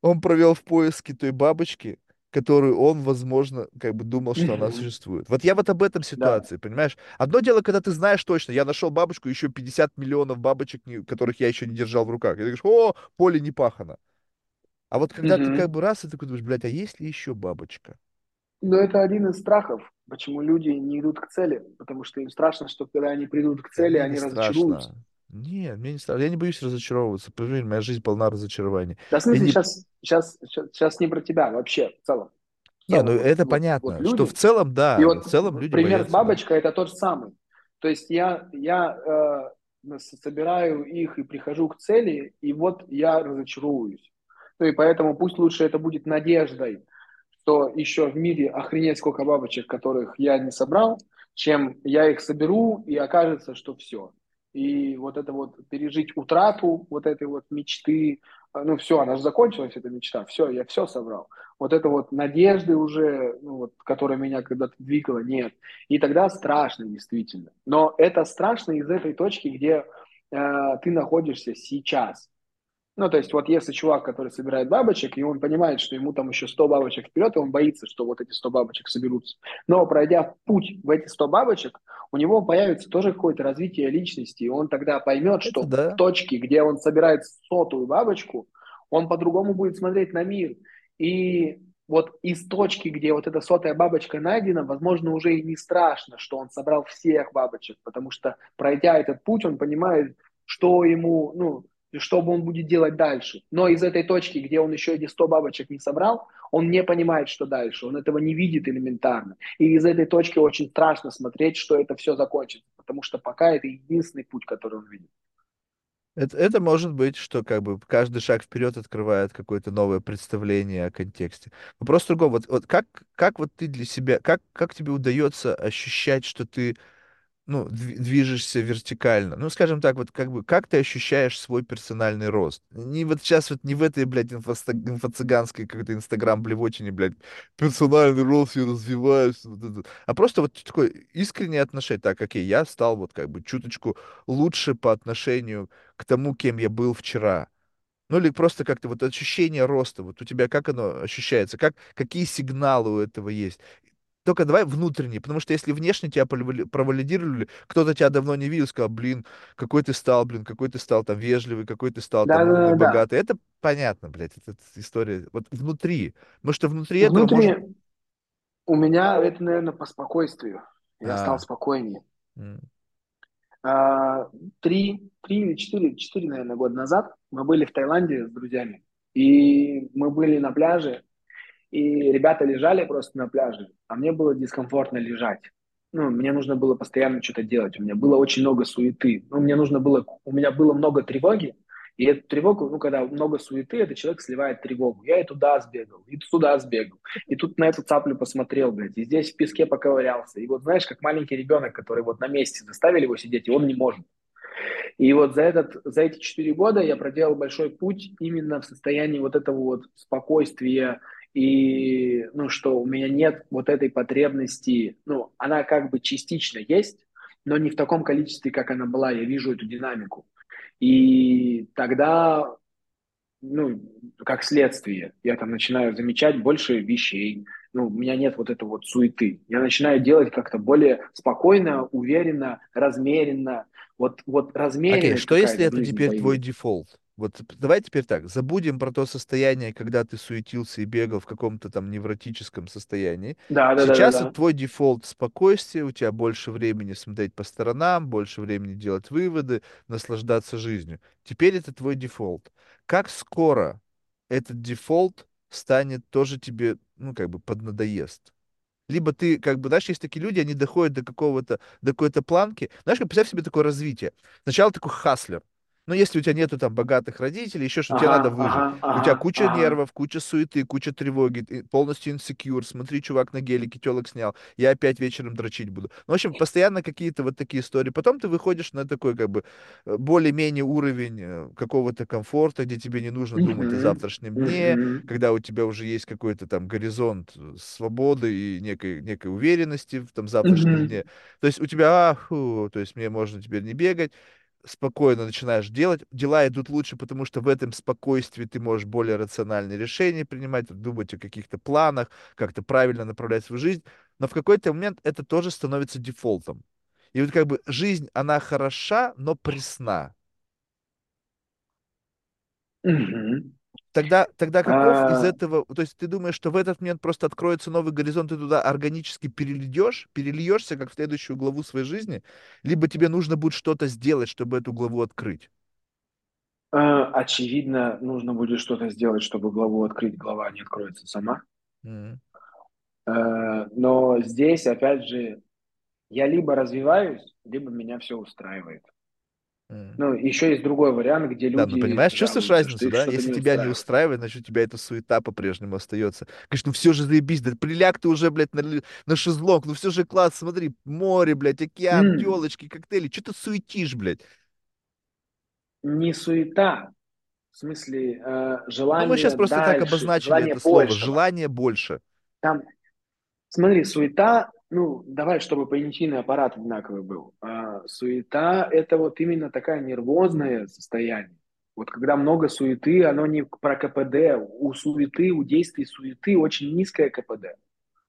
он провел в поиске той бабочки, которую он, возможно, как бы думал, что она существует. Вот я вот об этом Да. ситуации, понимаешь? Одно дело, когда ты знаешь точно, я нашел бабочку, еще 50 миллионов бабочек, которых я еще не держал в руках. И ты говоришь, о, поле не пахано. А вот когда ты как бы раз, и такой думаешь, блядь, а есть ли еще бабочка? Но это один из страхов, почему люди не идут к цели. Потому что им страшно, что когда они придут к Да цели, не они разочаруются. Нет, мне не страшно. Я не боюсь разочаровываться. Поверь, моя жизнь полна разочарований. Да, в смысле, не... сейчас, сейчас, сейчас, сейчас не про тебя вообще, в целом. В Не, ну целом, вот, это вот, понятно, что в люди, целом, И да, в вот целом люди пример боятся, да. бабочкой это тот же самый. То есть я, я э, собираю их и прихожу к цели, и вот я разочаруюсь. Ну и поэтому пусть лучше это будет надеждой, что еще в мире охренеть сколько бабочек, которых я не собрал, чем я их соберу, и окажется, что все. И вот это вот пережить утрату вот этой вот мечты, э, ну все, она же закончилась, эта мечта, все, я все собрал. Вот это вот надежды уже, ну, вот, которая меня когда-то двигала, нет. И тогда страшно, действительно. Но это страшно из этой точки, где э, ты находишься сейчас. Ну, то есть, вот если чувак, который собирает бабочек, и он понимает, что ему там еще 100 бабочек вперед, и он боится, что вот эти 100 бабочек соберутся. Но пройдя путь в эти 100 бабочек, у него появится тоже какое-то развитие личности, и он тогда поймет, Это что в да. точке, где он собирает сотую бабочку, он по-другому будет смотреть на мир. И вот из точки, где вот эта сотая бабочка найдена, возможно, уже и не страшно, что он собрал всех бабочек, потому что пройдя этот путь, он понимает, что ему, ну, что он будет делать дальше. Но из этой точки, где он еще эти 100 бабочек не собрал, он не понимает, что дальше, он этого не видит элементарно. И из этой точки очень страшно смотреть, что это все закончится, потому что пока это единственный путь, который он видит. Это, это может быть, что как бы каждый шаг вперед открывает какое-то новое представление о контексте. Вопрос в другом. Вот, вот как, как вот ты для себя, как, как тебе удается ощущать, что ты ну, дви- движешься вертикально. Ну, скажем так, вот как бы, как ты ощущаешь свой персональный рост? Не вот сейчас вот не в этой, блядь, инфо-цыганской какой-то инстаграм-блевотине, блядь, персональный рост, я развиваюсь, вот это. а просто вот такое искреннее отношение, так, окей, я стал вот как бы чуточку лучше по отношению к тому, кем я был вчера. Ну или просто как-то вот ощущение роста, вот у тебя как оно ощущается, как, какие сигналы у этого есть? Только давай внутренний, потому что если внешне тебя провали- провалидировали, кто-то тебя давно не видел, сказал, блин, какой ты стал, блин, какой ты стал там вежливый, какой ты стал там умный, Да-да-да. богатый. Это понятно, блядь, это, это история. Вот внутри. Потому что внутри этого может... Внутренне у меня это, наверное, по спокойствию. Я стал А, спокойнее. м. А, Три, три или четыре, четыре, наверное, года назад мы были в Таиланде с друзьями. И мы были на пляже, и ребята лежали просто на пляже, а мне было дискомфортно лежать. Ну, мне нужно было постоянно что-то делать. У меня было очень много суеты. Ну, мне нужно было, у меня было много тревоги, и эту тревогу, ну, когда много суеты, этот человек сливает тревогу. Я и туда сбегал, и туда сбегал, и тут на эту цаплю посмотрел, блядь, и здесь в песке поковырялся. И вот знаешь, как маленький ребенок, который вот на месте заставили его сидеть, и он не может. И вот за, этот, за эти четыре года я проделал большой путь именно в состоянии вот этого вот спокойствия, и, ну, что у меня нет вот этой потребности, ну, она как бы частично есть, но не в таком количестве, как она была, я вижу эту динамику. И тогда, ну, как следствие, я там начинаю замечать больше вещей, ну, у меня нет вот этой вот суеты. Я начинаю делать как-то более спокойно, уверенно, размеренно. Вот, вот Окей, размеренность что если это теперь твой дефолт? Вот давай теперь так, забудем про то состояние, когда ты суетился и бегал в каком-то там невротическом состоянии. Да, да, да, да, Сейчас это да. твой дефолт спокойствие, у тебя больше времени смотреть по сторонам, больше времени делать выводы, наслаждаться жизнью. Теперь это твой дефолт. Как скоро этот дефолт станет тоже тебе, ну, как бы поднадоест? Либо ты, как бы, знаешь, есть такие люди, они доходят до какого-то, до какой-то планки. Знаешь, как представь себе такое развитие. Сначала такой хаслер. Но если у тебя нету там богатых родителей, еще что, тебе Ага, надо выжить. ага, У тебя ага, куча ага. нервов, куча суеты, куча тревоги, полностью инсекьюр. Смотри, чувак на гелике телок снял, я опять вечером дрочить буду. Ну, в общем, постоянно какие-то вот такие истории. Потом ты выходишь на такой, как бы, э, более-менее уровень э, какого-то комфорта, где тебе не нужно думать о Мгм, завтрашнем дне, мгм, когда у тебя уже есть какой-то там горизонт э, свободы и некой, некой уверенности в там завтрашнем мгм, дне. То есть у тебя, а, фу, то есть мне можно теперь не бегать, спокойно начинаешь делать, дела идут лучше, потому что в этом спокойствии ты можешь более рациональные решения принимать, думать о каких-то планах, как-то правильно направлять свою жизнь, но в какой-то момент это тоже становится дефолтом. И вот как бы жизнь, она хороша, но пресна. мгм. Тогда, тогда каков из А, этого, то есть ты думаешь, что в этот момент просто откроется новый горизонт, ты туда органически перейдешь, перельешься, как в следующую главу своей жизни, либо тебе нужно будет что-то сделать, чтобы эту главу открыть? а, очевидно, нужно будет что-то сделать, чтобы главу открыть, глава не откроется сама. Э, Но здесь, опять же, я либо развиваюсь, либо меня все устраивает. Ну, еще есть другой вариант, где Да, ну люди понимаешь, чувствуешь жалуются, что разницу, да? Если не тебя не устраивает. значит, у тебя эта суета по-прежнему остается. Говоришь, ну все же заебись, да приляг ты уже, блядь, на, на шезлонг, ну все же класс, смотри, море, блядь, океан, М, телочки, коктейли, что ты суетишь, блядь? Не суета, в смысле э, Ну мы сейчас желание просто так дальше, обозначили желание это слово, большего. желание больше. Там Смотри, суета, ну, давай, чтобы понятийный аппарат одинаковый был. А, суета– это вот именно такая нервозное состояние. Вот когда много суеты, оно не про КПД. У суеты, у действий суеты очень низкое КПД.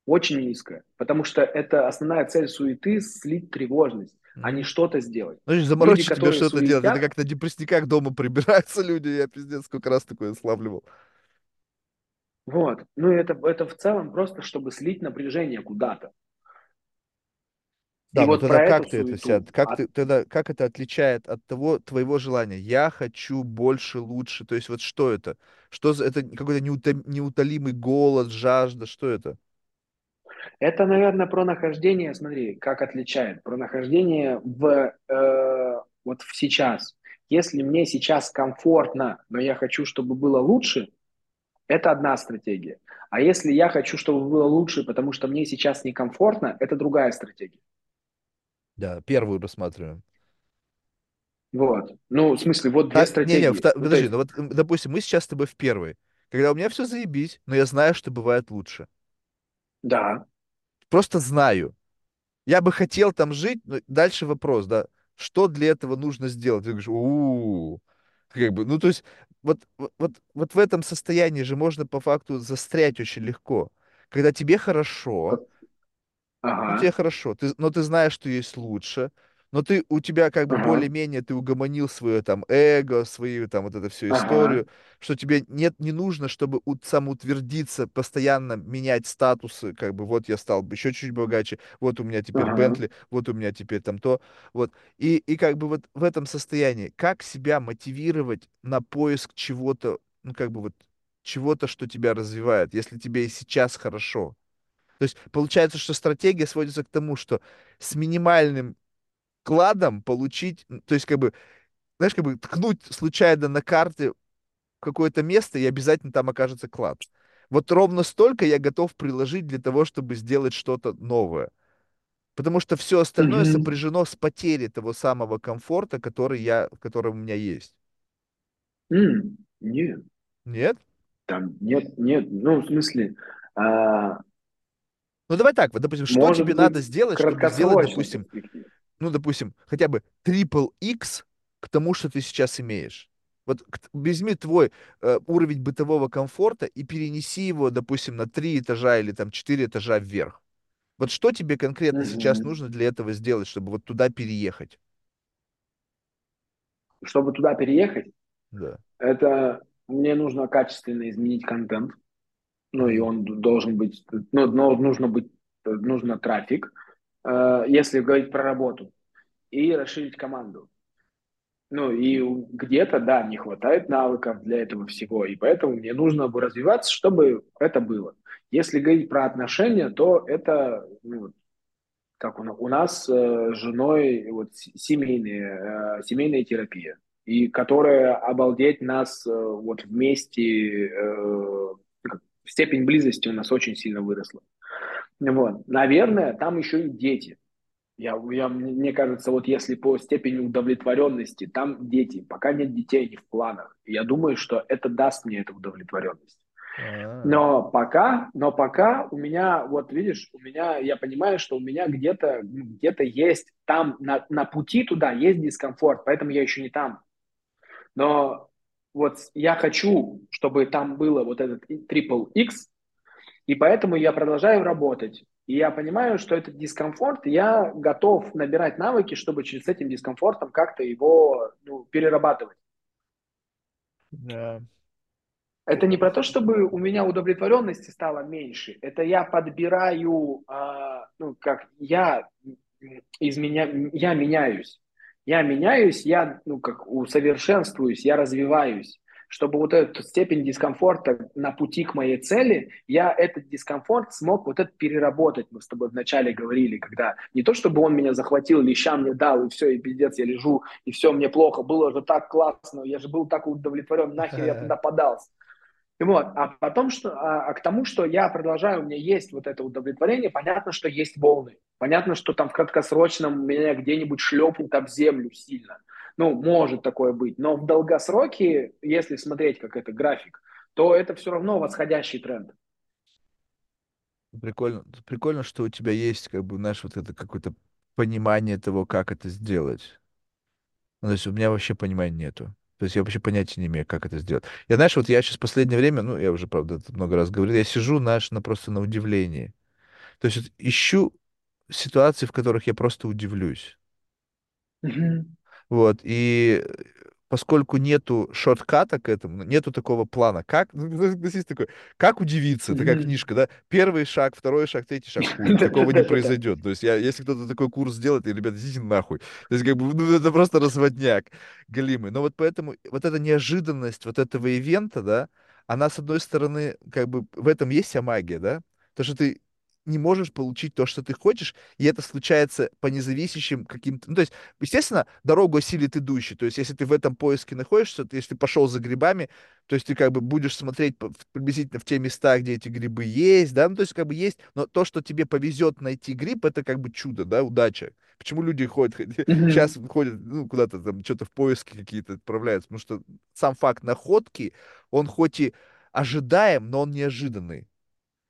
Очень низкое. Потому что это основная цель суеты– слить тревожность, а не что-то сделать. Ну, Люди, заморочить которые что-то делать. Это суетят, как на депрессниках дома прибираются люди. Я пиздец сколько раз такое славливал. вот, ну это, это в целом просто, чтобы слить напряжение куда-то. И Да, но вот тогда как ты это суету. как ты тогда, как это отличает от того твоего желания? Я хочу больше, лучше. То есть вот что это? Что за это какой-то неутолимый голод, жажда? Что это? Это, наверное, про нахождение, смотри, как отличает. Про нахождение в, э, вот в сейчас. Если мне сейчас комфортно, но я хочу, чтобы было лучше, это одна стратегия. А если я хочу, чтобы было лучше, потому что мне сейчас некомфортно, это другая стратегия. Да, первую рассматриваем. Вот. Ну, в смысле, вот две не-не, стратегии. вта- Ну, подожди, ну есть, вот, м, допустим, мы сейчас с тобой в первой. Когда у меня все заебись, но я знаю, что бывает лучше. да, Просто знаю. Я бы хотел там жить, но дальше вопрос, да, что для этого нужно сделать? Ты говоришь, у как бы, ну, то есть, вот, вот, вот вот в этом состоянии же можно по факту застрять очень легко. Когда тебе хорошо, ну, тебе ага, хорошо, ты, но ты знаешь, что есть лучше, но ты, у тебя как бы Ага. более-менее ты угомонил свое там эго, свою там вот эту всю Ага. историю, что тебе нет, не нужно, чтобы у- самоутвердиться, постоянно менять статусы, как бы вот я стал еще чуть-чуть богаче, вот у меня теперь Ага. Бентли, вот у меня теперь там то, вот. И, и как бы вот в этом состоянии, как себя мотивировать на поиск чего-то, ну как бы вот чего-то, что тебя развивает, если тебе и сейчас хорошо. То есть получается, что стратегия сводится к тому, что с минимальным кладом получить, то есть как бы, знаешь, как бы ткнуть случайно на карте какое-то место, и обязательно там окажется клад. Вот ровно столько я готов приложить для того, чтобы сделать что-то новое. Потому что все остальное Мгм. сопряжено с потерей того самого комфорта, который я, который у меня есть. М, Нет, Нет? там нет, нет. Ну, в смысле, а, Ну давай так, вот, допустим, что может тебе быть, надо сделать, чтобы сделать, допустим, ну, допустим, хотя бы трипл X к тому, что ты сейчас имеешь. Вот возьми твой э, уровень бытового комфорта и перенеси его, допустим, на три этажа или там четыре этажа вверх. Вот что тебе конкретно сейчас Мгм. нужно для этого сделать, чтобы вот туда переехать? Чтобы туда переехать, Да. это мне нужно качественно изменить контент. Ну, и он должен быть, ну, но нужно быть, нужно трафик, э, если говорить про работу, и расширить команду. Ну, и где-то, да, не хватает навыков для этого всего, и поэтому мне нужно бы развиваться, чтобы это было. Если говорить про отношения, то это, ну, как у, у нас э, женой вот семейные, э, семейная терапия, и которая, обалдеть, нас э, вот вместе, э, степень близости у нас очень сильно выросла. Вот. Наверное, там еще и дети. Я, я, мне кажется, вот если по степени удовлетворенности, там дети, пока нет детей, не в планах. Я думаю, что это даст мне эту удовлетворенность. А, Но пока, но пока у меня, вот видишь, у меня, я понимаю, что у меня где-то где-то есть там на, на пути туда есть дискомфорт, поэтому я еще не там. Но вот я хочу, чтобы там было вот этот triple X, и поэтому я продолжаю работать. И я понимаю, что этот дискомфорт, я готов набирать навыки, чтобы через этим дискомфортом как-то его ну, перерабатывать. да. Это не про то, чтобы у меня удовлетворенности стало меньше. Это я подбираю, а, ну, как я из меня, я меняюсь. Я меняюсь, я, ну, как усовершенствуюсь, я развиваюсь. Чтобы вот эту степень дискомфорта на пути к моей цели, я этот дискомфорт смог вот это переработать. Мы с тобой вначале говорили, когда не то, чтобы он меня захватил, леща мне дал, и все, и пиздец, я лежу, и все, мне плохо, было же так классно, я же был так удовлетворен, нахер я туда подался. И вот, а потом, что, а, а к тому, что я продолжаю, у меня есть вот это удовлетворение, понятно, что есть волны. Понятно, что там в краткосрочном меня где-нибудь шлепнут об землю сильно. Ну, может такое быть. Но в долгосроке, если смотреть как это график, то это все равно восходящий тренд. Прикольно, прикольно, что у тебя есть, как бы, знаешь, вот это какое-то понимание того, как это сделать. Ну, то есть у меня вообще понимания нету. То есть я вообще понятия не имею, как это сделать. Я, знаешь, вот я сейчас в последнее время, ну, я уже, правда, это много раз говорил, я сижу, знаешь, на, просто на удивлении. То есть вот ищу ситуации, в которых я просто удивлюсь. Мгм. Вот, и поскольку нету шортката к этому, ну, нету такого плана, как, ну, такой, как удивиться, такая Мгм. книжка, да, первый шаг, второй шаг, третий шаг, хуй, такого не произойдет, то есть я, если кто-то такой курс сделает, и, ребята, идите нахуй, то есть как бы, ну, это просто разводняк галимый, но вот поэтому вот эта неожиданность вот этого ивента, да, она, с одной стороны, как бы, в этом есть вся магия, да, то, что ты не можешь получить то, что ты хочешь, и это случается по независящим каким-то... Ну, то есть, естественно, дорогу осилит идущий. То есть, если ты в этом поиске находишься, то если ты пошел за грибами, то есть ты как бы будешь смотреть приблизительно в те места, где эти грибы есть, да, ну, то есть как бы есть, но то, что тебе повезет найти гриб, это как бы чудо, да, удача. Почему люди ходят, сейчас ходят, ну, куда-то там, что-то в поиски какие-то отправляются, потому что сам факт находки, он хоть и ожидаем, но он неожиданный.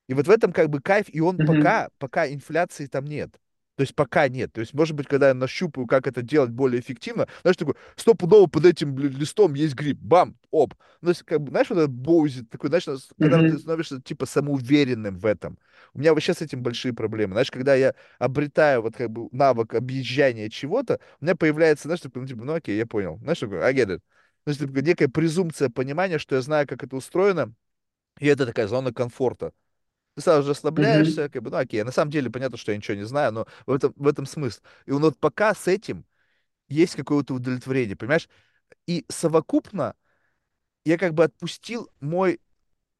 И вот в этом как бы кайф, и он пока, пока инфляции там нет. То есть пока нет. То есть, может быть, когда я нащупаю, как это делать более эффективно, знаешь, такой, стопудово под этим листом есть гриб, бам, оп. Ну, то есть, как бы, знаешь, вот этот боузи, такой, знаешь, когда mm-hmm. ты становишься, типа, самоуверенным в этом. У меня вообще с этим большие проблемы. Знаешь, когда я обретаю вот, как бы, навык объезжания чего-то, у меня появляется, знаешь, такой, ну, типа, ну, окей, я понял. Знаешь, такой, I get it. То есть, типа, некая презумпция понимания, что я знаю, как это устроено, и это такая зона комфорта. Ты сразу же расслабляешься, mm-hmm. как бы, ну окей, на самом деле понятно, что я ничего не знаю, но в этом, в этом смысл. И вот пока с этим есть какое-то удовлетворение, понимаешь? И совокупно я как бы отпустил мой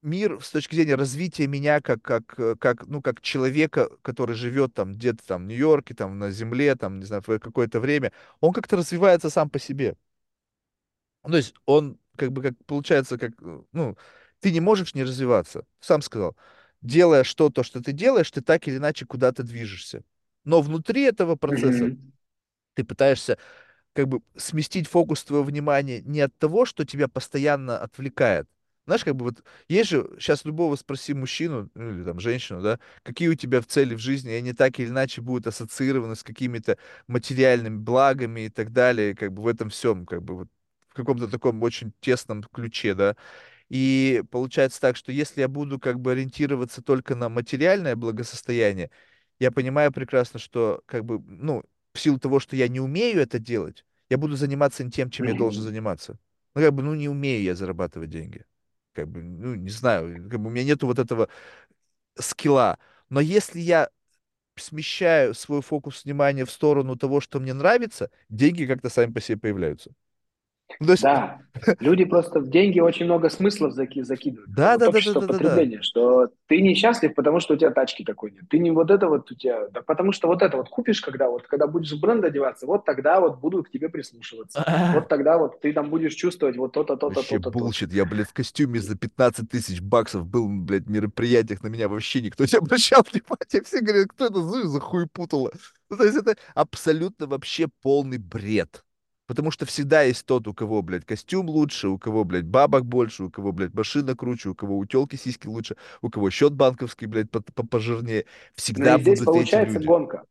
мир с точки зрения развития меня как, как, как, ну, как человека, который живет там где-то там в Нью-Йорке, там на земле, там, не знаю, в какое-то время, он как-то развивается сам по себе. Ну, то есть он как бы, как получается, как, ну, ты не можешь не развиваться, сам сказал делая что-то, что ты делаешь, ты так или иначе куда-то движешься. Но внутри этого процесса mm-hmm. ты пытаешься как бы сместить фокус твоего внимания не от того, что тебя постоянно отвлекает. Знаешь, как бы вот есть же, сейчас любого спроси мужчину ну, или там женщину, да, какие у тебя в цели в жизни, и они так или иначе будут ассоциированы с какими-то материальными благами и так далее, как бы в этом всем, как бы вот в каком-то таком очень тесном ключе, да. И получается так, что если я буду как бы ориентироваться только на материальное благосостояние, я понимаю прекрасно, что как бы, ну, в силу того, что я не умею это делать, я буду заниматься не тем, чем я должен заниматься. Ну, как бы, ну, не умею я зарабатывать деньги. Как бы, ну, не знаю, как бы у меня нету вот этого скилла. Но если я смещаю свой фокус внимания в сторону того, что мне нравится, деньги как-то сами по себе появляются. Ну, то есть... Да, люди просто в деньги очень много смыслов заки закидывают. Да, вот да, да, да, да, потребления, да. что ты несчастлив, потому что у тебя тачки такой нет. Ты не вот это вот у тебя, да, потому что вот это вот купишь, когда вот, когда будешь в бренд одеваться, вот тогда вот будут к тебе прислушиваться. Вот тогда вот ты там будешь чувствовать вот то-то, то-то, то-то. bullshit. Я, блядь, в костюме за 15 тысяч баксов был, блядь, в мероприятиях, на меня вообще никто не обращал внимания. Все говорят, кто это за, за хуй путало. Ну, то есть это абсолютно вообще полный бред. Потому что всегда есть тот, у кого, блядь, костюм лучше, у кого, блядь, бабок больше, у кого, блядь, машина круче, у кого у телки сиськи лучше, у кого счет банковский, блядь, пожирнее. Всегда Но здесь получается эти люди. гонка.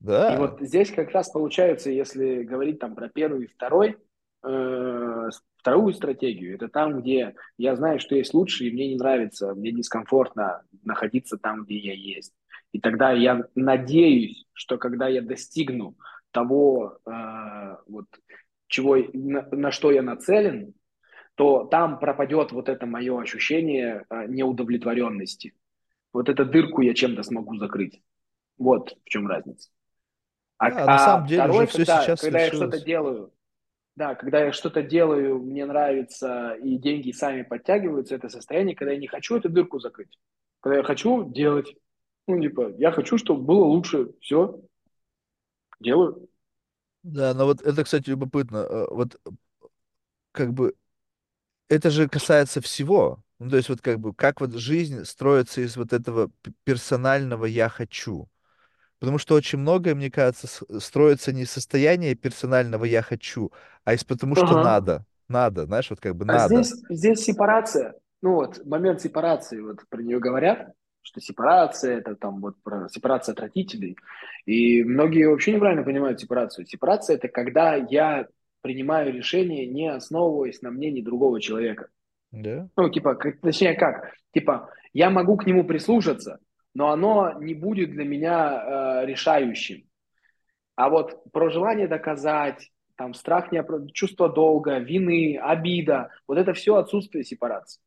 Да. И вот здесь как раз получается, если говорить там про первый и второй, э, вторую стратегию, это там, где я знаю, что есть лучше, и мне не нравится, мне дискомфортно находиться там, где я есть. И тогда я надеюсь, что когда я достигну того, э, вот, чего, на, на что я нацелен, то там пропадет вот это мое ощущение э, неудовлетворенности. Вот эту дырку я чем-то смогу закрыть. Вот в чем разница. А, да, а на самом деле второй, когда, все сейчас когда я что-то делаю, да, когда я что-то делаю, мне нравится, и деньги сами подтягиваются, это состояние, когда я не хочу эту дырку закрыть. Когда я хочу делать, ну, типа, я хочу, чтобы было лучше, все, делаю. Да, но вот это, кстати, любопытно. Э, вот как бы это же касается всего. Ну, то есть вот как бы как вот жизнь строится из вот этого персонального «я хочу». Потому что очень многое, мне кажется, строится не из состояния персонального «я хочу», а из потому что ага. надо. Надо, знаешь, вот как бы а надо. Здесь, здесь сепарация. Ну вот, момент сепарации, вот про нее говорят что сепарация это там вот про сепарация от родителей. И многие вообще неправильно понимают сепарацию. Сепарация это когда я принимаю решение, не основываясь на мнении другого человека. Да. Ну, типа, как, точнее как, типа, я могу к нему прислушаться, но оно не будет для меня э, решающим. А вот про желание доказать, там, страх, чувство долга, вины, обида, вот это все отсутствие сепарации.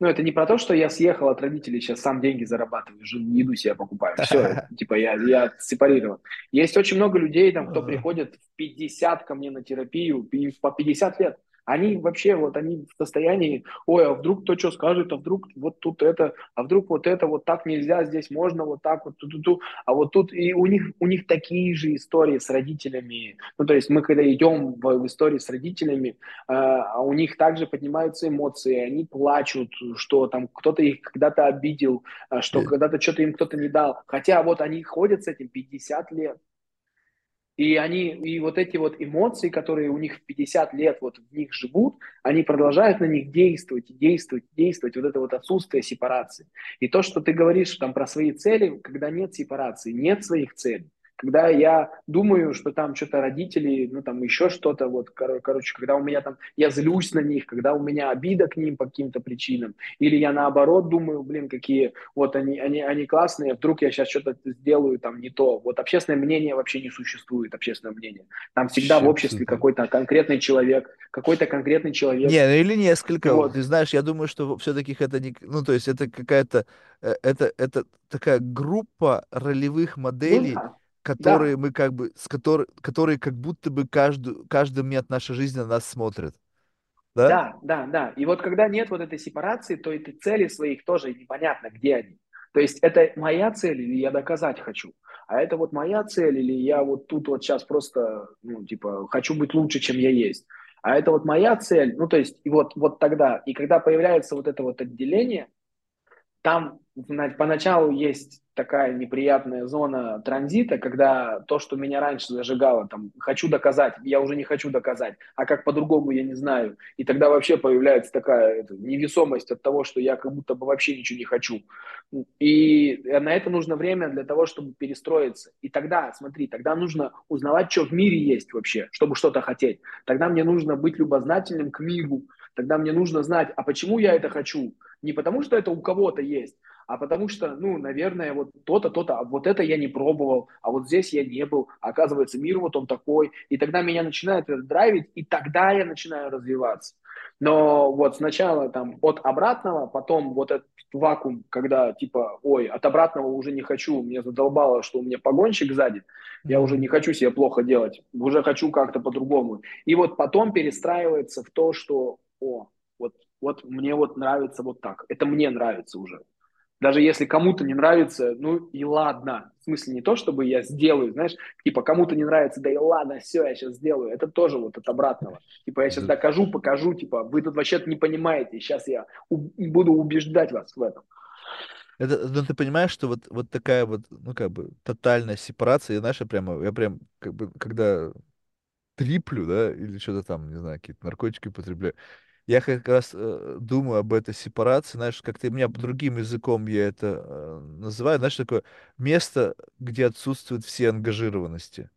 Ну, это не про то, что я съехал от родителей, сейчас сам деньги зарабатываю, еду себе покупаю. Все, типа я, я сепарирован. Есть очень много людей, там, кто приходит в 50 ко мне на терапию, по 50 лет. Они вообще вот они в состоянии, ой, а вдруг кто что скажет, а вдруг вот тут это, а вдруг вот это, вот так нельзя, здесь можно, вот так вот, ту -ту -ту. а вот тут и у них у них такие же истории с родителями. Ну то есть мы когда идем в, в истории с родителями, э, а у них также поднимаются эмоции, они плачут, что там кто-то их когда-то обидел, а, что когда-то что-то им кто-то не дал. Хотя вот они ходят с этим 50 лет. И они, и вот эти вот эмоции, которые у них в 50 лет вот в них живут, они продолжают на них действовать, действовать, действовать. Вот это вот отсутствие сепарации. И то, что ты говоришь там про свои цели, когда нет сепарации, нет своих целей, когда я думаю, что там что-то родители, ну там еще что-то, вот, кор- короче, когда у меня там, я злюсь на них, когда у меня обида к ним по каким-то причинам, или я наоборот думаю, блин, какие, вот они, они, они классные, вдруг я сейчас что-то сделаю там не то. Вот общественное мнение вообще не существует, общественное мнение. Там всегда в Вообще обществе какой-то конкретный человек, какой-то конкретный человек. Не, ну или несколько. Вот. Ты знаешь, я думаю, что все-таки это не... Ну, то есть это какая-то... э, Это, это такая группа ролевых Ну моделей, да, которые да, мы как бы... С которой, которые как будто бы каждый, каждый момент нашей жизни на нас смотрят. Да? Да, да, да. И вот когда нет вот этой сепарации, то эти цели своих тоже непонятно, где они. То есть это моя цель или я доказать хочу? А это вот моя цель или я вот тут вот сейчас просто, ну, типа, хочу быть лучше, чем я есть. А это вот моя цель. Ну, то есть, и вот, вот тогда, и когда появляется вот это вот отделение, там поначалу есть такая неприятная зона транзита, когда то, что меня раньше зажигало, там, хочу доказать, я уже не хочу доказать, а как по-другому я не знаю. И тогда вообще появляется такая это, невесомость от того, что я как будто бы вообще ничего не хочу. И на это нужно время для того, чтобы перестроиться. И тогда, смотри, тогда нужно узнавать, что в мире есть вообще, чтобы что-то хотеть. Тогда мне нужно быть любознательным к миру, тогда мне нужно знать, а почему я это хочу, не потому, что это у кого-то есть, а потому что, ну, наверное, вот то-то, то-то, а вот это я не пробовал, а вот здесь я не был, а оказывается, мир вот он такой, и тогда меня начинает это драйвить, и тогда я начинаю развиваться. Но вот сначала там от обратного, потом вот этот вакуум, когда типа, ой, от обратного уже не хочу, мне задолбало, что у меня погонщик сзади, я уже не хочу себе плохо делать, уже хочу как-то по-другому. И вот потом перестраивается в то, что, о, вот, вот мне вот нравится вот так, это мне нравится уже. Даже если кому-то не нравится, ну и ладно. В смысле не то, чтобы я сделаю, знаешь, типа кому-то не нравится, да и ладно, все, я сейчас сделаю. Это тоже вот от обратного. Типа я сейчас докажу, покажу, типа вы тут вообще не понимаете, сейчас я у- буду убеждать вас в этом. Это, ну, ты понимаешь, что вот, вот такая вот, ну, как бы, тотальная сепарация, и, знаешь, я прямо, я прям, как бы, когда триплю, да, или что-то там, не знаю, какие-то наркотики употребляю, я как раз э, думаю об этой сепарации, знаешь, как-то у меня другим языком я это э, называю, знаешь, такое место, где отсутствуют все ангажированности.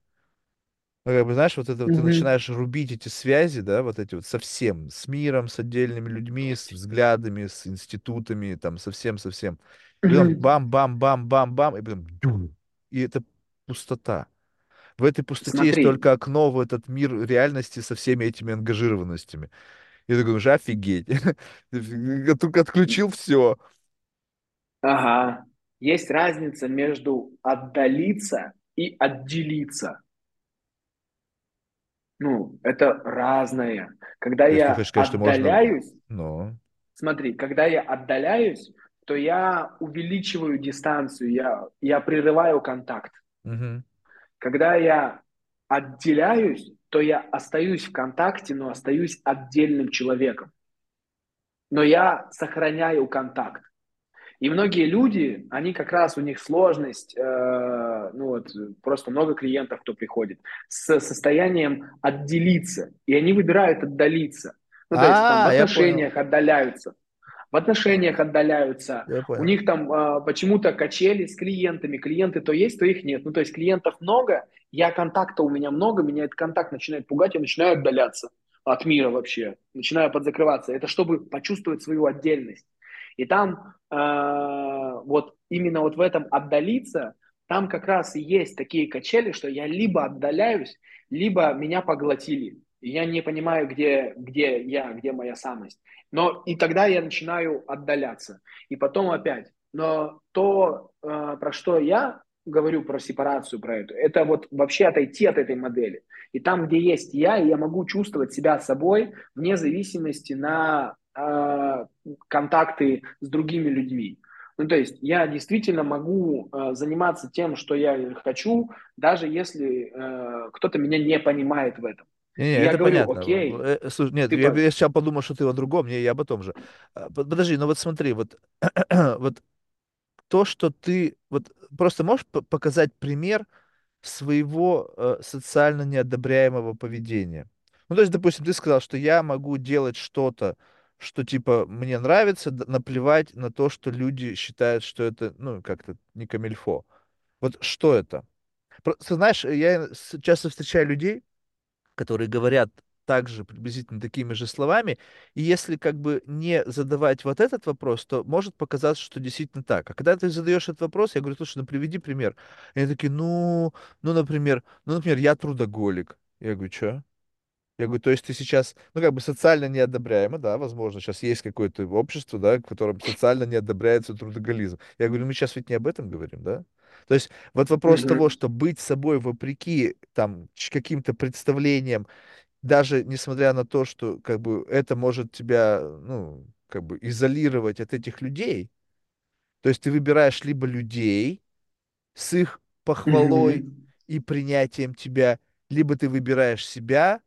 Ну, как бы, знаешь, вот это вот ты Мгм. начинаешь рубить эти связи, да, вот эти вот со всем, с миром, с отдельными людьми, с взглядами, с институтами, там, совсем-совсем. И потом Мгм. бам-бам-бам-бам-бам, и потом дю, и это пустота. В этой пустоте есть Смотри, только окно в этот мир реальности со всеми этими ангажированностями. И ты думаешь, офигеть. Я только отключил все. ага, есть разница между отдалиться и отделиться. Ну, это разное. Когда я хочешь что можно... отдаляюсь, Ну, Смотри, когда я отдаляюсь, то я увеличиваю дистанцию, я, я прерываю контакт. мгм. Когда я отделяюсь, то я остаюсь в контакте, но остаюсь отдельным человеком. Но я сохраняю контакт. И многие люди, они как раз, у них сложность, э, ну вот, просто много клиентов, кто приходит, с состоянием отделиться. И они выбирают отдалиться. Ну, то есть там в А, отношениях отдаляются в отношениях отдаляются, у них там э, почему-то качели с клиентами, клиенты то есть, то их нет. Ну, то есть клиентов много, я контакта у меня много, меня этот контакт начинает пугать, я начинаю отдаляться от мира вообще, начинаю подзакрываться. Это чтобы почувствовать свою отдельность. И там э, вот именно вот в этом отдалиться, там как раз и есть такие качели, что я либо отдаляюсь, либо меня поглотили. Я не понимаю, где, где я, где моя самость. Но и тогда я начинаю отдаляться. И потом опять. Но то, э, про что я говорю, про сепарацию, про эту, это вот вообще отойти от этой модели. И там, где есть я, я могу чувствовать себя собой вне зависимости на э, контакты с другими людьми. Ну, то есть я действительно могу э, заниматься тем, что я хочу, даже если э, кто-то меня не понимает в этом. Не-не, И я это говорю, понятно. окей, Э, Слушай, нет, я, типа, я сейчас подумал, что ты о другом, не, я об том же. А, под- Подожди, ну вот смотри, вот, вот то, что ты, вот просто можешь показать пример своего э, социально неодобряемого поведения? Ну, то есть, допустим, ты сказал, что я могу делать что-то, что типа мне нравится, наплевать на то, что люди считают, что это, ну, как-то не камильфо. Вот что это? Просто, знаешь, я часто встречаю людей, которые говорят также приблизительно такими же словами, и если как бы не задавать вот этот вопрос, то может показаться, что действительно так. А когда ты задаешь этот вопрос, я говорю, слушай, ну приведи пример. И они такие, ну, ну, например, ну, например, я трудоголик. Я говорю, что? Я говорю, то есть ты сейчас, ну, как бы социально неодобряемо, да, возможно, сейчас есть какое-то общество, да, в котором социально не одобряется трудоголизм. Я говорю, мы сейчас ведь не об этом говорим, да? То есть вот вопрос того, Мгм. что быть собой вопреки там каким-то представлениям, даже несмотря на то, что как бы это может тебя, ну, как бы изолировать от этих людей, то есть ты выбираешь либо людей с их похвалой Мгм. и принятием тебя, либо ты выбираешь себя,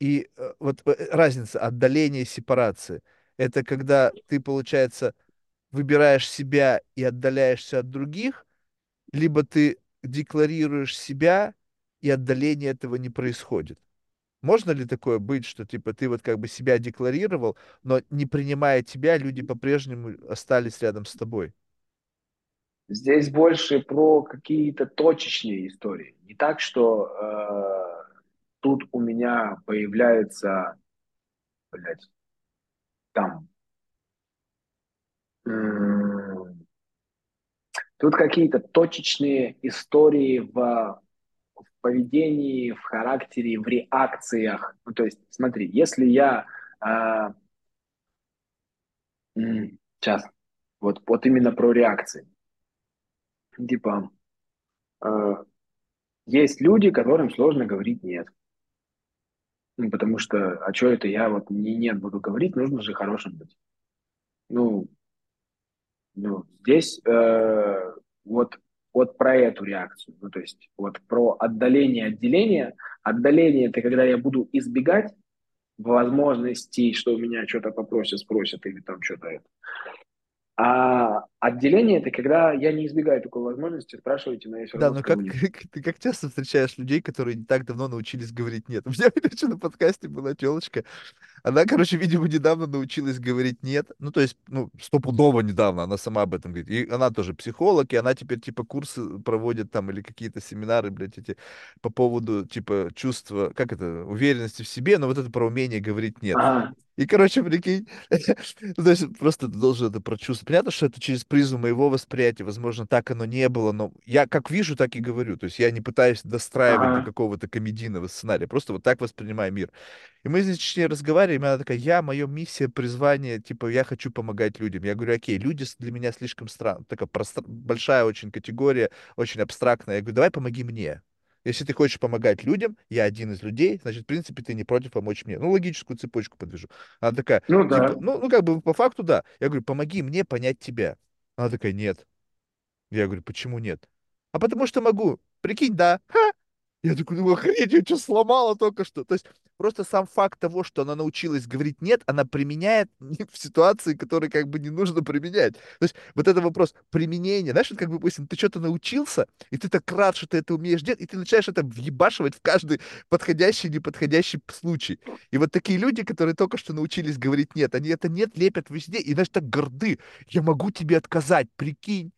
и э, вот э, разница, отдаление и сепарация. Это когда ты, получается, выбираешь себя и отдаляешься от других, либо ты декларируешь себя, и отдаление этого не происходит. Можно ли такое быть, что типа ты вот как бы себя декларировал, но не принимая тебя, люди по-прежнему остались рядом с тобой? Здесь больше про какие-то точечные истории. Не так, что э, тут у меня появляется, блядь, там, тут какие-то точечные истории в, в поведении, в характере, в реакциях. Ну, то есть, смотри, если я э, м, сейчас вот, вот именно про реакции. Типа, э, есть люди, которым сложно говорить нет. Ну, потому что, а что это я вот не нет буду говорить, нужно же хорошим быть. Ну, ну здесь э, вот, вот про эту реакцию. Ну, то есть вот про отдаление, отделение. Отдаление– это когда я буду избегать возможностей, что у меня что-то попросят, спросят или там что-то это. А отделение– это когда я не избегаю такой возможности, спрашивайте, но я все Да, равно но как, как- ты как часто встречаешь людей, которые не так давно научились говорить «нет»? У меня, короче, на подкасте была телочка, Она, короче, видимо, недавно научилась говорить «нет». Ну, то есть, ну, стопудово недавно она сама об этом говорит. И она тоже психолог, и она теперь, типа, курсы проводит там или какие-то семинары, блядь, эти по поводу, типа, чувства, как это, уверенности в себе, но вот это про умение говорить «нет». Ага, И, короче, прикинь, то есть просто ты должен это прочувствовать. Понятно, что это через призму моего восприятия, возможно, так оно не было, но я как вижу, так и говорю. То есть я не пытаюсь достраивать до ага. какого-то комедийного сценария, просто вот так воспринимаю мир. И мы здесь, точнее, разговариваем, и она такая, я, моя миссия, призвание, типа, я хочу помогать людям. Я говорю, окей, люди с- для меня слишком странно, такая простр- большая очень категория, очень абстрактная. Я говорю, давай помоги мне. Если ты хочешь помогать людям, я один из людей, значит, в принципе, ты не против помочь мне. Ну, логическую цепочку подвяжу. Она такая, Ну типа, да. ну, ну, как бы по факту, да. Я говорю, помоги мне понять тебя. Она такая, нет. Я говорю, почему нет? А потому что могу. Прикинь, да. Я такой думаю, охренеть, я что, сломала только что? То есть просто сам факт того, что она научилась говорить «нет», она применяет в ситуации, которые как бы не нужно применять. То есть вот это вопрос применения. Знаешь, вот как бы, допустим, ты что-то научился, и ты так рад, что ты это умеешь делать, и ты начинаешь это въебашивать в каждый подходящий, неподходящий случай. И вот такие люди, которые только что научились говорить «нет», они это «нет» лепят везде, и, знаешь, так горды. Я могу тебе отказать, прикинь.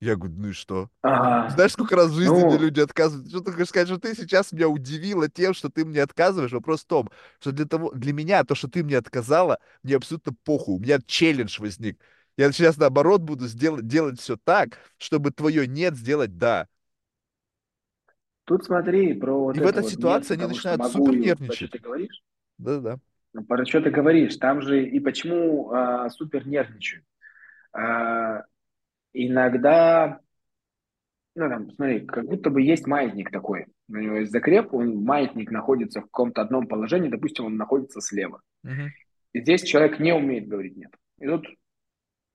Я говорю, ну и что? Ага. Знаешь, сколько раз в жизни мне Ну, люди отказывают? Что ты хочешь сказать, что ты сейчас меня удивила тем, что ты мне отказываешь? Вопрос в том, что для того, для меня то, что ты мне отказала, мне абсолютно похуй. У меня челлендж возник. Я сейчас, наоборот, буду сделать, делать все так, чтобы твое «нет» сделать «да». тут смотри про И вот в это этой вот нет, ситуации они начинают супер и нервничать. ты говоришь. Да-да. Ну, Про что ты говоришь? Там же и почему а, супер нервничаю. А, иногда, ну там, смотри, как будто бы есть маятник такой. У него есть закреп, он маятник находится в каком-то одном положении, допустим, он находится слева. Мгм. И здесь человек не умеет говорить нет. И тут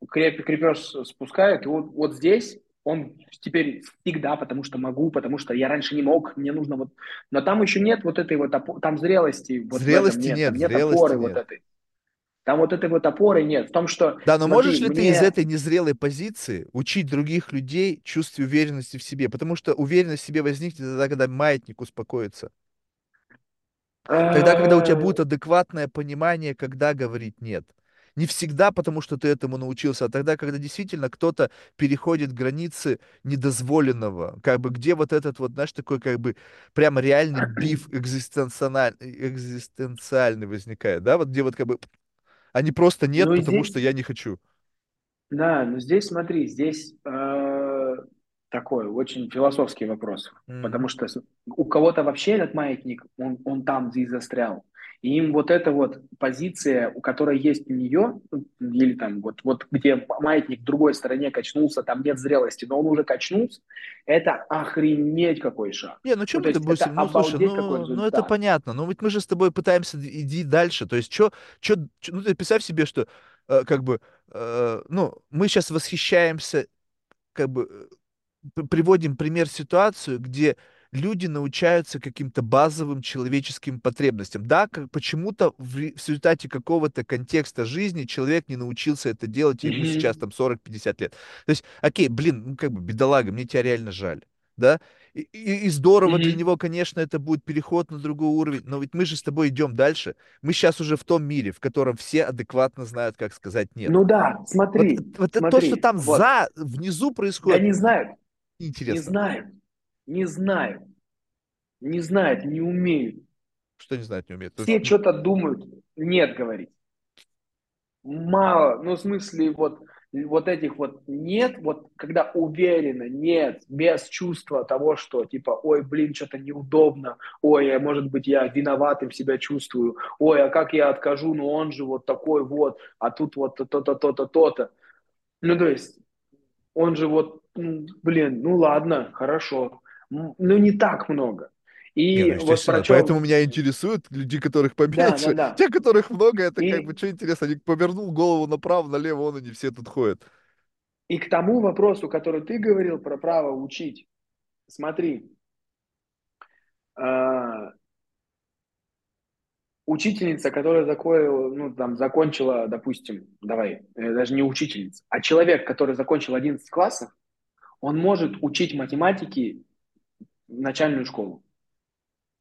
креп, крепеж спускает, и вот, вот здесь он теперь всегда, потому что могу, потому что я раньше не мог, мне нужно вот... Но там еще нет вот этой вот, там зрелости вот Зрелости нет, нет, нет зрелости опоры вот нет. этой. Там вот этой вот опоры нет. В том, что, Да, но можешь смотри, ли ты из мне... этой незрелой позиции учить других людей чувству уверенности в себе? Потому что уверенность в себе возникнет тогда, когда маятник успокоится. Тогда, когда у тебя э, будет адекватное понимание, когда говорить нет. не всегда потому, что ты этому научился, а тогда, когда действительно кто-то переходит границы недозволенного, как бы где вот этот вот, знаешь, такой как бы прямо реальный биф экзистенциальный, экзистенциальный возникает, да, вот где вот как бы, а не просто нет, Ну и потому что здесь, я не хочу. да, но здесь смотри, здесь э, такой очень философский вопрос, потому Мгм. что у кого-то вообще этот маятник, он, он там здесь застрял, и им вот эта вот позиция, у которой есть у нее, ну, или там вот, вот где маятник в другой стороне качнулся, там нет зрелости, но он уже качнулся, это охренеть какой шаг. Не, ну что Ну, это допустим, ну слушай, ну, ну это понятно, ну ведь мы же с тобой пытаемся иди дальше, то есть что, что, ну ты представь себе, что э, как бы, э, ну мы сейчас восхищаемся как бы э, приводим пример ситуацию, где люди научаются каким-то базовым человеческим потребностям. Да, как почему-то в, в результате какого-то контекста жизни человек не научился это делать, и ему сейчас там 40-50 лет. То есть, окей, блин, ну как бы бедолага, мне тебя реально жаль. Да? И, и- и здорово для него, конечно, это будет переход на другой уровень, но ведь мы же с тобой идем дальше. Мы сейчас уже в том мире, в котором все адекватно знают, как сказать нет. Ну да, Вот, смотри, вот это то, что смотри, там вот, за, внизу происходит, не знают, не неинтересно. Знают, не знают, не знают, не умеют. Что не знать не умеет. То есть, Все что-то думают, нет говорить. Мало, ну в смысле вот, вот этих вот нет, вот когда уверенно, нет, без чувства того, что типа, ой, блин, что-то неудобно, ой, а может быть я виноватым себя чувствую, ой, а как я откажу, ну он же вот такой вот, а тут вот то-то, то-то, то-то. Ну то есть Он же вот, ну, блин, ну ладно, хорошо. Ну не так много. не, ну, И вот про естественно, поэтому меня интересуют люди, которых Да, да, поменьше. да. Те, которых много, это как бы, И, что интересно, они повернул голову направо, налево, он они все тут ходят. и к тому вопросу, который ты говорил про право учить. Смотри, а, учительница, которая закончила, ну, там, закончила, допустим, давай, э, даже не учительница, а человек, который закончил 11 классов, он может учить математики начальную школу.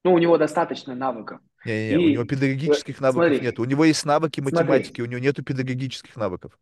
Ну, у него достаточно навыков. Не-не-не, у него И э, педагогических навыков нет. смотри, У него есть навыки смотри, математики, у него нету педагогических навыков.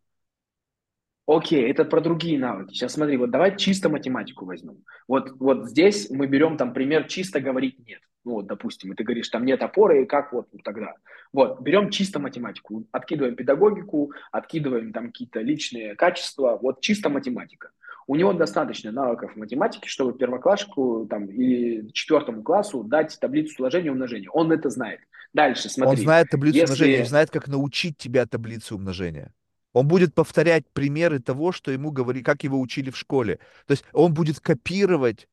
Окей, это про другие навыки. Сейчас смотри, вот давай чисто математику возьмем. Вот, вот здесь мы берем там пример чисто говорить нет. Ну вот, допустим, и ты говоришь, там нет опоры, и как вот тогда? Вот, берем чисто математику, откидываем педагогику, откидываем там какие-то личные качества, вот чисто математика. У него достаточно навыков математики, чтобы первокласснику там, или четвертому классу дать таблицу сложения и умножения. Он это знает. Дальше, Он смотри, знает таблицу умножения, не если... знает, как научить тебя таблице умножения. Он будет повторять примеры того, что ему говорили, как его учили в школе. То есть он будет копировать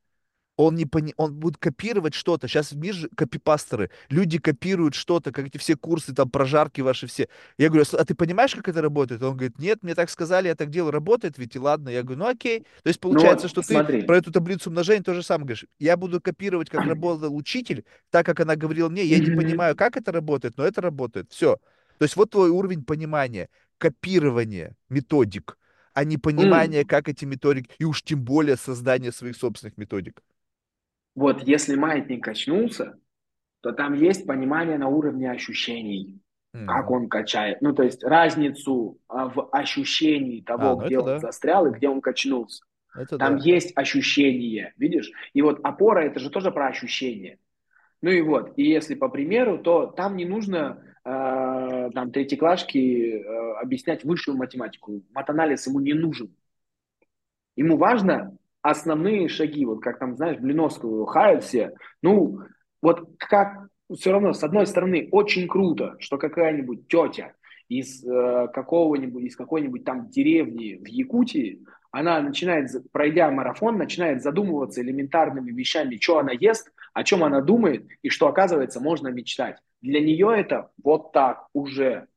он не пони... он будет копировать что-то. Сейчас в мире же копипастеры. Люди копируют что-то, как эти все курсы, там, прожарки ваши все. Я говорю, а ты понимаешь, как это работает? Он говорит, нет, мне так сказали, я так делаю. Работает ведь, и ладно. Я говорю, ну окей. То есть Ну получается, вот, что ты смотри. про эту таблицу умножения то же самое говоришь. Я буду копировать, как работал учитель, так, как она говорила мне. Я не понимаю, как это работает, но это работает. Все. То есть вот твой уровень понимания, копирование методик, а не понимание, как эти методики, и уж тем более создание своих собственных методик. Вот если маятник качнулся, то там есть понимание на уровне ощущений, как Мгм. он качает. Ну, то есть разницу а, в ощущении А, того, ну где он да, застрял и где он качнулся. это Там да. есть ощущение, видишь? И вот опора это же тоже про ощущение. Ну и вот, и если по примеру, то там не нужно э, там третьеклашке э, объяснять высшую математику. Матанализ ему не нужен. Ему важно основные шаги, вот как там, знаешь, Блиновскую хают все. Ну, вот как все равно, с одной стороны, очень круто, что какая-нибудь тетя из э, какого-нибудь, из какой-нибудь там деревни в Якутии, она начинает, пройдя марафон, начинает задумываться элементарными вещами, что она ест, о чем она думает, и что, оказывается, можно мечтать. Для нее это вот так уже.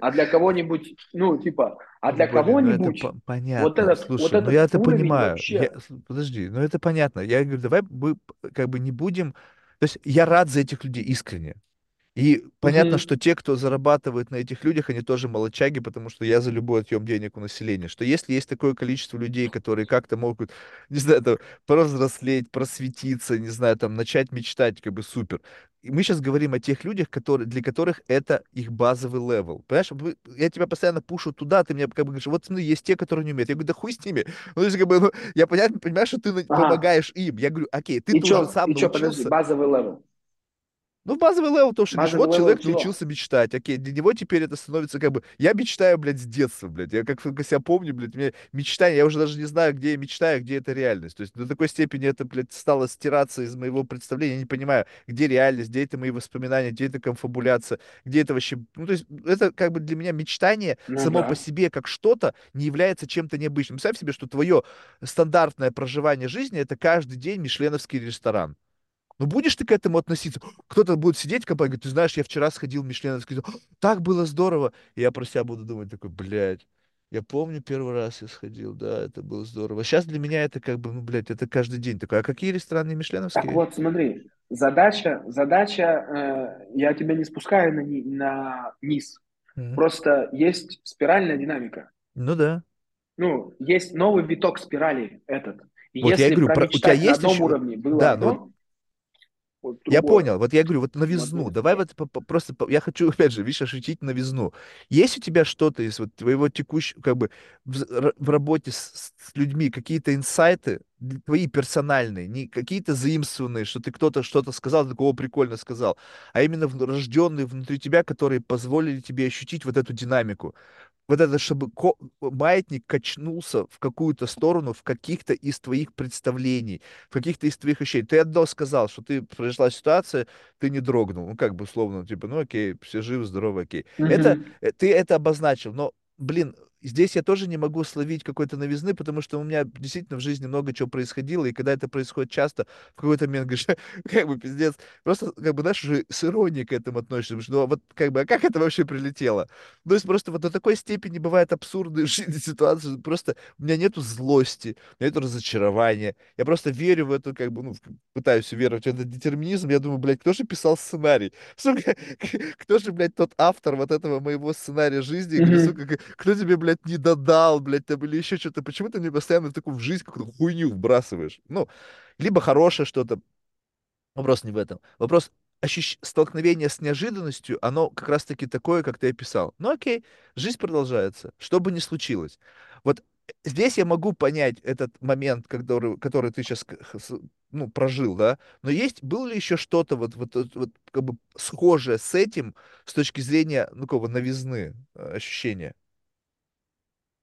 А для кого-нибудь, ну, типа, а для Блин, ну это кого-нибудь по- вот понятно. этот, вот Слушай, ну я этот это понимаю. Я, вообще. с- подожди, ну это понятно. Я говорю, давай мы как бы не будем... То есть я рад за этих людей искренне. И понятно, Мгм. что те, кто зарабатывает на этих людях, они тоже молодчаги, потому что я за любой отъем денег у населения. Что если есть такое количество людей, которые как-то могут, не знаю, там, повзрослеть, просветиться, не знаю, там, начать мечтать, как бы супер. мы сейчас говорим о тех людях, которые, для которых это их базовый level. Понимаешь, я тебя постоянно push у туда, ты мне как бы говоришь, вот смотри, есть те, которые не умеют. Я говорю, да хуй с ними. Ну, то есть, как бы, ну, я понятно, понимаю, что ты ага. помогаешь им. Я говорю, окей, ты тоже сам и научился. И что, подожди, базовый level? Ну, базовый level, то, что базовый вот человек чего? научился мечтать. Окей, для него теперь это становится как бы... Я мечтаю, блядь, с детства, блядь. Я как себя помню, блядь, мне мечтание... Я уже даже не знаю, где я мечтаю, где это реальность. То есть до такой степени это, блядь, стало стираться из моего представления. Я не понимаю, где реальность, где это мои воспоминания, где это конфабуляция, где это вообще... Ну, то есть это как бы для меня мечтание ну, само да. по себе как что-то не является чем-то необычным. Представь себе, что твое стандартное проживание жизни — это каждый день мишленовский ресторан. Ну, будешь ты к этому относиться? Кто-то будет сидеть в компании, говорит, ты знаешь, я вчера сходил в Мишлен, сказал, так было здорово. И я про себя буду думать такой, блядь, я помню первый раз я сходил, да, это было здорово. Сейчас для меня это как бы, ну, блядь, это каждый день такой. А какие рестораны мишленовские? Так вот, смотри, задача, задача, э, я тебя не спускаю на, на низ. Mm-hmm. Просто есть спиральная динамика. Ну да. Ну, есть новый виток спирали этот. И вот если я говорю, про, у тебя есть еще... уровне было да, одно, ну, вот я понял, вот я говорю, вот новизну, давай вот просто, я хочу, опять же, видишь, ощутить новизну. Есть у тебя что-то из вот твоего текущего, как бы, в, в работе с, с людьми, какие-то инсайты, твои персональные, не какие-то заимствованные, что ты кто-то что-то сказал, такого прикольно сказал, а именно рожденные внутри тебя, которые позволили тебе ощутить вот эту динамику вот это, чтобы маятник качнулся в какую-то сторону, в каких-то из твоих представлений, в каких-то из твоих ощущений. Ты одно сказал, что ты произошла ситуация, ты не дрогнул. Ну, как бы условно, типа, ну окей, все живы, здоровы, окей. Mm-hmm. Это, э, ты это обозначил, но, блин, здесь я тоже не могу словить какой-то новизны, потому что у меня действительно в жизни много чего происходило, и когда это происходит часто, в какой-то момент говоришь, как бы пиздец, просто, как бы, знаешь, уже с иронией к этому относишься, потому что, ну, вот, как бы, а как это вообще прилетело? То есть просто вот до такой степени бывает абсурдные в жизни ситуации, просто у меня нету злости, у меня нету разочарования, я просто верю в эту, как бы, ну, пытаюсь верить в этот детерминизм, я думаю, блядь, кто же писал сценарий? Сука, кто же, блядь, тот автор вот этого моего сценария жизни? Mm-hmm. Сука, кто тебе, блядь, блядь, не додал, блядь, там, или еще что-то. Почему ты мне постоянно такую в жизнь какую-то хуйню вбрасываешь? Ну, либо хорошее что-то. Вопрос не в этом. Вопрос ощущ... столкновение с неожиданностью, оно как раз-таки такое, как ты описал. Ну окей, жизнь продолжается, что бы ни случилось. Вот здесь я могу понять этот момент, который, который ты сейчас ну, прожил, да, но есть, было ли еще что-то вот, вот, вот как бы схожее с этим с точки зрения, ну, какого новизны э, ощущения?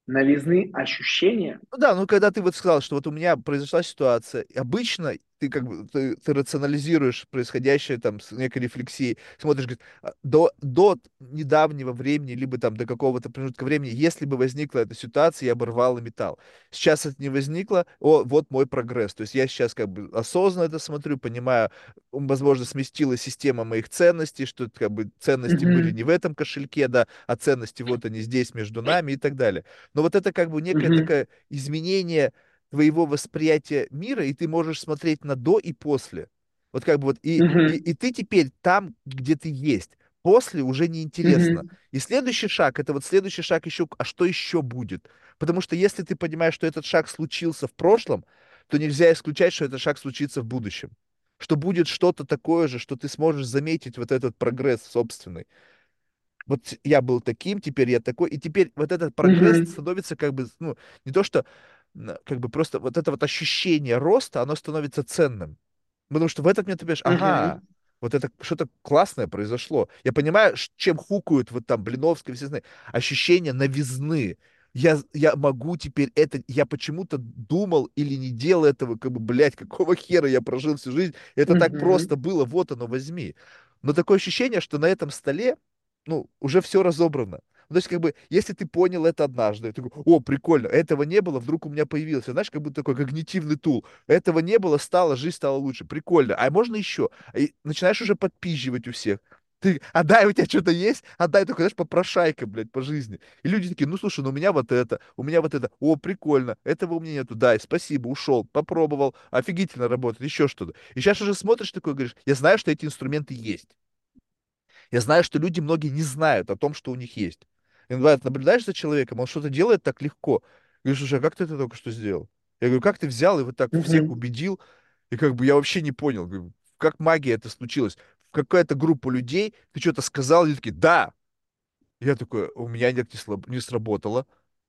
Новизны ощущения. Ну да, ну когда ты вот сказал, что вот у меня произошла ситуация, обычно ты как бы ты, ты рационализируешь происходящее там с некой рефлексией, смотришь, говорит, «А, до, до недавнего времени, либо там до какого-то промежутка времени, если бы возникла эта ситуация, я бы рвал и металл. Сейчас это не возникло, о, вот мой прогресс. То есть я сейчас как бы осознанно это смотрю, понимаю, возможно, сместилась система моих ценностей, что как бы ценности mm-hmm. были не в этом кошельке, да, а ценности вот они здесь между нами и так далее. Но вот это как бы некое mm-hmm. такое изменение твоего восприятия мира, и ты можешь смотреть на до и после. Вот как бы вот, и, uh-huh. и, и ты теперь там, где ты есть. После уже неинтересно. Uh-huh. И следующий шаг, это вот следующий шаг еще, а что еще будет? Потому что если ты понимаешь, что этот шаг случился в прошлом, то нельзя исключать, что этот шаг случится в будущем. Что будет что-то такое же, что ты сможешь заметить вот этот прогресс собственный. Вот я был таким, теперь я такой, и теперь вот этот прогресс uh-huh. становится как бы, ну, не то что как бы просто вот это вот ощущение роста, оно становится ценным. Потому что в этот момент ты понимаешь, ага, вот это что-то классное произошло. Я понимаю, чем хукают вот там Блиновский, все знают, ощущение новизны. Я, я могу теперь это, я почему-то думал или не делал этого, как бы, блядь, какого хера я прожил всю жизнь, это uh-huh. так просто было, вот оно, возьми. Но такое ощущение, что на этом столе, ну, уже все разобрано. Ну, то есть, как бы, если ты понял это однажды, ты такой, о, прикольно, этого не было, вдруг у меня появился, знаешь, как будто такой когнитивный тул. Этого не было, стало, жизнь стала лучше, прикольно. А можно еще? И начинаешь уже подпизживать у всех. Ты, а дай, у тебя что-то есть? А дай только, знаешь, попрошайка, блядь, по жизни. И люди такие, ну, слушай, ну, у меня вот это, у меня вот это. О, прикольно, этого у меня нету. Дай, спасибо, ушел, попробовал, офигительно работает, еще что-то. И сейчас уже смотришь такой, говоришь, я знаю, что эти инструменты есть. Я знаю, что люди многие не знают о том, что у них есть. Иногда ты наблюдаешь за человеком, он что-то делает так легко. Говоришь, слушай, а как ты это только что сделал? Я говорю, как ты взял и вот так всех убедил? И как бы я вообще не понял, как магия это случилось. в какую-то группу людей, ты что-то сказал, и такие, да. Я такой, у меня нет, не, слаб- не сработало.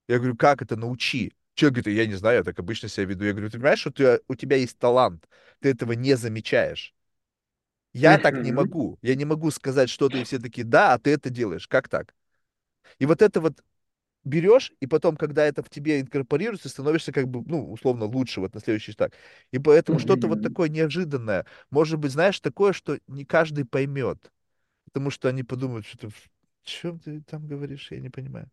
Я говорю, как это, научи. Человек говорит, я не знаю, я так обычно себя веду. Я говорю, ты понимаешь, что ты, у тебя есть талант, ты этого не замечаешь. Я так не могу. Я не могу сказать что-то, и все такие, да, а ты это делаешь. Как так? И вот это вот берешь, и потом, когда это в тебе инкорпорируется, становишься как бы, ну, условно, лучше вот на следующий шаг. И поэтому что-то вот такое неожиданное, может быть, знаешь, такое, что не каждый поймет, потому что они подумают, что ты, в чем ты там говоришь, я не понимаю.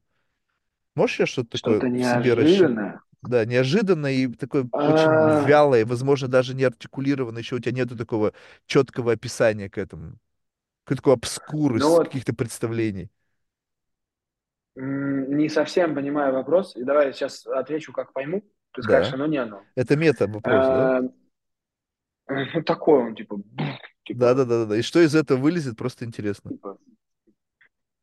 Можешь я что-то такое Что-то в себе неожиданное. Да, неожиданно и такое очень А, вялое, возможно, даже не артикулировано, еще у тебя нету такого четкого описания к этому, какой такой обскур Ну из вот, каких-то представлений. Не совсем понимаю вопрос, и давай я сейчас отвечу, как пойму. Ты скажешь, Да. оно не оно. Это мета-вопрос, да? А, Ну, такой он, типа, типа, Да-да-да-да. И что из этого вылезет, просто интересно. типа.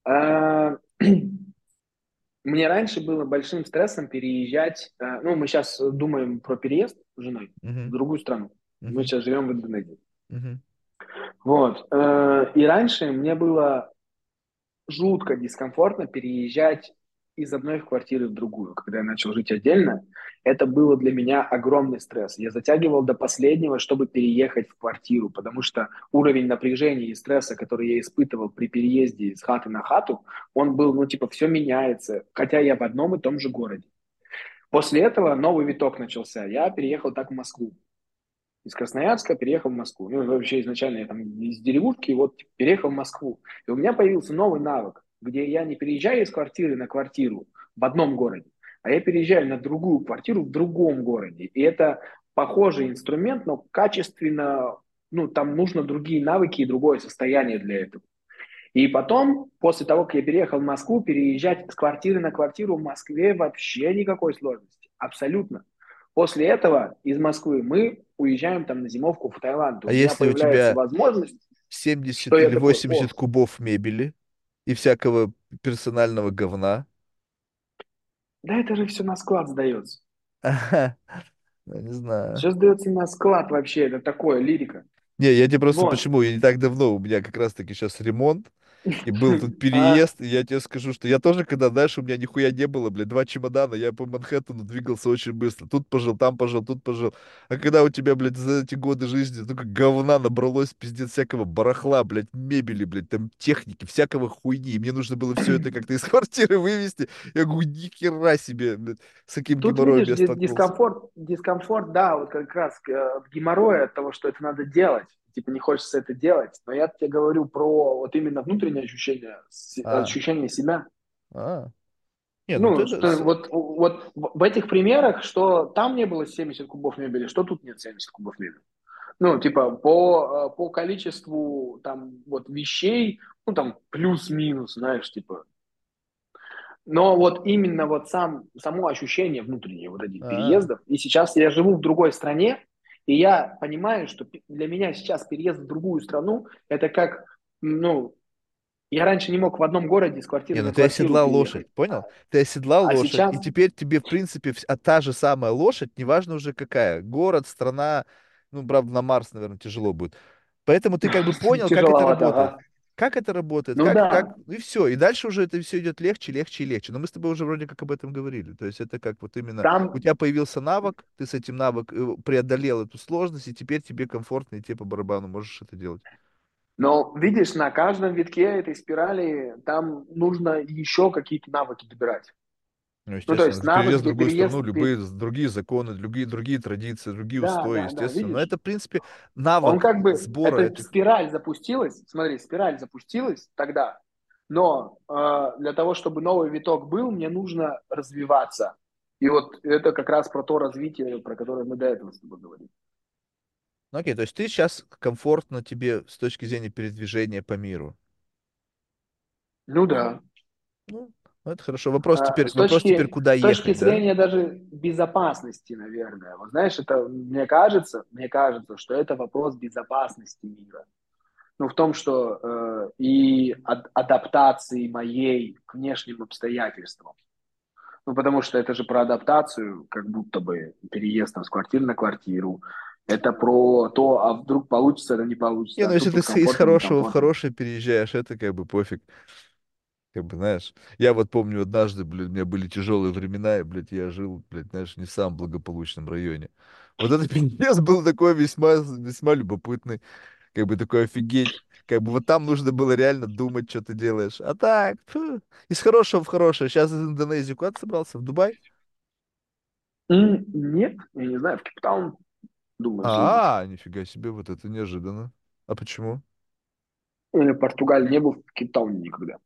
А, Мне раньше было большим стрессом переезжать. э, Ну, мы сейчас думаем про переезд с женой в Мгм, другую страну. Мы мгм, сейчас живем в Индонезии. мгм. Вот. э, И раньше мне было жутко дискомфортно переезжать из одной квартиры в другую. Когда я начал жить отдельно, это было для меня огромный стресс. Я затягивал до последнего, чтобы переехать в квартиру, потому что уровень напряжения и стресса, который я испытывал при переезде из хаты на хату, он был, ну, типа, все меняется, хотя я в одном и том же городе. После этого новый виток начался. Я переехал так в Москву из Красноярска переехал в Москву. Ну, вообще изначально я там из деревушки, вот переехал в Москву. И у меня появился новый навык, где я не переезжаю из квартиры на квартиру в одном городе, а я переезжаю на другую квартиру в другом городе. И это похожий инструмент, но качественно, ну, там нужно другие навыки и другое состояние для этого. И потом, после того, как я переехал в Москву, переезжать с квартиры на квартиру в Москве вообще никакой сложности. Абсолютно. После этого из Москвы мы уезжаем там на зимовку в Таиланд. У А если у тебя возможность, что 70 я или такой, о, 80 кубов мебели и всякого персонального говна? да это же все на склад сдается. Ага, ну, не знаю. Все сдается на склад вообще, это такое, лирика. Не, я тебе просто Вот. почему, я не так давно, у меня как раз-таки сейчас ремонт, и был тут А, переезд, и я тебе скажу, что я тоже, когда, знаешь, у меня нихуя не было, блядь, два чемодана, я по Манхэттену двигался очень быстро. Тут пожил, там пожил, тут пожил. А когда у тебя, блядь, за эти годы жизни только говна набралось, пиздец, всякого барахла, блядь, мебели, блядь, там техники, всякого хуйни. И мне нужно было все это как-то из квартиры вывести. Я говорю, ни хера себе, блядь, с каким Тут геморроем видишь я столкнулся. дискомфорт, дискомфорт, да, вот как раз э, от геморроя, от того, что это надо делать. Типа не хочется это делать. Но я тебе говорю про вот именно внутреннее ощущение, А, ощущение себя. а. Не, ну Ну, что вот, вот в этих примерах, что там не было 70 кубов мебели, что тут нет 70 кубов мебели. Ну, типа, по, э, по количеству там вот вещей, ну, там плюс-минус, знаешь, типа, но вот именно вот сам, само ощущение внутреннее вот этих А, переездов, и сейчас я живу в другой стране, и я понимаю, что для меня сейчас переезд в другую страну, это как, ну, я раньше не мог в одном городе с квартиры ну на ты оседлал лошадь, понял? Ты оседлал А лошадь, сейчас и теперь тебе, в принципе, а та же самая лошадь, неважно уже какая, город, страна, ну, правда, на Марс, наверное, тяжело будет. Поэтому ты как бы понял, как это работает. ага. Как это работает, Ну как, как, да, и все. И дальше уже это все идет легче, легче и легче. Но мы с тобой уже вроде как об этом говорили. То есть это как вот именно у там, тебя появился навык, ты с этим навыком преодолел эту сложность, и теперь тебе комфортно, и тебе по барабану можешь это делать. но видишь, на каждом витке этой спирали там нужно еще какие-то навыки добирать. Ну, Ну, то естественно, есть это навык переезд в другую страну, переезда, любые з- другие законы, другие, другие традиции, другие да, устои, да, да, естественно. Но видишь, это, в принципе, Он навык как бы, сбора эта этих. спираль запустилась, смотри, спираль запустилась тогда, но э, для того, чтобы новый виток был, мне нужно развиваться. И вот это как раз про то развитие, про которое мы до этого с тобой говорили. Ну, окей, то есть ты сейчас комфортно тебе с точки зрения передвижения по миру. Ну да. Ну, это хорошо. Вопрос А, теперь, С вопрос теперь, точки, куда с точки ехать, да? зрения даже безопасности, наверное. Вот знаешь, это мне кажется, мне кажется, что это вопрос безопасности мира. Ну, в том, что э, и ад- адаптации моей к внешним обстоятельствам. Ну, потому что это же про адаптацию, как будто бы переезд там, с квартиры на квартиру, Это про то, а вдруг получится, это не получится, Не, а ну если ты с- из хорошего в хорошее переезжаешь, это как бы пофиг. Как бы, знаешь, я вот помню однажды, блядь, у меня были тяжелые времена, и, блядь, я жил, блядь, знаешь, не в самом благополучном районе. Вот это пиздец был такой весьма, весьма любопытный, как бы такой офигеть. Как бы вот там нужно было реально думать, что ты делаешь. А так, фу, из хорошего в хорошее. Сейчас из Индонезии куда ты собрался? В Дубай? Нет, я не знаю, в Кейптаун думаю. А, нифига себе, вот это неожиданно. А почему? Или Португалия не был в Кейптауне никогда.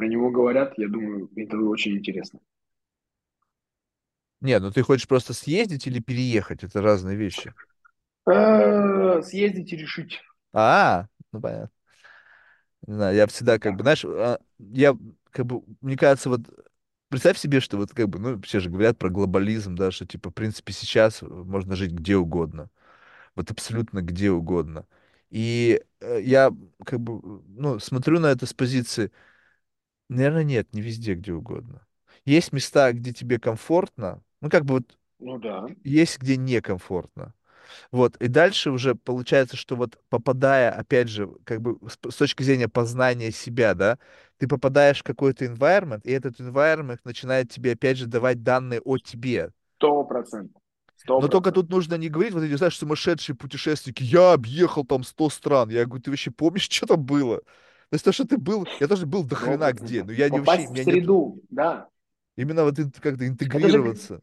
Про него говорят, я думаю, это очень интересно. Не, ну ты хочешь просто съездить или переехать? Это разные вещи. Э, Съездить и решить. А, ну понятно. Не знаю, я всегда как бы, знаешь, а, я как бы, мне кажется, вот представь себе, что вот как бы, ну, все же говорят про глобализм, да, что типа, в принципе, сейчас можно жить где угодно, вот абсолютно где угодно. И э, я как бы, ну, смотрю на это с позиции, наверное, нет, не везде, где угодно. Есть места, где тебе комфортно, ну, как бы вот Ну да. есть, где некомфортно. Вот, и дальше уже получается, что вот попадая, опять же, как бы с, с точки зрения познания себя, да, ты попадаешь в какой-то environment, и этот environment начинает тебе, опять же, давать данные о тебе. Сто процентов. Сто Но только тут нужно не говорить, вот эти, знаешь, сумасшедшие путешественники, я объехал там 100 стран. Я говорю, ты вообще помнишь, что там было? То есть то, что ты был, я тоже был до Сто хрена где, но я не вообще, в среду, да. именно вот как-то Это же интегрироваться.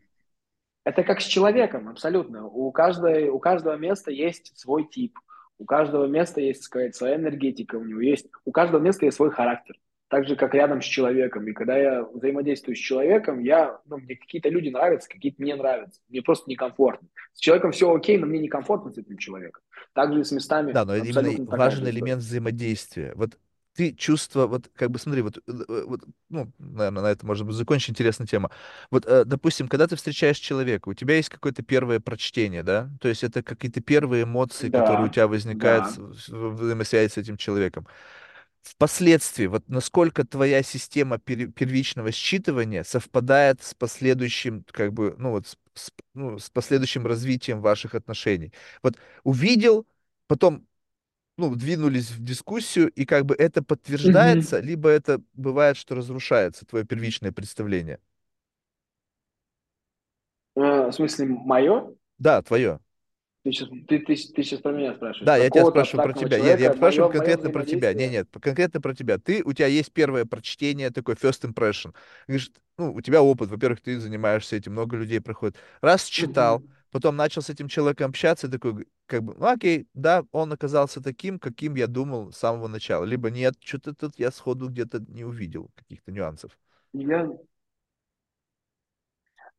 Это как с человеком, абсолютно. У, каждой, у каждого места есть свой тип. У каждого места есть, сказать, своя энергетика, у него есть, у каждого места есть свой характер. Так же, как рядом с человеком. И когда я взаимодействую с человеком, я, ну, мне какие-то люди нравятся, какие-то мне нравятся. Мне просто некомфортно. С человеком все окей, но мне некомфортно с этим человеком. Также и с местами Да, но именно важен же история. элемент взаимодействия. Вот ты чувство, вот как бы смотри, вот, э, э, вот ну, наверное, на это может быть закончить интересная тема. Вот, э, допустим, когда ты встречаешь человека, у тебя есть какое-то первое прочтение, да? То есть это какие-то первые эмоции, которые у Да, тебя возникают да. в взаимосвязи с этим человеком. Впоследствии, вот насколько твоя система пер- первичного считывания совпадает с последующим, как бы, ну вот, с- ну, с последующим развитием ваших отношений. Вот увидел, потом ну, двинулись в дискуссию, и как бы это подтверждается, Мгм. либо это бывает, что разрушается твое первичное представление. Э, в смысле, мое? Да, твое. Ты сейчас, ты, ты, ты сейчас про меня спрашиваешь. Да, я тебя спрашиваю про тебя. Нет, я человека, мое, спрашиваю мое конкретно про тебя. Нет, п- конкретно про тебя. Ты, у тебя есть первое прочтение, такой first impression. Говоришь, ну, у тебя опыт, во-первых, ты занимаешься этим, много людей проходит. Раз читал, Мгм. Потом начал с этим человеком общаться, такой, г- как бы, ну, окей, да, он оказался таким, каким я думал с самого начала. Либо нет, что-то тут я сходу где-то не увидел каких-то нюансов. Я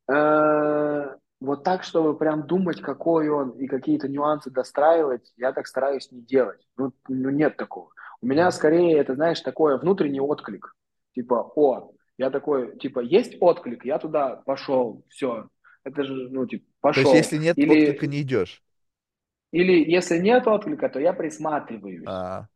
э, вот так, чтобы прям думать, какой он и какие-то нюансы достраивать, я так стараюсь не делать. Ну, ну нет такого. У меня скорее это, знаешь, такое внутренний отклик. Типа, о, я такой, типа, есть отклик, я туда пошел, все. Это же, ну, типа, То есть, пошел. если нет отклика, Или, не идешь. или если нет отклика, то я присматриваюсь. А,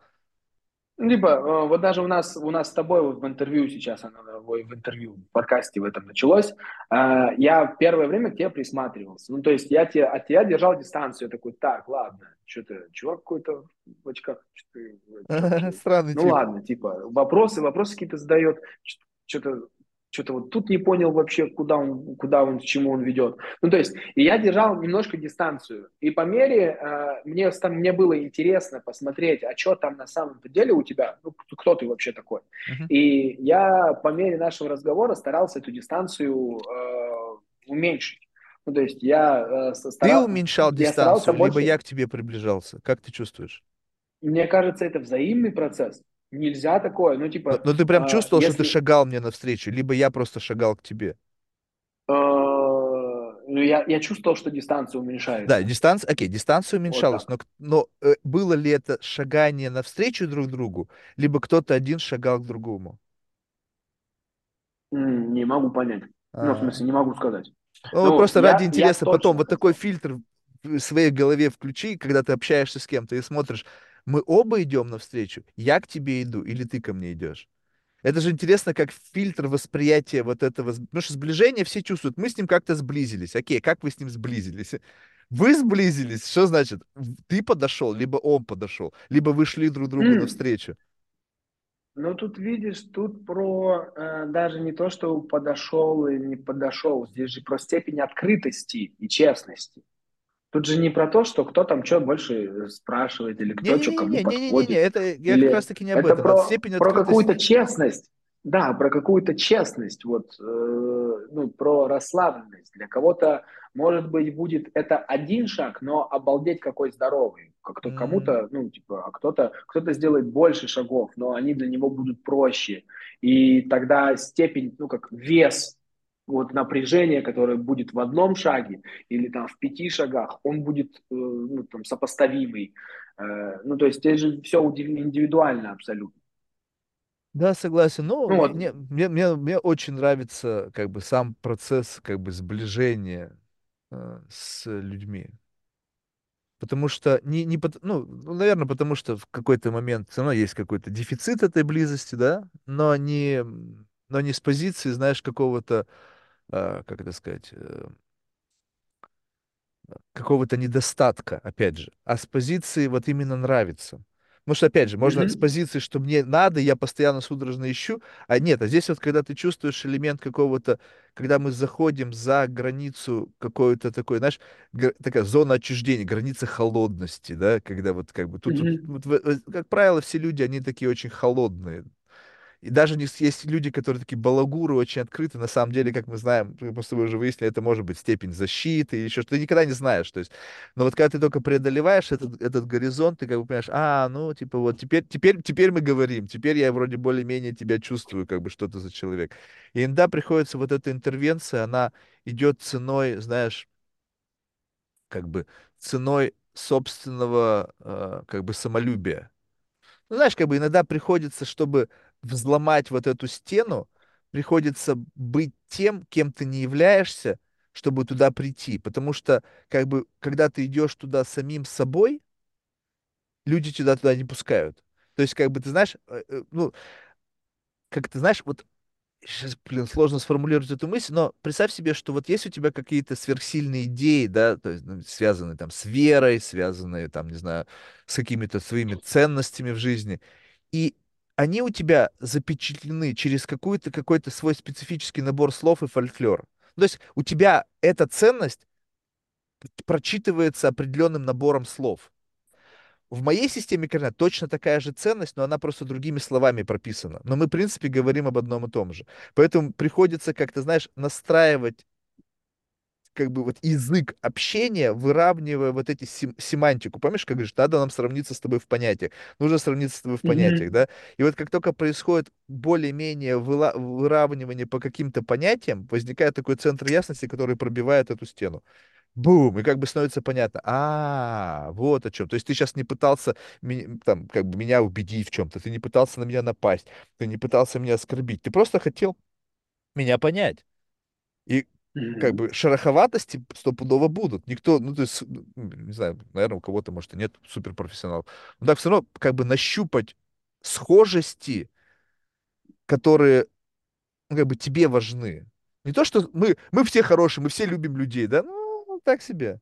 Либо э, вот даже у нас у нас с тобой вот в интервью сейчас оно ой, в интервью в подкасте в этом началось. э, я первое время к тебе присматривался. Ну то есть я тебе от тебя держал дистанцию. Я такой, так, ладно, что-то чувак какой-то в очках, что-то все-таки. странный Ну тип. ладно, типа вопросы вопросы какие-то задает, что-то что-то вот тут не понял вообще, куда он, куда он, к чему он ведет. Ну, то есть, и я держал немножко дистанцию. И по мере, э, мне, там, мне было интересно посмотреть, а что там на самом деле у тебя, ну, кто ты вообще такой. Мгм. И я по мере нашего разговора старался эту дистанцию э, уменьшить. Ну, то есть, я, э, Ты стара... уменьшал я старался дистанцию, либо больше... я к тебе приближался? Как ты чувствуешь? Мне кажется, это взаимный процесс. Нельзя такое, ну, Но, типа, но ты прям э, чувствовал, что ты если... шагал мне навстречу, либо я просто шагал к тебе. Э, ну, я, я чувствовал, что дистанция Да, уменьшается. дистанция, окей, дистанция Вот уменьшалась, так. но, но э, было ли это шагание навстречу друг другу, либо кто-то один шагал к другому? Не могу понять. Ну, в А, смысле, не могу сказать. Ну, вот Ну, просто ради я, я интереса потом точно вот такой фильтр в своей голове включи, когда ты общаешься с кем-то и смотришь, мы оба идем навстречу, я к тебе иду или ты ко мне идешь. Это же интересно, как фильтр восприятия вот этого, потому что сближение все чувствуют, мы с ним как-то сблизились, окей, как вы с ним сблизились? Вы сблизились? Что значит? Ты подошел, либо он подошел, либо вы шли друг другу навстречу. Ну, тут видишь, тут про э, даже не то, что подошел или не подошел, здесь же про степень открытости и честности. Тут же не про то, что кто там что больше спрашивает, или кто что кому Не-не-не, не-не-не, подходит, это я как или раз-таки не об это этом, про, степень про какую-то честность. Да, про какую-то честность, вот, э, ну, про расслабленность. Для кого-то, может быть, будет это один шаг, но обалдеть какой здоровый. Как-то М, кому-то, ну, типа, а кто-то кто сделает больше шагов, но они для него будут проще. И тогда степень, ну, как вес вот напряжение, которое будет в одном шаге или там в пяти шагах, он будет э, ну, там, сопоставимый. Э, ну, то есть здесь же все индивидуально абсолютно. Да, согласен. Ну, Ну, вот. не- мне, мне, мне очень нравится как бы сам процесс как бы сближения э, с людьми. Потому что, не, не ну, наверное, потому что в какой-то момент все равно есть какой-то дефицит этой близости, да, но не, но не с позиции, знаешь, какого-то, как это сказать, э, какого-то недостатка, опять же, а с позиции вот именно нравится. Потому что, опять же, можно с Мгм. позиции, что мне надо, я постоянно судорожно ищу, а нет, а здесь вот, когда ты чувствуешь элемент какого-то, когда мы заходим за границу какой-то такой, знаешь, такая зона отчуждения, граница холодности, да, когда вот как бы тут, Мгм. вот в- э, как правило, все люди, они такие очень холодные, и даже есть люди, которые такие балагуры, очень открыты. На самом деле, как мы знаем, мы с тобой уже выяснили, это может быть степень защиты или еще что-то. Ты никогда не знаешь. То есть, но вот когда ты только преодолеваешь этот, этот горизонт, ты как бы понимаешь, а, ну, типа вот теперь, теперь, теперь мы говорим, теперь я вроде более-менее тебя чувствую, как бы что ты за человек. И иногда приходится вот эта интервенция, она идет ценой, знаешь, как бы ценой собственного, э, как бы самолюбия. Ну, знаешь, как бы иногда приходится, чтобы взломать вот эту стену, приходится быть тем, кем ты не являешься, чтобы туда прийти. Потому что, как бы, когда ты идешь туда самим собой, люди тебя туда не пускают. То есть, как бы, ты знаешь, э, э, ну, как ты знаешь, вот Сейчас, блин, сложно сформулировать эту мысль, но представь себе, что вот есть у тебя какие-то сверхсильные идеи, да, то есть, ну, связанные там с верой, связанные там, не знаю, с какими-то своими ценностями в жизни, и они у тебя запечатлены через какой-то какой-то свой специфический набор слов и фольклор. Ну, То есть у тебя эта ценность прочитывается определенным набором слов. В моей системе координат точно такая же ценность, но она просто другими словами прописана. Но мы, в принципе, говорим об одном и том же. Поэтому приходится как-то, знаешь, настраивать как бы вот язык общения, выравнивая вот эти сем- семантику. Помнишь, как говоришь, надо нам сравниться с тобой в понятиях. Нужно сравниться с тобой в понятиях, Мгм. да? И вот как только происходит более-менее выла- выравнивание по каким-то понятиям, возникает такой центр ясности, который пробивает эту стену. Бум! И как бы становится понятно, а, вот о чем. То есть ты сейчас не пытался там, как бы меня убедить в чем-то, ты не пытался на меня напасть, ты не пытался меня оскорбить, ты просто хотел меня понять. И как Мгм. бы шероховатости стопудово будут. Никто, ну, то есть, ну, не знаю, наверное, у кого-то, может, и нет суперпрофессионалов. Но так все равно как бы нащупать схожести, которые, ну, как бы тебе важны. Не то, что мы, мы все хорошие, мы все любим людей, да? Ну, так себе.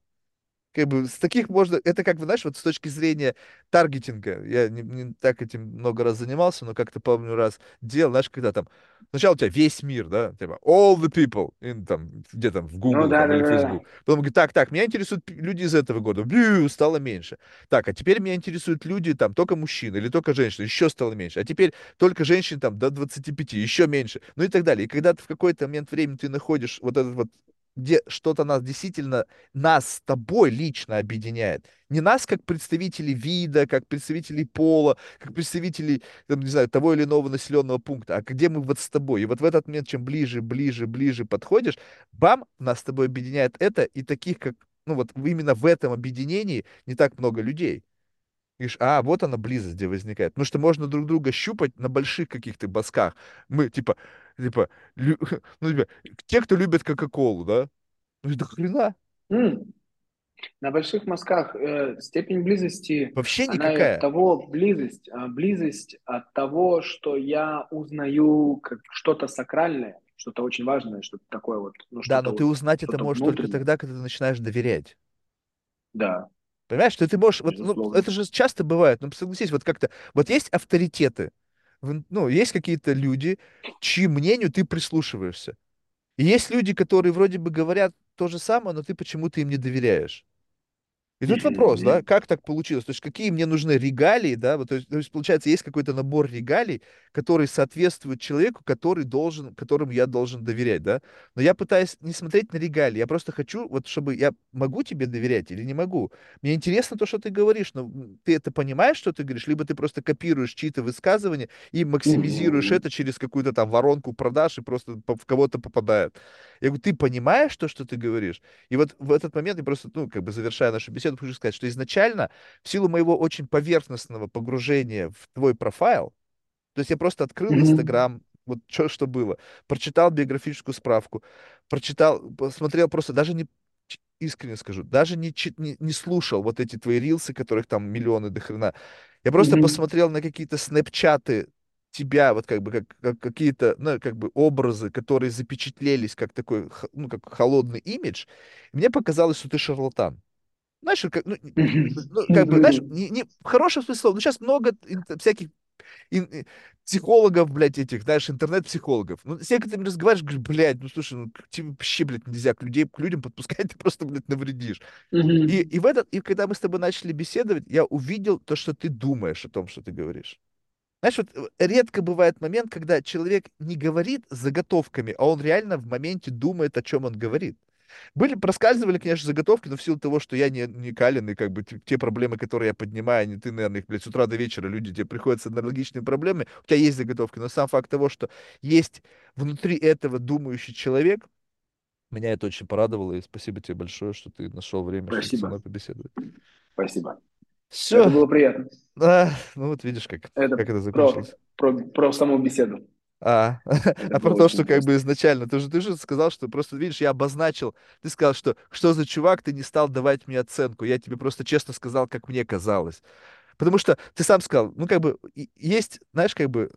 Как бы с таких можно, это как бы, знаешь, вот с точки зрения таргетинга, я не, не так этим много раз занимался, но как-то помню раз делал, знаешь, когда там, сначала у тебя весь мир, да, типа all the people, in, там, где там, в Ну Google да, там да, или в да. Facebook. Потом говорит, так, так, меня интересуют люди из этого года, Бью, стало меньше. Так, а теперь меня интересуют люди, там, только мужчины или только женщины, еще стало меньше. А теперь только женщин, там, до двадцати пяти еще меньше, ну и так далее. И когда ты в какой-то момент времени ты находишь вот этот вот где что-то нас действительно нас с тобой лично объединяет. Не нас как представителей вида, как представителей пола, как представителей, там, не знаю, того или иного населенного пункта, а где мы вот с тобой. И вот в этот момент, чем ближе, ближе, ближе подходишь, бам, нас с тобой объединяет это, и таких, как, ну вот именно в этом объединении не так много людей. Говоришь, а, вот она близость, где возникает. Потому что можно друг друга щупать на больших каких-то босках. Мы, типа, типа, лю- ну, типа, те, кто любит Кока-Колу, да? Ну, до хрена. М. На больших мазках э, степень близости, Вообще и от никакая. того близость, а близость от того, что я узнаю как что-то сакральное, что-то очень важное, что-то такое вот, ну Да, но ты узнать это можешь только внутреннее. тогда, когда ты начинаешь доверять. Да, Понимаешь, что ты можешь, вот, ну, это же часто бывает, ну, согласись, вот как-то, вот есть авторитеты, ну, есть какие-то люди, чьи мнению ты прислушиваешься. И есть люди, которые вроде бы говорят то же самое, но ты почему-то им не доверяешь. И тут вопрос, да, как так получилось? То есть какие мне нужны регалии, да, вот, то есть, то есть, получается, есть какой-то набор регалий, который соответствует человеку, который должен, которому я должен доверять, да. Но я пытаюсь не смотреть на регалии, я просто хочу, вот, чтобы я могу тебе доверять или не могу. Мне интересно то, что ты говоришь, но ты это понимаешь, что ты говоришь, либо ты просто копируешь чьи-то высказывания и максимизируешь это через какую-то там воронку продаж и просто в кого-то попадает. Я говорю, ты понимаешь то, что ты говоришь? И вот в этот момент я просто, ну, как бы завершая нашу беседу, хочу сказать, что изначально, в силу моего очень поверхностного погружения в твой профайл, то есть я просто открыл. Инстаграм, вот что, что было, прочитал биографическую справку, прочитал, посмотрел просто, даже не, искренне скажу, даже не, не, не слушал вот эти твои рилсы, которых там миллионы до хрена. Я просто Мгм. посмотрел на какие-то снэпчаты тебя, вот как бы как, как какие-то, ну, как бы образы, которые запечатлелись как такой, ну, как холодный имидж. Мне показалось, что ты шарлатан. Знаешь, как, ну, ну, как бы, знаешь, не, не в хорошем смысле слова, но сейчас много всяких ин- э, психологов, блядь, этих, знаешь, интернет-психологов. Ну, с некоторыми разговариваешь, говоришь, блядь, ну, слушай, ну, тебе вообще, блядь, нельзя к, людей, к людям подпускать, ты просто, блядь, навредишь. И, и в этот, и когда мы с тобой начали беседовать, я увидел то, что ты думаешь о том, что ты говоришь. Знаешь, вот э, редко бывает момент, когда человек не говорит заготовками, а он реально в моменте думает, о чем он говорит. Были, проскальзывали, конечно, заготовки, но в силу того, что я не уникален, и как бы те, проблемы, которые я поднимаю, не ты, наверное, их, блядь, с утра до вечера люди тебе приходят с аналогичными проблемами, у тебя есть заготовки, но сам факт того, что есть внутри этого думающий человек, меня это очень порадовало, и спасибо тебе большое, что ты нашел время, чтобы со Спасибо. мной побеседовать. Спасибо. Это Все, было приятно. ну вот видишь, как, Это как это про, закончилось. про, про саму беседу. А, а про то, что как бы изначально, ты же, ты же сказал, что просто, видишь, я обозначил, ты сказал, что что за чувак, ты не стал давать мне оценку, я тебе просто честно сказал, как мне казалось. Потому что ты сам сказал, ну, как бы, есть, знаешь, как бы,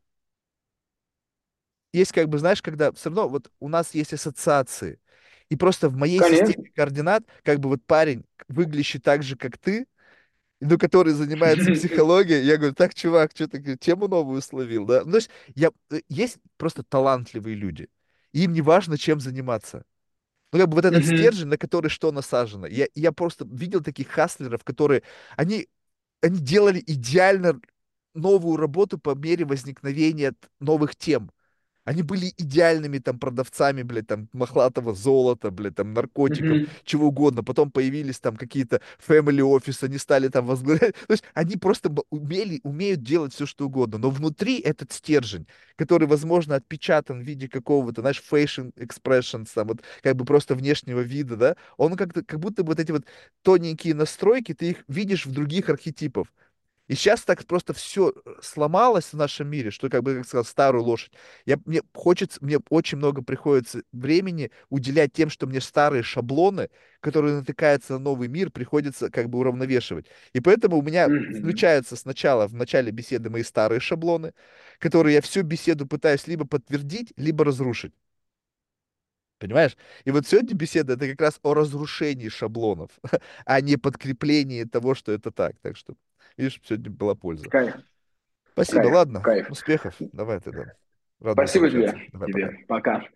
есть, как бы, знаешь, когда все равно вот у нас есть ассоциации, и просто в моей системе Конечно. координат, как бы вот парень, выглядящий так же, как ты, ну, который занимается психологией, я говорю, так, чувак, что ты тему новую словил, да? Ну, я, э, есть просто талантливые люди, им не важно, чем заниматься. Ну, как бы вот этот Мгм. стержень, на который что насажено. Я, я просто видел таких хаслеров, которые, они, они делали идеально новую работу по мере возникновения новых тем. Они были идеальными там продавцами, блядь, там, мохлатого золота, блядь, там, наркотиков, Мгм. чего угодно. Потом появились там какие-то family office, они стали там возглавлять. То есть они просто умели, умеют делать все, что угодно. Но внутри этот стержень, который, возможно, отпечатан в виде какого-то, знаешь, facial expressions, там, вот, как бы просто внешнего вида, да, он как-то, как будто вот эти вот тоненькие настройки, ты их видишь в других архетипов. И сейчас так просто все сломалось в нашем мире, что, как бы, как сказал, старую лошадь. Я, мне хочется, мне очень много приходится времени уделять тем, что мне старые шаблоны, которые натыкаются на новый мир, приходится как бы уравновешивать. И поэтому у меня включаются сначала в начале беседы мои старые шаблоны, которые я всю беседу пытаюсь либо подтвердить, либо разрушить. Понимаешь? И вот сегодня беседа это как раз о разрушении шаблонов, а не подкреплении того, что это так. Так что, видишь, сегодня была польза. Кайф. Спасибо, Кайф. ладно. Кайф. Успехов. Давай тогда. Рад был Спасибо тебе. Давай, пока. Тебе. Пока.